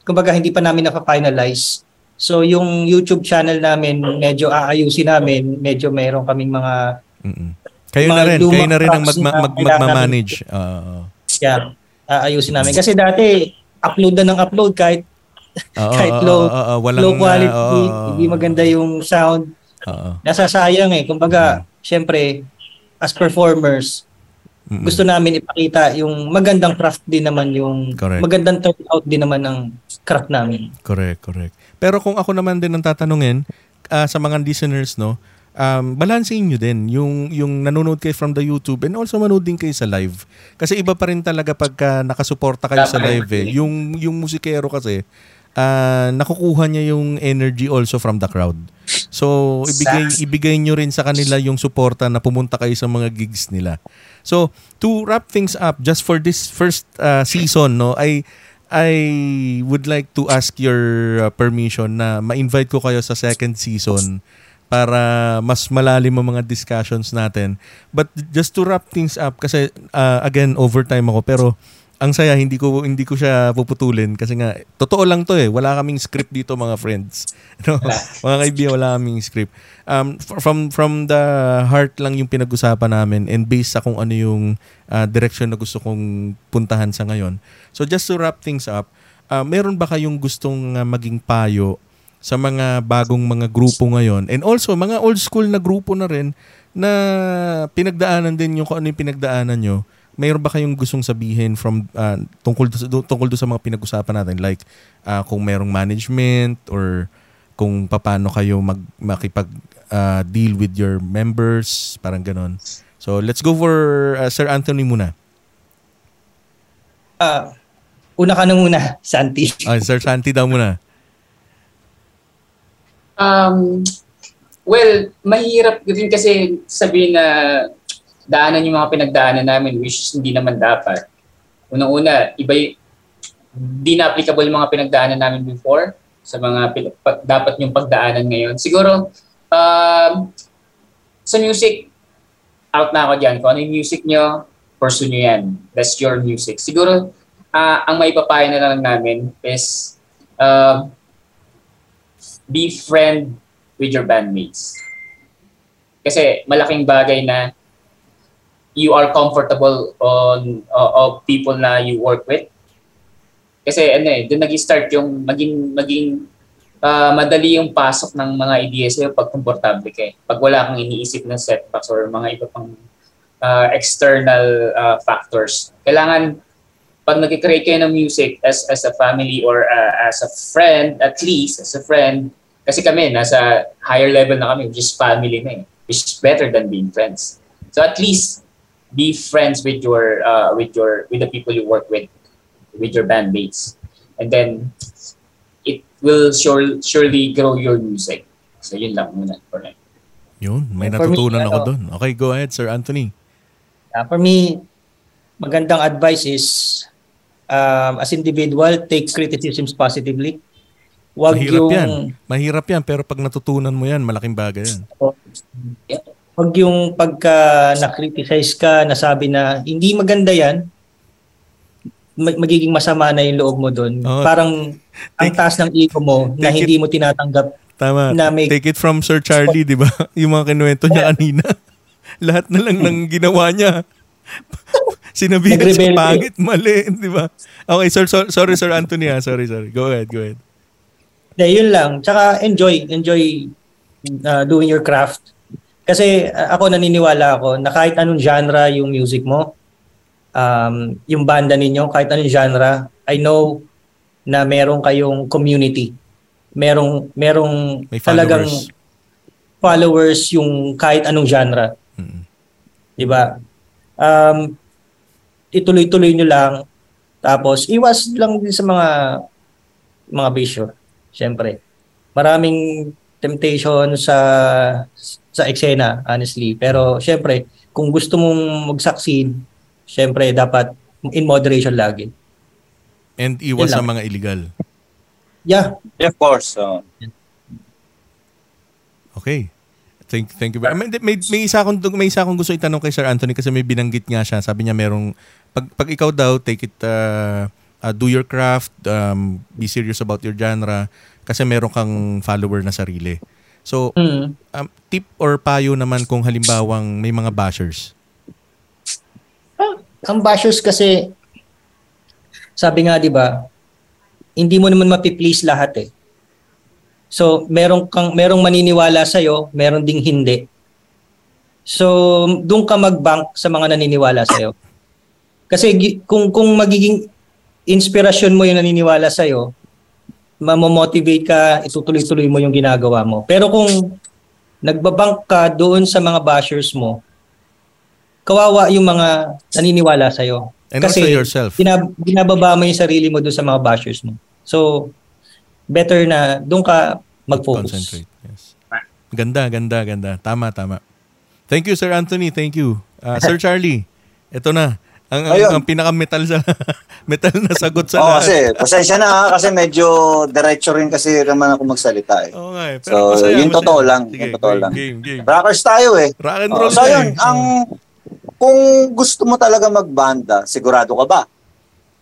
kumbaga hindi pa namin na-finalize. So yung YouTube channel namin medyo aayusin namin, medyo meron kaming mga Mm-mm. Kayo Mga na rin, kayo na rin ang na mag, kailangan magmamanage. Oo. yeah, aayusin namin kasi dati upload na ng upload kahit Oo, Kahit low- oo, oo, walang, low quality, oo, oo, hindi maganda yung sound. Oo. Nasasayang eh. Kumbaga, syempre, as performers, Mm-mm. gusto namin ipakita yung magandang craft din naman yung Correct. magandang turnout din naman ng craft namin. Correct, correct. Pero kung ako naman din ang tatanungin ah, sa mga listeners, no, um, balansein nyo din yung, yung nanonood kayo from the YouTube and also manood din kayo sa live. Kasi iba pa rin talaga pagka nakasuporta kayo sa live eh. Yung, yung musikero kasi, ah, nakukuha niya yung energy also from the crowd. So, ibigay, ibigay nyo rin sa kanila yung suporta na pumunta kayo sa mga gigs nila. So, to wrap things up, just for this first ah, season, no, I I would like to ask your uh, permission na ma-invite ko kayo sa second season para mas malalim ang mga discussions natin. But just to wrap things up kasi uh, again overtime ako pero ang saya hindi ko hindi ko siya puputulin kasi nga totoo lang to eh. Wala kaming script dito mga friends. No? Mga kaibigan wala kaming script. Um from from the heart lang yung pinag-usapan namin and based sa kung ano yung uh, direction na gusto kong puntahan sa ngayon. So just to wrap things up uh, meron ba kayong gustong uh, maging payo sa mga bagong mga grupo ngayon. And also mga old school na grupo na rin na pinagdaanan din yung kung ano yung pinagdaanan nyo. Mayroon ba kayong gustong sabihin from uh, tungkol do, tungkol do sa mga pinag-usapan natin? Like uh, kung merong management or kung paano kayo mag makipag uh, deal with your members parang ganon. So let's go for uh, Sir Anthony muna. Ah, una ka na muna, Santi. Ah, Sir Santi daw muna Um, well, mahirap din kasi sabihin na daanan yung mga pinagdaanan namin which is hindi naman dapat. Unang-una, iba y- di na applicable yung mga pinagdaanan namin before sa mga pin- pa- dapat yung pagdaanan ngayon. Siguro, um, sa music, out na ako dyan. Kung ano yung music nyo, pursue nyo yan. That's your music. Siguro, ah, ang may papayo na lang namin is um, be friend with your bandmates. Kasi malaking bagay na you are comfortable on uh, of people na you work with. Kasi ano eh, doon nag-start yung maging maging ah, madali yung pasok ng mga ideas sa'yo pag komportable ka eh. Pag wala kang iniisip na setbacks or mga iba pang ah, external ah, factors. Kailangan pag nag-create kayo ng music as as a family or ah, as a friend, at least as a friend, kasi kami nasa higher level na kami, which is family na eh, which is better than being friends. So at least be friends with your uh, with your with the people you work with, with your bandmates, and then it will sure, surely grow your music. So yun lang muna for now. yun may For me, natutunan ako ano, doon okay go ahead Sir Anthony Ah, for me, magandang advice is um, as individual, take criticisms positively. Huwag mahirap yung yan mahirap yan pero pag natutunan mo yan malaking bagay yan Huwag yung pagka na-criticize ka, nasabi na hindi maganda yan, mag- magiging masama na yung loob mo doon. Oo. Parang ang taas ng ego mo na hindi mo tinatanggap. Tama. Na may- Take it from Sir Charlie, di ba? Yung mga kinuwento niya kanina. Lahat na lang ng ginawa niya. Sinabihan si Nagrebelde. pangit, mali, di ba? Okay, sir, so- sorry, Sir Anthony. Ha? Sorry, sorry. Go ahead, go ahead. Hindi, yun lang. Tsaka enjoy, enjoy uh, doing your craft. Kasi uh, ako naniniwala ako na kahit anong genre yung music mo, um, yung banda ninyo, kahit anong genre, I know na meron kayong community. Merong merong May talagang followers. yung kahit anong genre. Mm. 'Di ba? Um, ituloy-tuloy nyo lang. Tapos, iwas lang din sa mga mga bisyo. Siyempre. Maraming temptation sa sa eksena, honestly. Pero, siyempre, kung gusto mong mag-succeed, siyempre, dapat in moderation lagi. And iwas sa mga illegal. Yeah. Yeah, of course. So, Okay. Thank, thank you. very- May, may, may isa akong may isa akong gusto itanong kay Sir Anthony kasi may binanggit nga siya. Sabi niya merong pag pag ikaw daw take it uh, uh, do your craft, um, be serious about your genre kasi meron kang follower na sarili. So, Mm. um, tip or payo naman kung halimbawang may mga bashers. Ang bashers kasi, sabi nga 'di ba, hindi mo naman mapi-please lahat eh. So, merong kang merong maniniwala sa iyo, meron ding hindi. So, doon ka mag-bank sa mga naniniwala sa iyo. Kasi kung kung magiging inspirasyon mo yung naniniwala sa iyo, mamomotivate ka, itutuloy-tuloy mo yung ginagawa mo. Pero kung nagbabank ka doon sa mga bashers mo, kawawa yung mga naniniwala sa iyo. And also yourself. Binab- binababa mo yung sarili mo doon sa mga bashers mo. So, better na doon ka mag-focus. Concentrate. Yes. Ganda, ganda, ganda. Tama, tama. Thank you, Sir Anthony. Thank you. Uh, Sir Charlie, ito na. Ang, ang, Ayun. ang pinaka-metal sa metal na sagot sa Oo, lahat. kasi, pasensya na ha, kasi medyo diretso rin kasi naman ako magsalita eh. Oo nga eh. So, masaya, yung masaya. totoo lang, Sige, yung totoo game, lang. Game, game. Rockers tayo eh. Rock and roll so na yun, eh. ang kung gusto mo talaga magbanda, sigurado ka ba?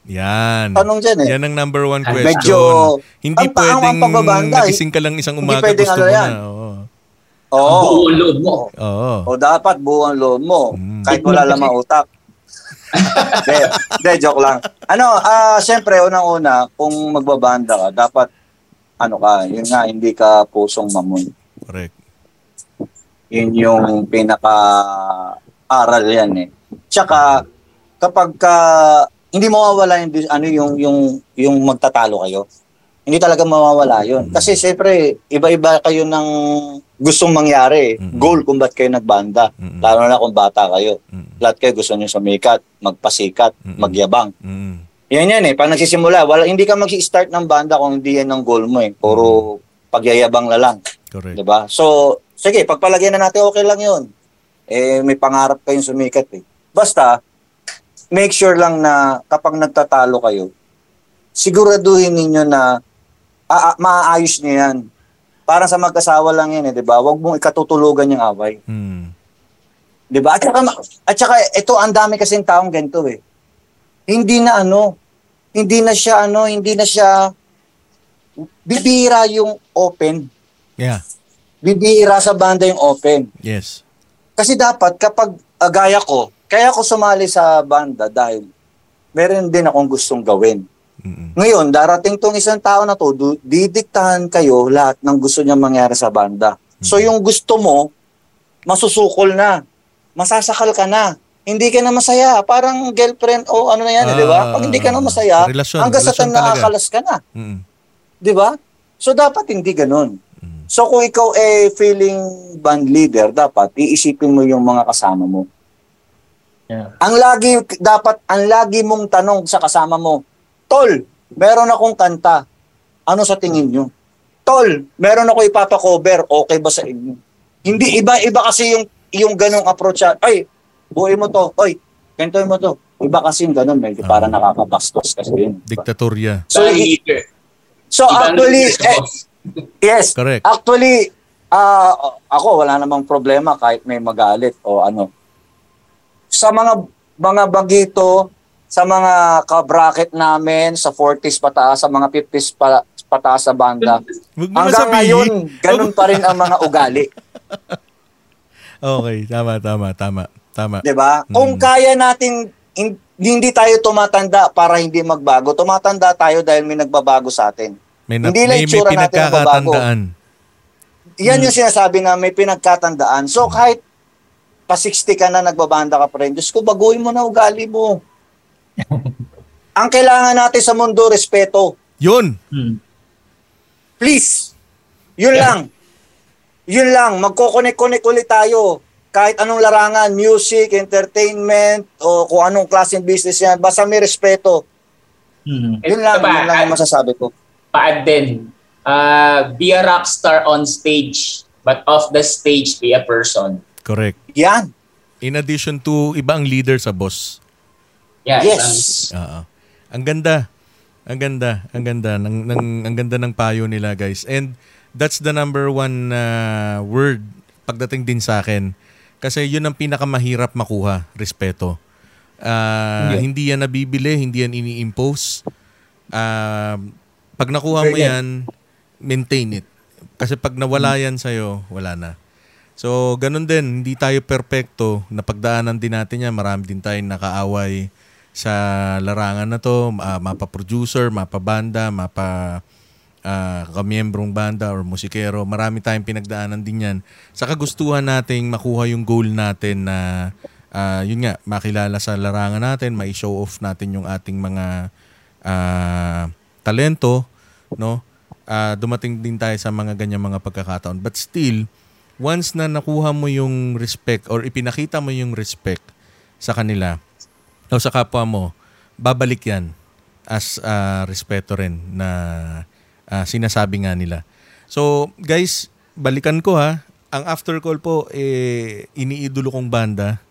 Yan. Tanong dyan eh. Yan ang number one Ah, question. medyo- Hindi ang pa- ang pwedeng nagising ka lang isang hindi umaga pwedeng gusto ano mo yan. na. Oo. Oo. Buong loob mo. Oo. O dapat buo ang loob mo. Mm. Kahit wala lamang utak. De, de, joke lang. Ano, ah, syempre, unang-una, kung magbabanda ka, dapat, ano ka, yun nga, hindi ka pusong mamon. Correct. Yun yung pinaka-aral yan eh. Tsaka, kapag ka, hindi mawawala yung, ano, yung, yung, yung magtatalo kayo. Hindi talaga mawawala yun. Mm. Kasi syempre, iba-iba kayo ng gustong mangyari. Mm. Goal kung ba't kayo nagbanda. Mm-mm. Lalo na kung bata kayo. Mm-mm. Lahat kayo gusto nyo sumikat, magpasikat, Mm-mm. magyabang. Mm-mm. Yan yan eh. Pag nagsisimula, wala, hindi ka mag-start ng banda kung hindi yan ang goal mo eh. Puro pagyayabang na lang. Correct. Di ba? So, sige, pagpalagyan na natin, okay lang yun. Eh, may pangarap kayong sumikat eh. Basta, make sure lang na kapag nagtatalo kayo, siguraduhin ninyo na a- a- maaayos niyo yan. Para sa magkasawa lang yan eh, di ba? Huwag mong ikatutulugan yung away. Mm. 'Di ba? At saka, at saka ito ang dami kasing taong ganito eh. Hindi na ano, hindi na siya ano, hindi na siya bibira yung open. Yeah. Bibira sa banda yung open. Yes. Kasi dapat kapag ah, gaya ko, kaya ako sumali sa banda dahil meron din akong gustong gawin. Mm-mm. Ngayon, darating tong isang tao na to, du- didiktahan kayo lahat ng gusto niya mangyari sa banda. So yung gusto mo, masusukol na. Masasakal ka na. Hindi ka na masaya. Parang girlfriend o ano na yan, eh, di ba? Ah, Pag hindi ka na masaya, relasyon, hanggang sa relasyon time talaga. nakakalas ka na. Mm-mm. Di ba? So dapat hindi ganun. Mm. So kung ikaw eh feeling band leader, dapat iisipin mo yung mga kasama mo. Yeah. Ang lagi dapat ang lagi mong tanong sa kasama mo, Tol, meron akong kanta. Ano sa tingin nyo? Tol, meron ako ipapa-cover. Okay ba sa inyo? Hindi iba-iba kasi yung yung ganong approach. ah. Ay, buhay mo to. Oy, kantoy mo to. Iba kasi yung ganon, medyo para Ah. nakakabastos kasi yun. Diktatorya. So, i- leader. so actually, eh, yes, Correct. Actually, ah ako wala namang problema kahit may magalit o ano. Sa mga mga bagito, sa mga ka-bracket namin, sa 40s pataas, sa mga 50s pa, pataas sa banda. Hanggang sabihin. ngayon, ganun pa rin ang mga ugali. Okay, tama, tama, tama. Tama. 'Di ba? Kung Mm. kaya natin hin- hindi tayo tumatanda para hindi magbago. Tumatanda tayo dahil may nagbabago sa atin. May, na, Hindi lang may, may pinagkakatandaan. Yan Mm. yung sinasabi na may pinagkatandaan. So kahit pa 60 ka na nagbabanda ka pa rin, Diyos ko, baguhin mo na ugali mo. Ang kailangan natin sa mundo, respeto. Yun. Hmm. Please. Yun lang. Yun lang. Magko-connect-connect ulit tayo. Kahit anong larangan, music, entertainment, o kung anong klaseng business yan, basta may respeto. Hmm. Yun lang, Ito ba, yun lang ang masasabi ko. paad din. Uh, be a rock star on stage, but off the stage, be a person. Correct. Yan. In addition to ibang leader sa boss. Yeah, Yes. Oo. Ang ganda. Ang ganda. Ang ganda ng, ng ang ganda ng payo nila, guys. And that's the number one uh, word pag pagdating din sa akin. Kasi yun ang pinakamahirap makuha, respeto. Ah, Yeah. Hindi yan nabibili, hindi yan ini-impose. Ah, pag nakuha mo yan, maintain it. Kasi pag nawala yan sa'yo, wala na. So, ganun din, hindi tayo perpekto. Napagdaanan din natin yan. Marami din tayong nakaaway sa larangan na to. Ma- mapa-producer, mapa-banda, mapa kamiyembrong banda or musikero. Marami tayong pinagdaanan din yan. Sa kagustuhan nating makuha yung goal natin na ah, yun nga, makilala sa larangan natin, mai-show off natin yung ating mga ah, talento, no? Ah, dumating din tayo sa mga ganyang mga pagkakataon. But still, once na nakuha mo yung respect or ipinakita mo yung respect sa kanila o sa kapwa mo, babalik yan as ah, respeto rin na ah, sinasabi nga nila. So, guys, balikan ko ha. Ang after call po, eh, iniidolo kong banda.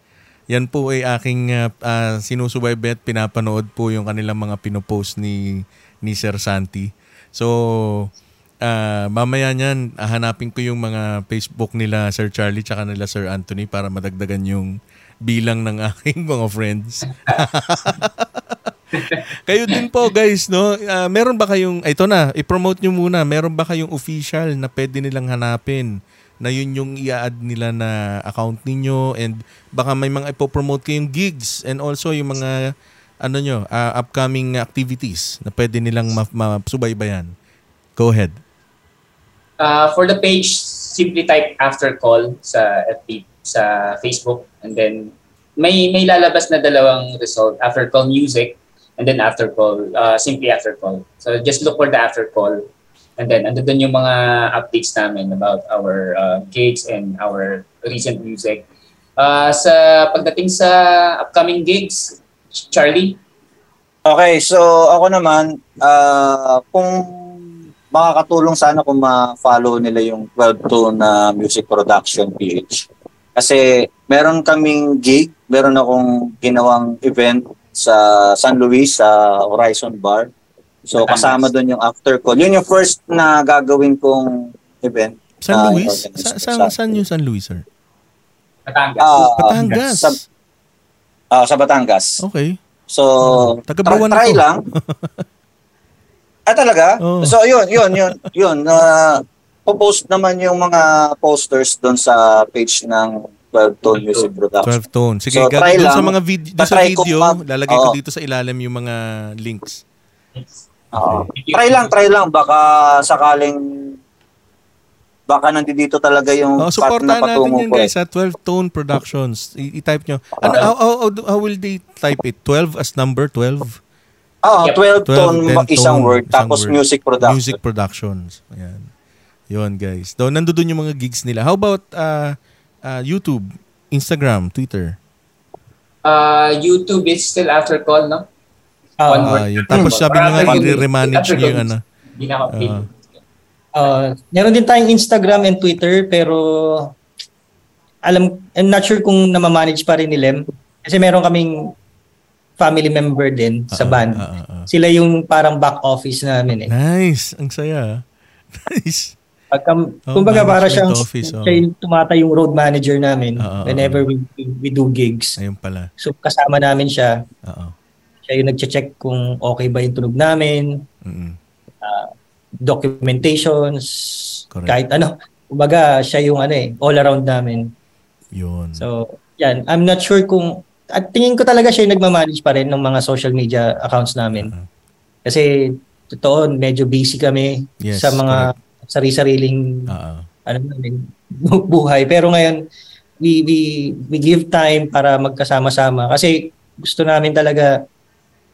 Yan po ay aking ah, ah, sinusubaybay at pinapanood po yung kanilang mga pinopost ni, ni Sir Santi. So, ah, mamaya niyan, hanapin ko yung mga Facebook nila Sir Charlie tsaka nila Sir Anthony para madagdagan yung bilang ng aking mga friends. Kayo din po guys, no? Ah, meron ba kayong, ito na, i-promote nyo muna, meron ba kayong official na pwede nilang hanapin na yun yung i-add nila na account ninyo and baka may mga ipopromote kayong gigs and also yung mga ano nyo, ah, upcoming activities na pwede nilang ma- masubaybayan. Go ahead. Uh, for the page, simply type after call sa FB, sa Facebook, and then may may lalabas na dalawang result, after call music, and then after call, uh, simply after call. So just look for the after call, and then ando doon yung mga updates namin about our uh, gigs and our recent music. Uh, sa pagdating sa upcoming gigs, Charlie, Okay, so ako naman, ah, kung makakatulong sana kung ma-follow nila yung 12 to na music production page. Kasi meron kaming gig, meron akong ginawang event sa San Luis, sa Horizon Bar. So kasama doon yung after call. Yun yung first na gagawin kong event. San Ah, Luis? Sa, sa, sa- saan yung San Luis, sir? Batangas. Ah, Batangas. Sa, ah, sa Batangas. Okay. So, Oh, taga-Brawan try, try ako. lang. ah, talaga? Oo. So, yun, yun, yun, yun. Uh, post naman yung mga posters doon sa page ng 12 Tone Music Production. 12 tone. Sige, So, try doon sa lang. mga vid- doon sa ko video, ma- lalagay ko Oo. dito sa ilalim yung mga links. Oo. Try lang, try lang. Baka sakaling baka nandito talaga yung Oh, supportahan na natin patungo yan ko. guys sa 12 Tone Productions. I- I-type nyo. Ano, how, how, how, how will they type it? 12 as number 12? Ah, Yep. 12 tone, 10 isang tone, word, isang tapos word. music production. Music Productions. Ayan. Yun guys. Daw nandoon yung mga gigs nila. How about uh, uh, YouTube, Instagram, Twitter? Uh, YouTube is still after call, no? Ah, One word. yun. Tapos sabi nyo nga, i-remanage nyo yung ano. Uh, meron din tayong Instagram and Twitter pero alam I'm not sure kung namamanage pa rin ni Lem kasi meron kaming family member din sa Ah, band. ah, ah. Sila yung parang back office namin eh. Nice. Ang saya. Nice. Pagka, Oh, kumbaga para siyang office, oh. siya yung tumata yung road manager namin ah, whenever we, we do gigs. Ayun pala. So kasama namin siya. Oo. Siya yung nagche-check kung okay ba yung tunog namin, Mm-mm. documentations, Correct. kahit ano. Kumbaga siya yung ano eh, all around namin. Yun. So, yan. I'm not sure kung at tingin ko talaga siya yung nagmamanage pa rin ng mga social media accounts namin. Uh-huh. Kasi totoo, medyo busy kami Yes, sa mga sari-sariling Oo. ano namin buhay. Pero ngayon we we we give time para magkasama-sama kasi gusto namin talaga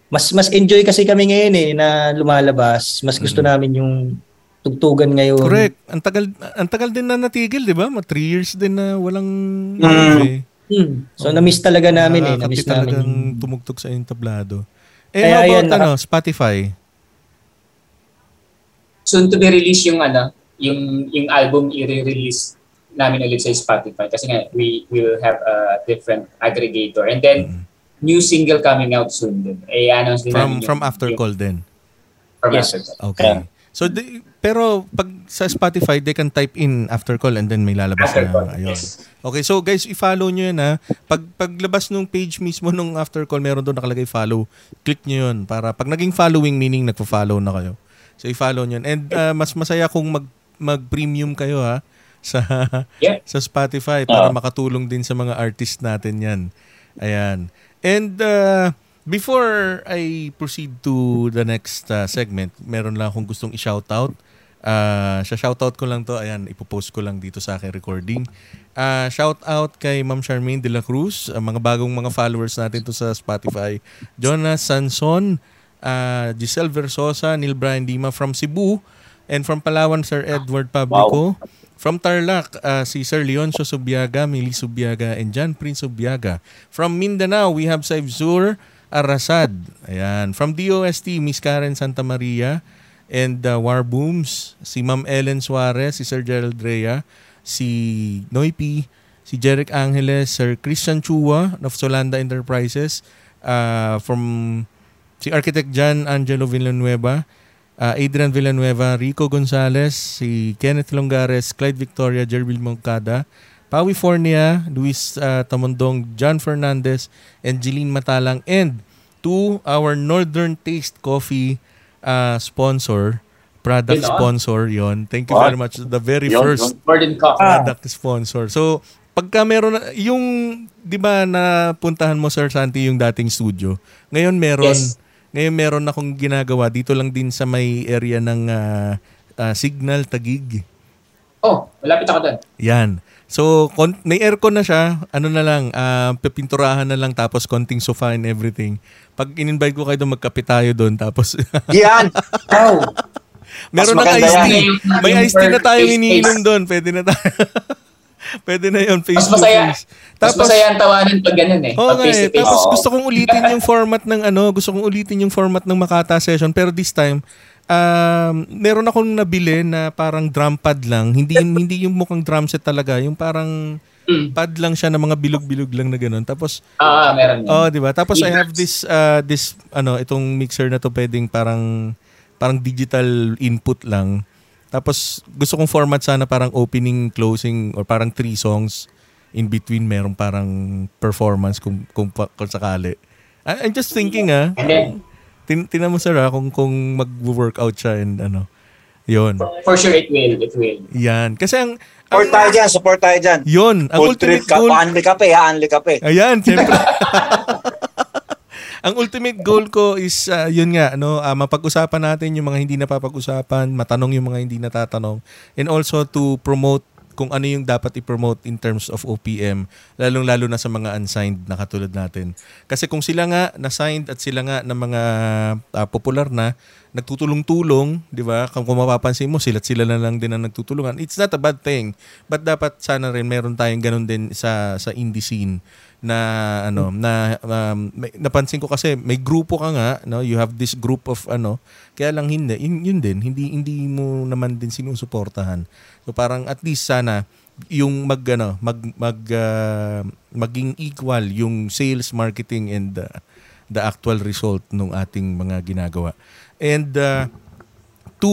mas mas enjoy kasi kami ngayon eh na lumalabas. Mas gusto Mm. namin yung tugtugan ngayon. Correct. Ang tagal ang tagal din na natigil, 'di ba? Mga 3 years din na walang Mm. live, eh. Hmm. So na-miss talaga namin eh, na-miss namin. talagang yung- tumugtog sa entablado. Eh, Kaya how about yan, ano, Spotify? Soon to be released yung ano, yung yung album i-release namin ulit sa Spotify kasi nga we will have a different aggregator and then Mm. new single coming out soon din. Eh announce din From namin yung- from after yung- call din. From Yes. after call. Okay. So di- pero pag sa Spotify, they can type in after call and then may lalabas After na. call, Ayun. yes. Okay, so guys, i-follow nyo yun ha. Pag, paglabas nung page mismo nung after call, meron doon nakalagay follow. Click nyo yun para pag naging following, meaning nagpo-follow na kayo. So i-follow yun. And uh, mas masaya kung mag, mag-premium kayo ha sa Yeah. sa Spotify para Oo. makatulong din sa mga artist natin yan. Ayan. And uh, before I proceed to the next uh, segment, meron lang akong gustong i-shoutout. Uh, sa shoutout ko lang to, ayan, ipopost ko lang dito sa aking recording. Uh, shoutout kay Ma'am Charmaine de la Cruz, ang mga bagong mga followers natin to sa Spotify. Jonas Sanson, uh, Giselle Versosa, Neil Brian Lima from Cebu, and from Palawan, Sir Edward Pablico. From Tarlac, uh, si Sir Leoncio Subiaga, Mili Subiaga, and John Prince Subiaga. From Mindanao, we have Saivzur Arasad. Ayan. From DOST, Miss Karen Santa Maria and uh, War Booms, si Ma'am Ellen Suarez, si Sir Gerald Rea, si Noipi, si Jeric Angeles, Sir Christian Chua of Solanda Enterprises, uh, from si Architect John Angelo Villanueva, uh, Adrian Villanueva, Rico Gonzalez, si Kenneth Longares, Clyde Victoria, Jervil Moncada, Pawi Fornia, Luis uh, Tamondong, John Fernandez, and Jeline Matalang, and to our Northern Taste Coffee uh, sponsor, product Yun, ah. sponsor yon. Thank you What? very much. The very Yun, first. Ah. product sponsor. So, pagka meron na, yung, di ba, napuntahan mo, Sir Santi, yung dating studio. Ngayon meron, Yes. Ngayon meron akong ginagawa dito lang din sa may area ng ah, ah, Signal Tagig. Oh, malapit ako doon. Yan. So, kon- may aircon na siya. Ano na lang, ah, pipinturahan na lang tapos konting sofa and everything. Pag in-invite ko kayo doon, magkape tayo doon. Tapos, Yan. Wow. meron maganda iced tea. Yung- May iced tea na tayo iniinom doon. Pwede na tayo. Pwede na yun, face Mas to masaya. face. Mas masaya ang tawanan pag ganun eh. Oo pag nga eh. Tapos Oo. gusto kong ulitin yung format ng ano, gusto kong ulitin yung format ng Makata session pero this time um, meron akong nabili na parang drum pad lang. Hindi hindi yung mukhang drum set talaga, yung parang Mm. pad lang siya na mga bilog-bilog lang na ganun. Tapos Ah, meron oh, di ba? Tapos I Yes. have this uh, this ano, itong mixer na to pwedeng parang parang digital input lang. Tapos gusto kong format sana parang opening, closing or parang three songs in between meron parang performance kung kung, kung sakali. I- I'm just thinking ah. And then, Tin tinan mo sir ah, kung kung mag-workout siya and ano. 'Yon. for sure it will. It will. Yan. Kasi ang Support tayo dyan, support tayo dyan. 'yon, ang Full ultimate ka, goal paanli kape, ha, anli kape. Ayan, siyempre. Ang ultimate goal ko is uh, yun nga no, ah, mapag-usapan natin yung mga hindi napapag-usapan, matanong yung mga hindi natatanong and also to promote kung ano yung dapat i-promote in terms of OPM, lalong-lalo na sa mga unsigned na katulad natin. Kasi kung sila nga na-signed at sila nga ng mga ah, popular na, nagtutulong-tulong, di ba? Kung, kung mapapansin mo, sila sila na lang din ang nagtutulungan. It's not a bad thing. But dapat sana rin meron tayong ganun din sa sa indie scene na ano na um, may, napansin ko kasi may grupo ka nga no? You have this group of ano kaya lang hindi yun, yun din hindi hindi mo naman din sinusuportahan. So parang at least sana yung mag ano mag mag ah, maging equal yung sales marketing and the, the actual result ng ating mga ginagawa. And uh, to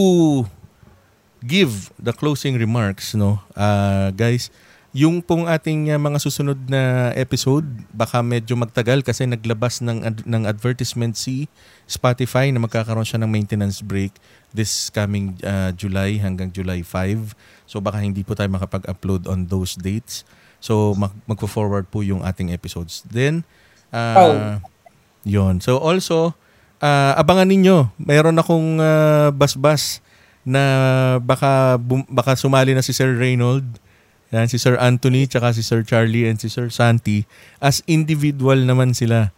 give the closing remarks no? Uh, guys yung pong ating uh, mga susunod na episode baka medyo magtagal kasi naglabas ng ad- ng advertisement si Spotify na magkakaroon siya ng maintenance break this coming uh, July hanggang July 5 so baka hindi po tayo makapag-upload on those dates. So mag- magfo-forward po yung ating episodes. Then uh, Oh. yon so also uh, abangan ninyo. Mayroon akong uh, basbas na baka bum- baka sumali na si Sir Reynold yan, si Sir Anthony, tsaka si Sir Charlie and si Sir Santi as individual naman sila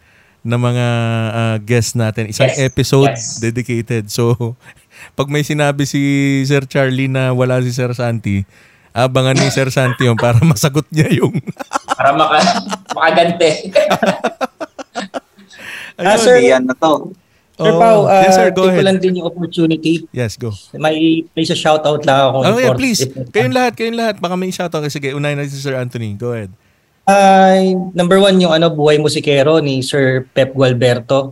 na mga uh, guests natin. Isang Yes, episode yes. dedicated. So, pag may sinabi si Sir Charlie na wala si Sir Santi, abangan ni Sir Santi yun para masagot niya yung... Para maka, makagante. Ah, sir. Yan na to. Sir Oh, Pao, uh, yes sir, go take ko ahead. lang din yung opportunity. Yes, go. May please a shoutout lang ako. Oh, yeah, please. Kayong lahat, kayong lahat. Baka may shoutout. Sige, unahin natin si Sir Anthony. Go ahead. Ay, number one, yung ano, Buhay Musikero ni Sir Pep Gualberto.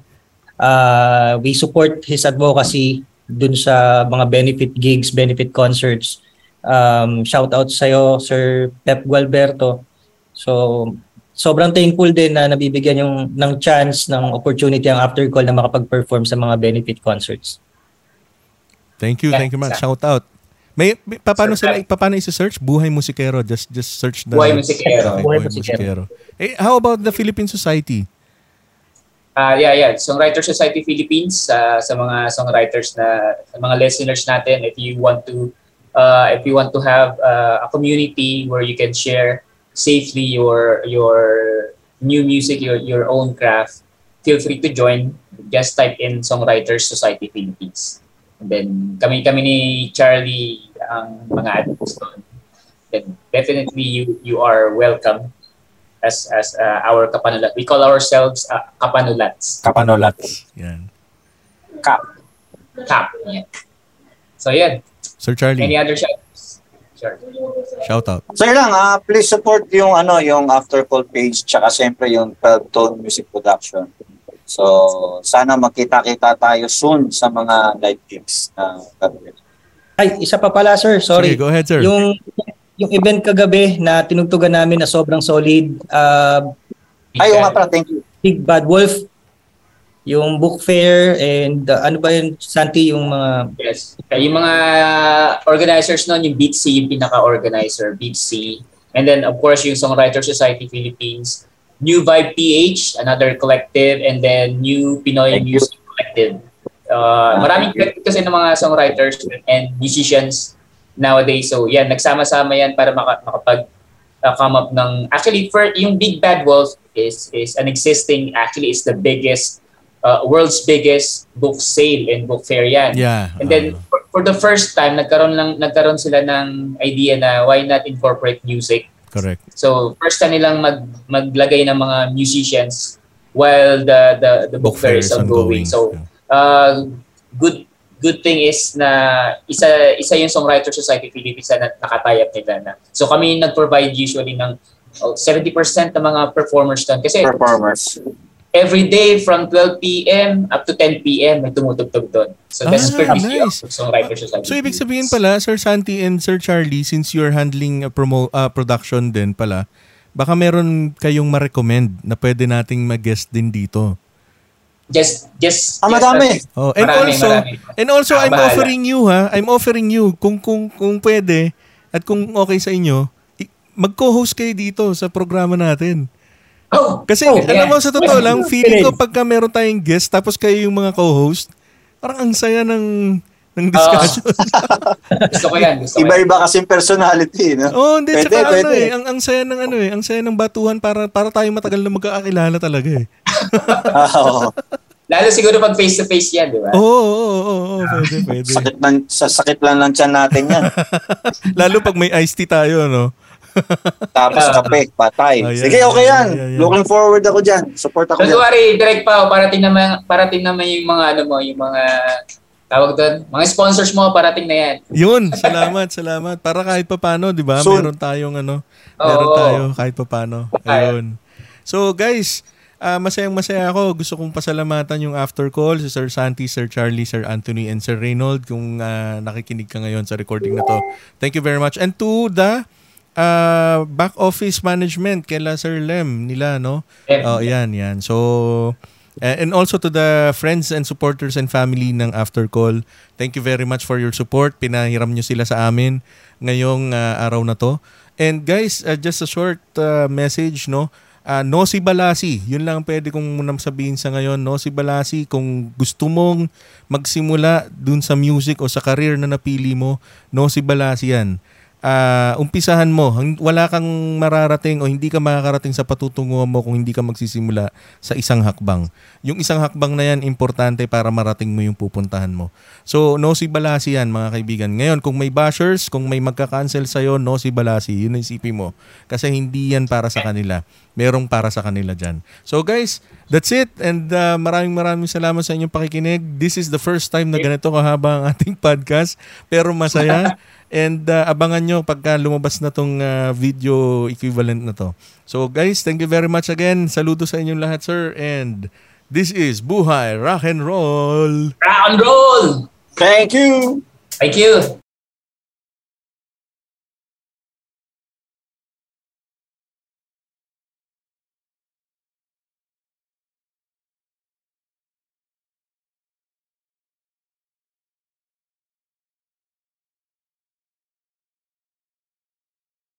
Uh, we support his advocacy dun sa mga benefit gigs, benefit concerts. Um, shout out sa'yo, Sir Pep Gualberto. So, sobrang thankful din na nabibigyan yung ng chance, ng opportunity ang After Call na makapag-perform sa mga benefit concerts. Thank you, thank you much. Shout out. May, may paano sila paano i-search Buhay Musikero? Just just search the Buhay Musikero. Okay, Buhay Buhay Musikero. Musikero. Eh, how about the Philippine Society? Ah, yeah, yeah. Songwriter Society Philippines sa sa mga songwriters na sa mga listeners natin if you want to uh, if you want to have uh, a community where you can share safely your your new music, your your own craft, feel free to join. Just type in Songwriters Society Philippines. And then kami kami ni Charlie ang mga admins doon. Then definitely you you are welcome as as uh, our kapanulat. We call ourselves uh, kapanulats. Kapanolats. Yan. Kap. Kap. Yeah. So yeah. Sir Charlie, Any other shoutouts? Sure. shout out. So yun lang, ah, please support yung ano, yung After Call page tsaka siyempre yung 12 Tone Music Production. So sana magkita-kita tayo soon sa mga live gigs na gagawin. Ay, isa pa pala sir, sorry. Sige, go ahead, sir. Yung yung event kagabi na tinugtugan namin na sobrang solid, uh, Ay, oo nga pala, thank you. Big Bad Wolf, yung book fair and uh, ano ba yun, Santi, yung mga Yes. Okay, yung mga organizers noon, yung Beat C, yung pinaka-organizer, Beat C. And then, of course, yung Songwriter Society Philippines, New Vibe PH, another collective, and then New Pinoy Thank you. Music Collective. Uh, maraming collective kasi ng mga songwriters and musicians nowadays. So, yan, nagsama-sama yan para maka, makapag uh, come up ng... Actually, for, yung Big Bad Wolf is, is an existing, actually, is the biggest, uh, world's biggest book sale and book fair yan. Yeah. And then uh, for, for the first time nagkaroon lang nagkaroon sila ng idea na why not incorporate music. correct. So first time nilang mag maglagay ng mga musicians while the the, the book, fair is ongoing. So uh, good good thing is na isa isa yung Songwriter Society Philippines na nakatayap nila na. So kami yung nag-provide usually ng oh, 70% ng mga performers doon kasi Performers. Every day from 12 p.m. up to 10 p.m. may tumutugtog doon. So that's Ah, courtesy nice. of Songwriter Society. So ibig sabihin pala, Sir Santi and Sir Charlie, since you're handling a promo uh, production din pala, baka meron kayong ma-recommend na pwede nating mag-guest din dito. just just Ah, just- madami. Oh, and Marami, also, marami. and also Ah, I'm bahala. offering you ha, I'm offering you kung kung kung pwede at kung okay sa inyo, mag-co-host kayo dito sa programa natin. Oh, Kasi oh, alam yeah. mo sa totoo lang, feeling ko pagka meron tayong guest tapos kayo yung mga co-host, parang ang saya ng ng discussion. gusto ko yan. Gusto. Iba-iba kasing personality, no? oh, hindi Pwede, tsaka ano pwede. eh, ang ang saya ng ano eh, ang saya ng batuhan para para tayo matagal na magkakakilala talaga eh. Ah, oo. Lalo siguro pag face-to-face yan, di ba? Oo, oo, oo, oo, oo, pwede, pwede. sakit lang, sa sakit lang ng tiyan natin yan. Lalo pag may iced tea tayo, no? Tapos kape, patay. Ayan, Sige, okay yan. ayan, ayan. Looking forward ako dyan. Support ako Don't dyan. worry, direct pa. Parating naman, parating naman yung mga ano mo, yung mga tawag doon, mga sponsors mo, parating na yan. Yun, salamat, salamat. Para kahit pa paano, 'di ba? Soon. Meron tayong ano, meron Oo. tayo kahit pa paano. Ayun. So guys, ah, masayang masaya ako. Gusto kong pasalamatan yung after call si Sir Santi, Sir Charlie, Sir Anthony, and Sir Reynold kung ah, nakikinig ka ngayon sa recording na to. Thank you very much. And to the ah, back office management kila Sir Lem nila, no? Lem. Oh, yan, yan. So, uh, and also to the friends and supporters and family ng After Call, thank you very much for your support. Pinahiram nyo sila sa amin ngayong uh, araw na to. And guys, uh, just a short uh, message, no? Uh, no si Balasi. Yun lang ang pwede kong munang sabihin sa ngayon. No si Balasi, kung gusto mong magsimula dun sa music o sa career na napili mo, no si Balasi yan ah, umpisahan mo. Wala kang mararating o hindi ka makakarating sa patutunguhan mo kung hindi ka magsisimula sa isang hakbang. Yung isang hakbang na yan, importante para marating mo yung pupuntahan mo. So, no si Balasi yan, mga kaibigan. Ngayon, kung may bashers, kung may magka-cancel sa'yo, no si Balasi. Yun ang isipin mo. Kasi hindi yan para sa kanila. Merong para sa kanila dyan. So, guys, that's it. And ah, maraming maraming salamat sa inyong pakikinig. This is the first time na ganito kahaba ang ating podcast. Pero masaya. And uh, abangan nyo pagka lumabas na tong uh, video equivalent na to. So guys, thank you very much again. Saludo sa inyong lahat, sir. And this is Buhay Rock and Roll. Rock and roll! Thank you! Thank you!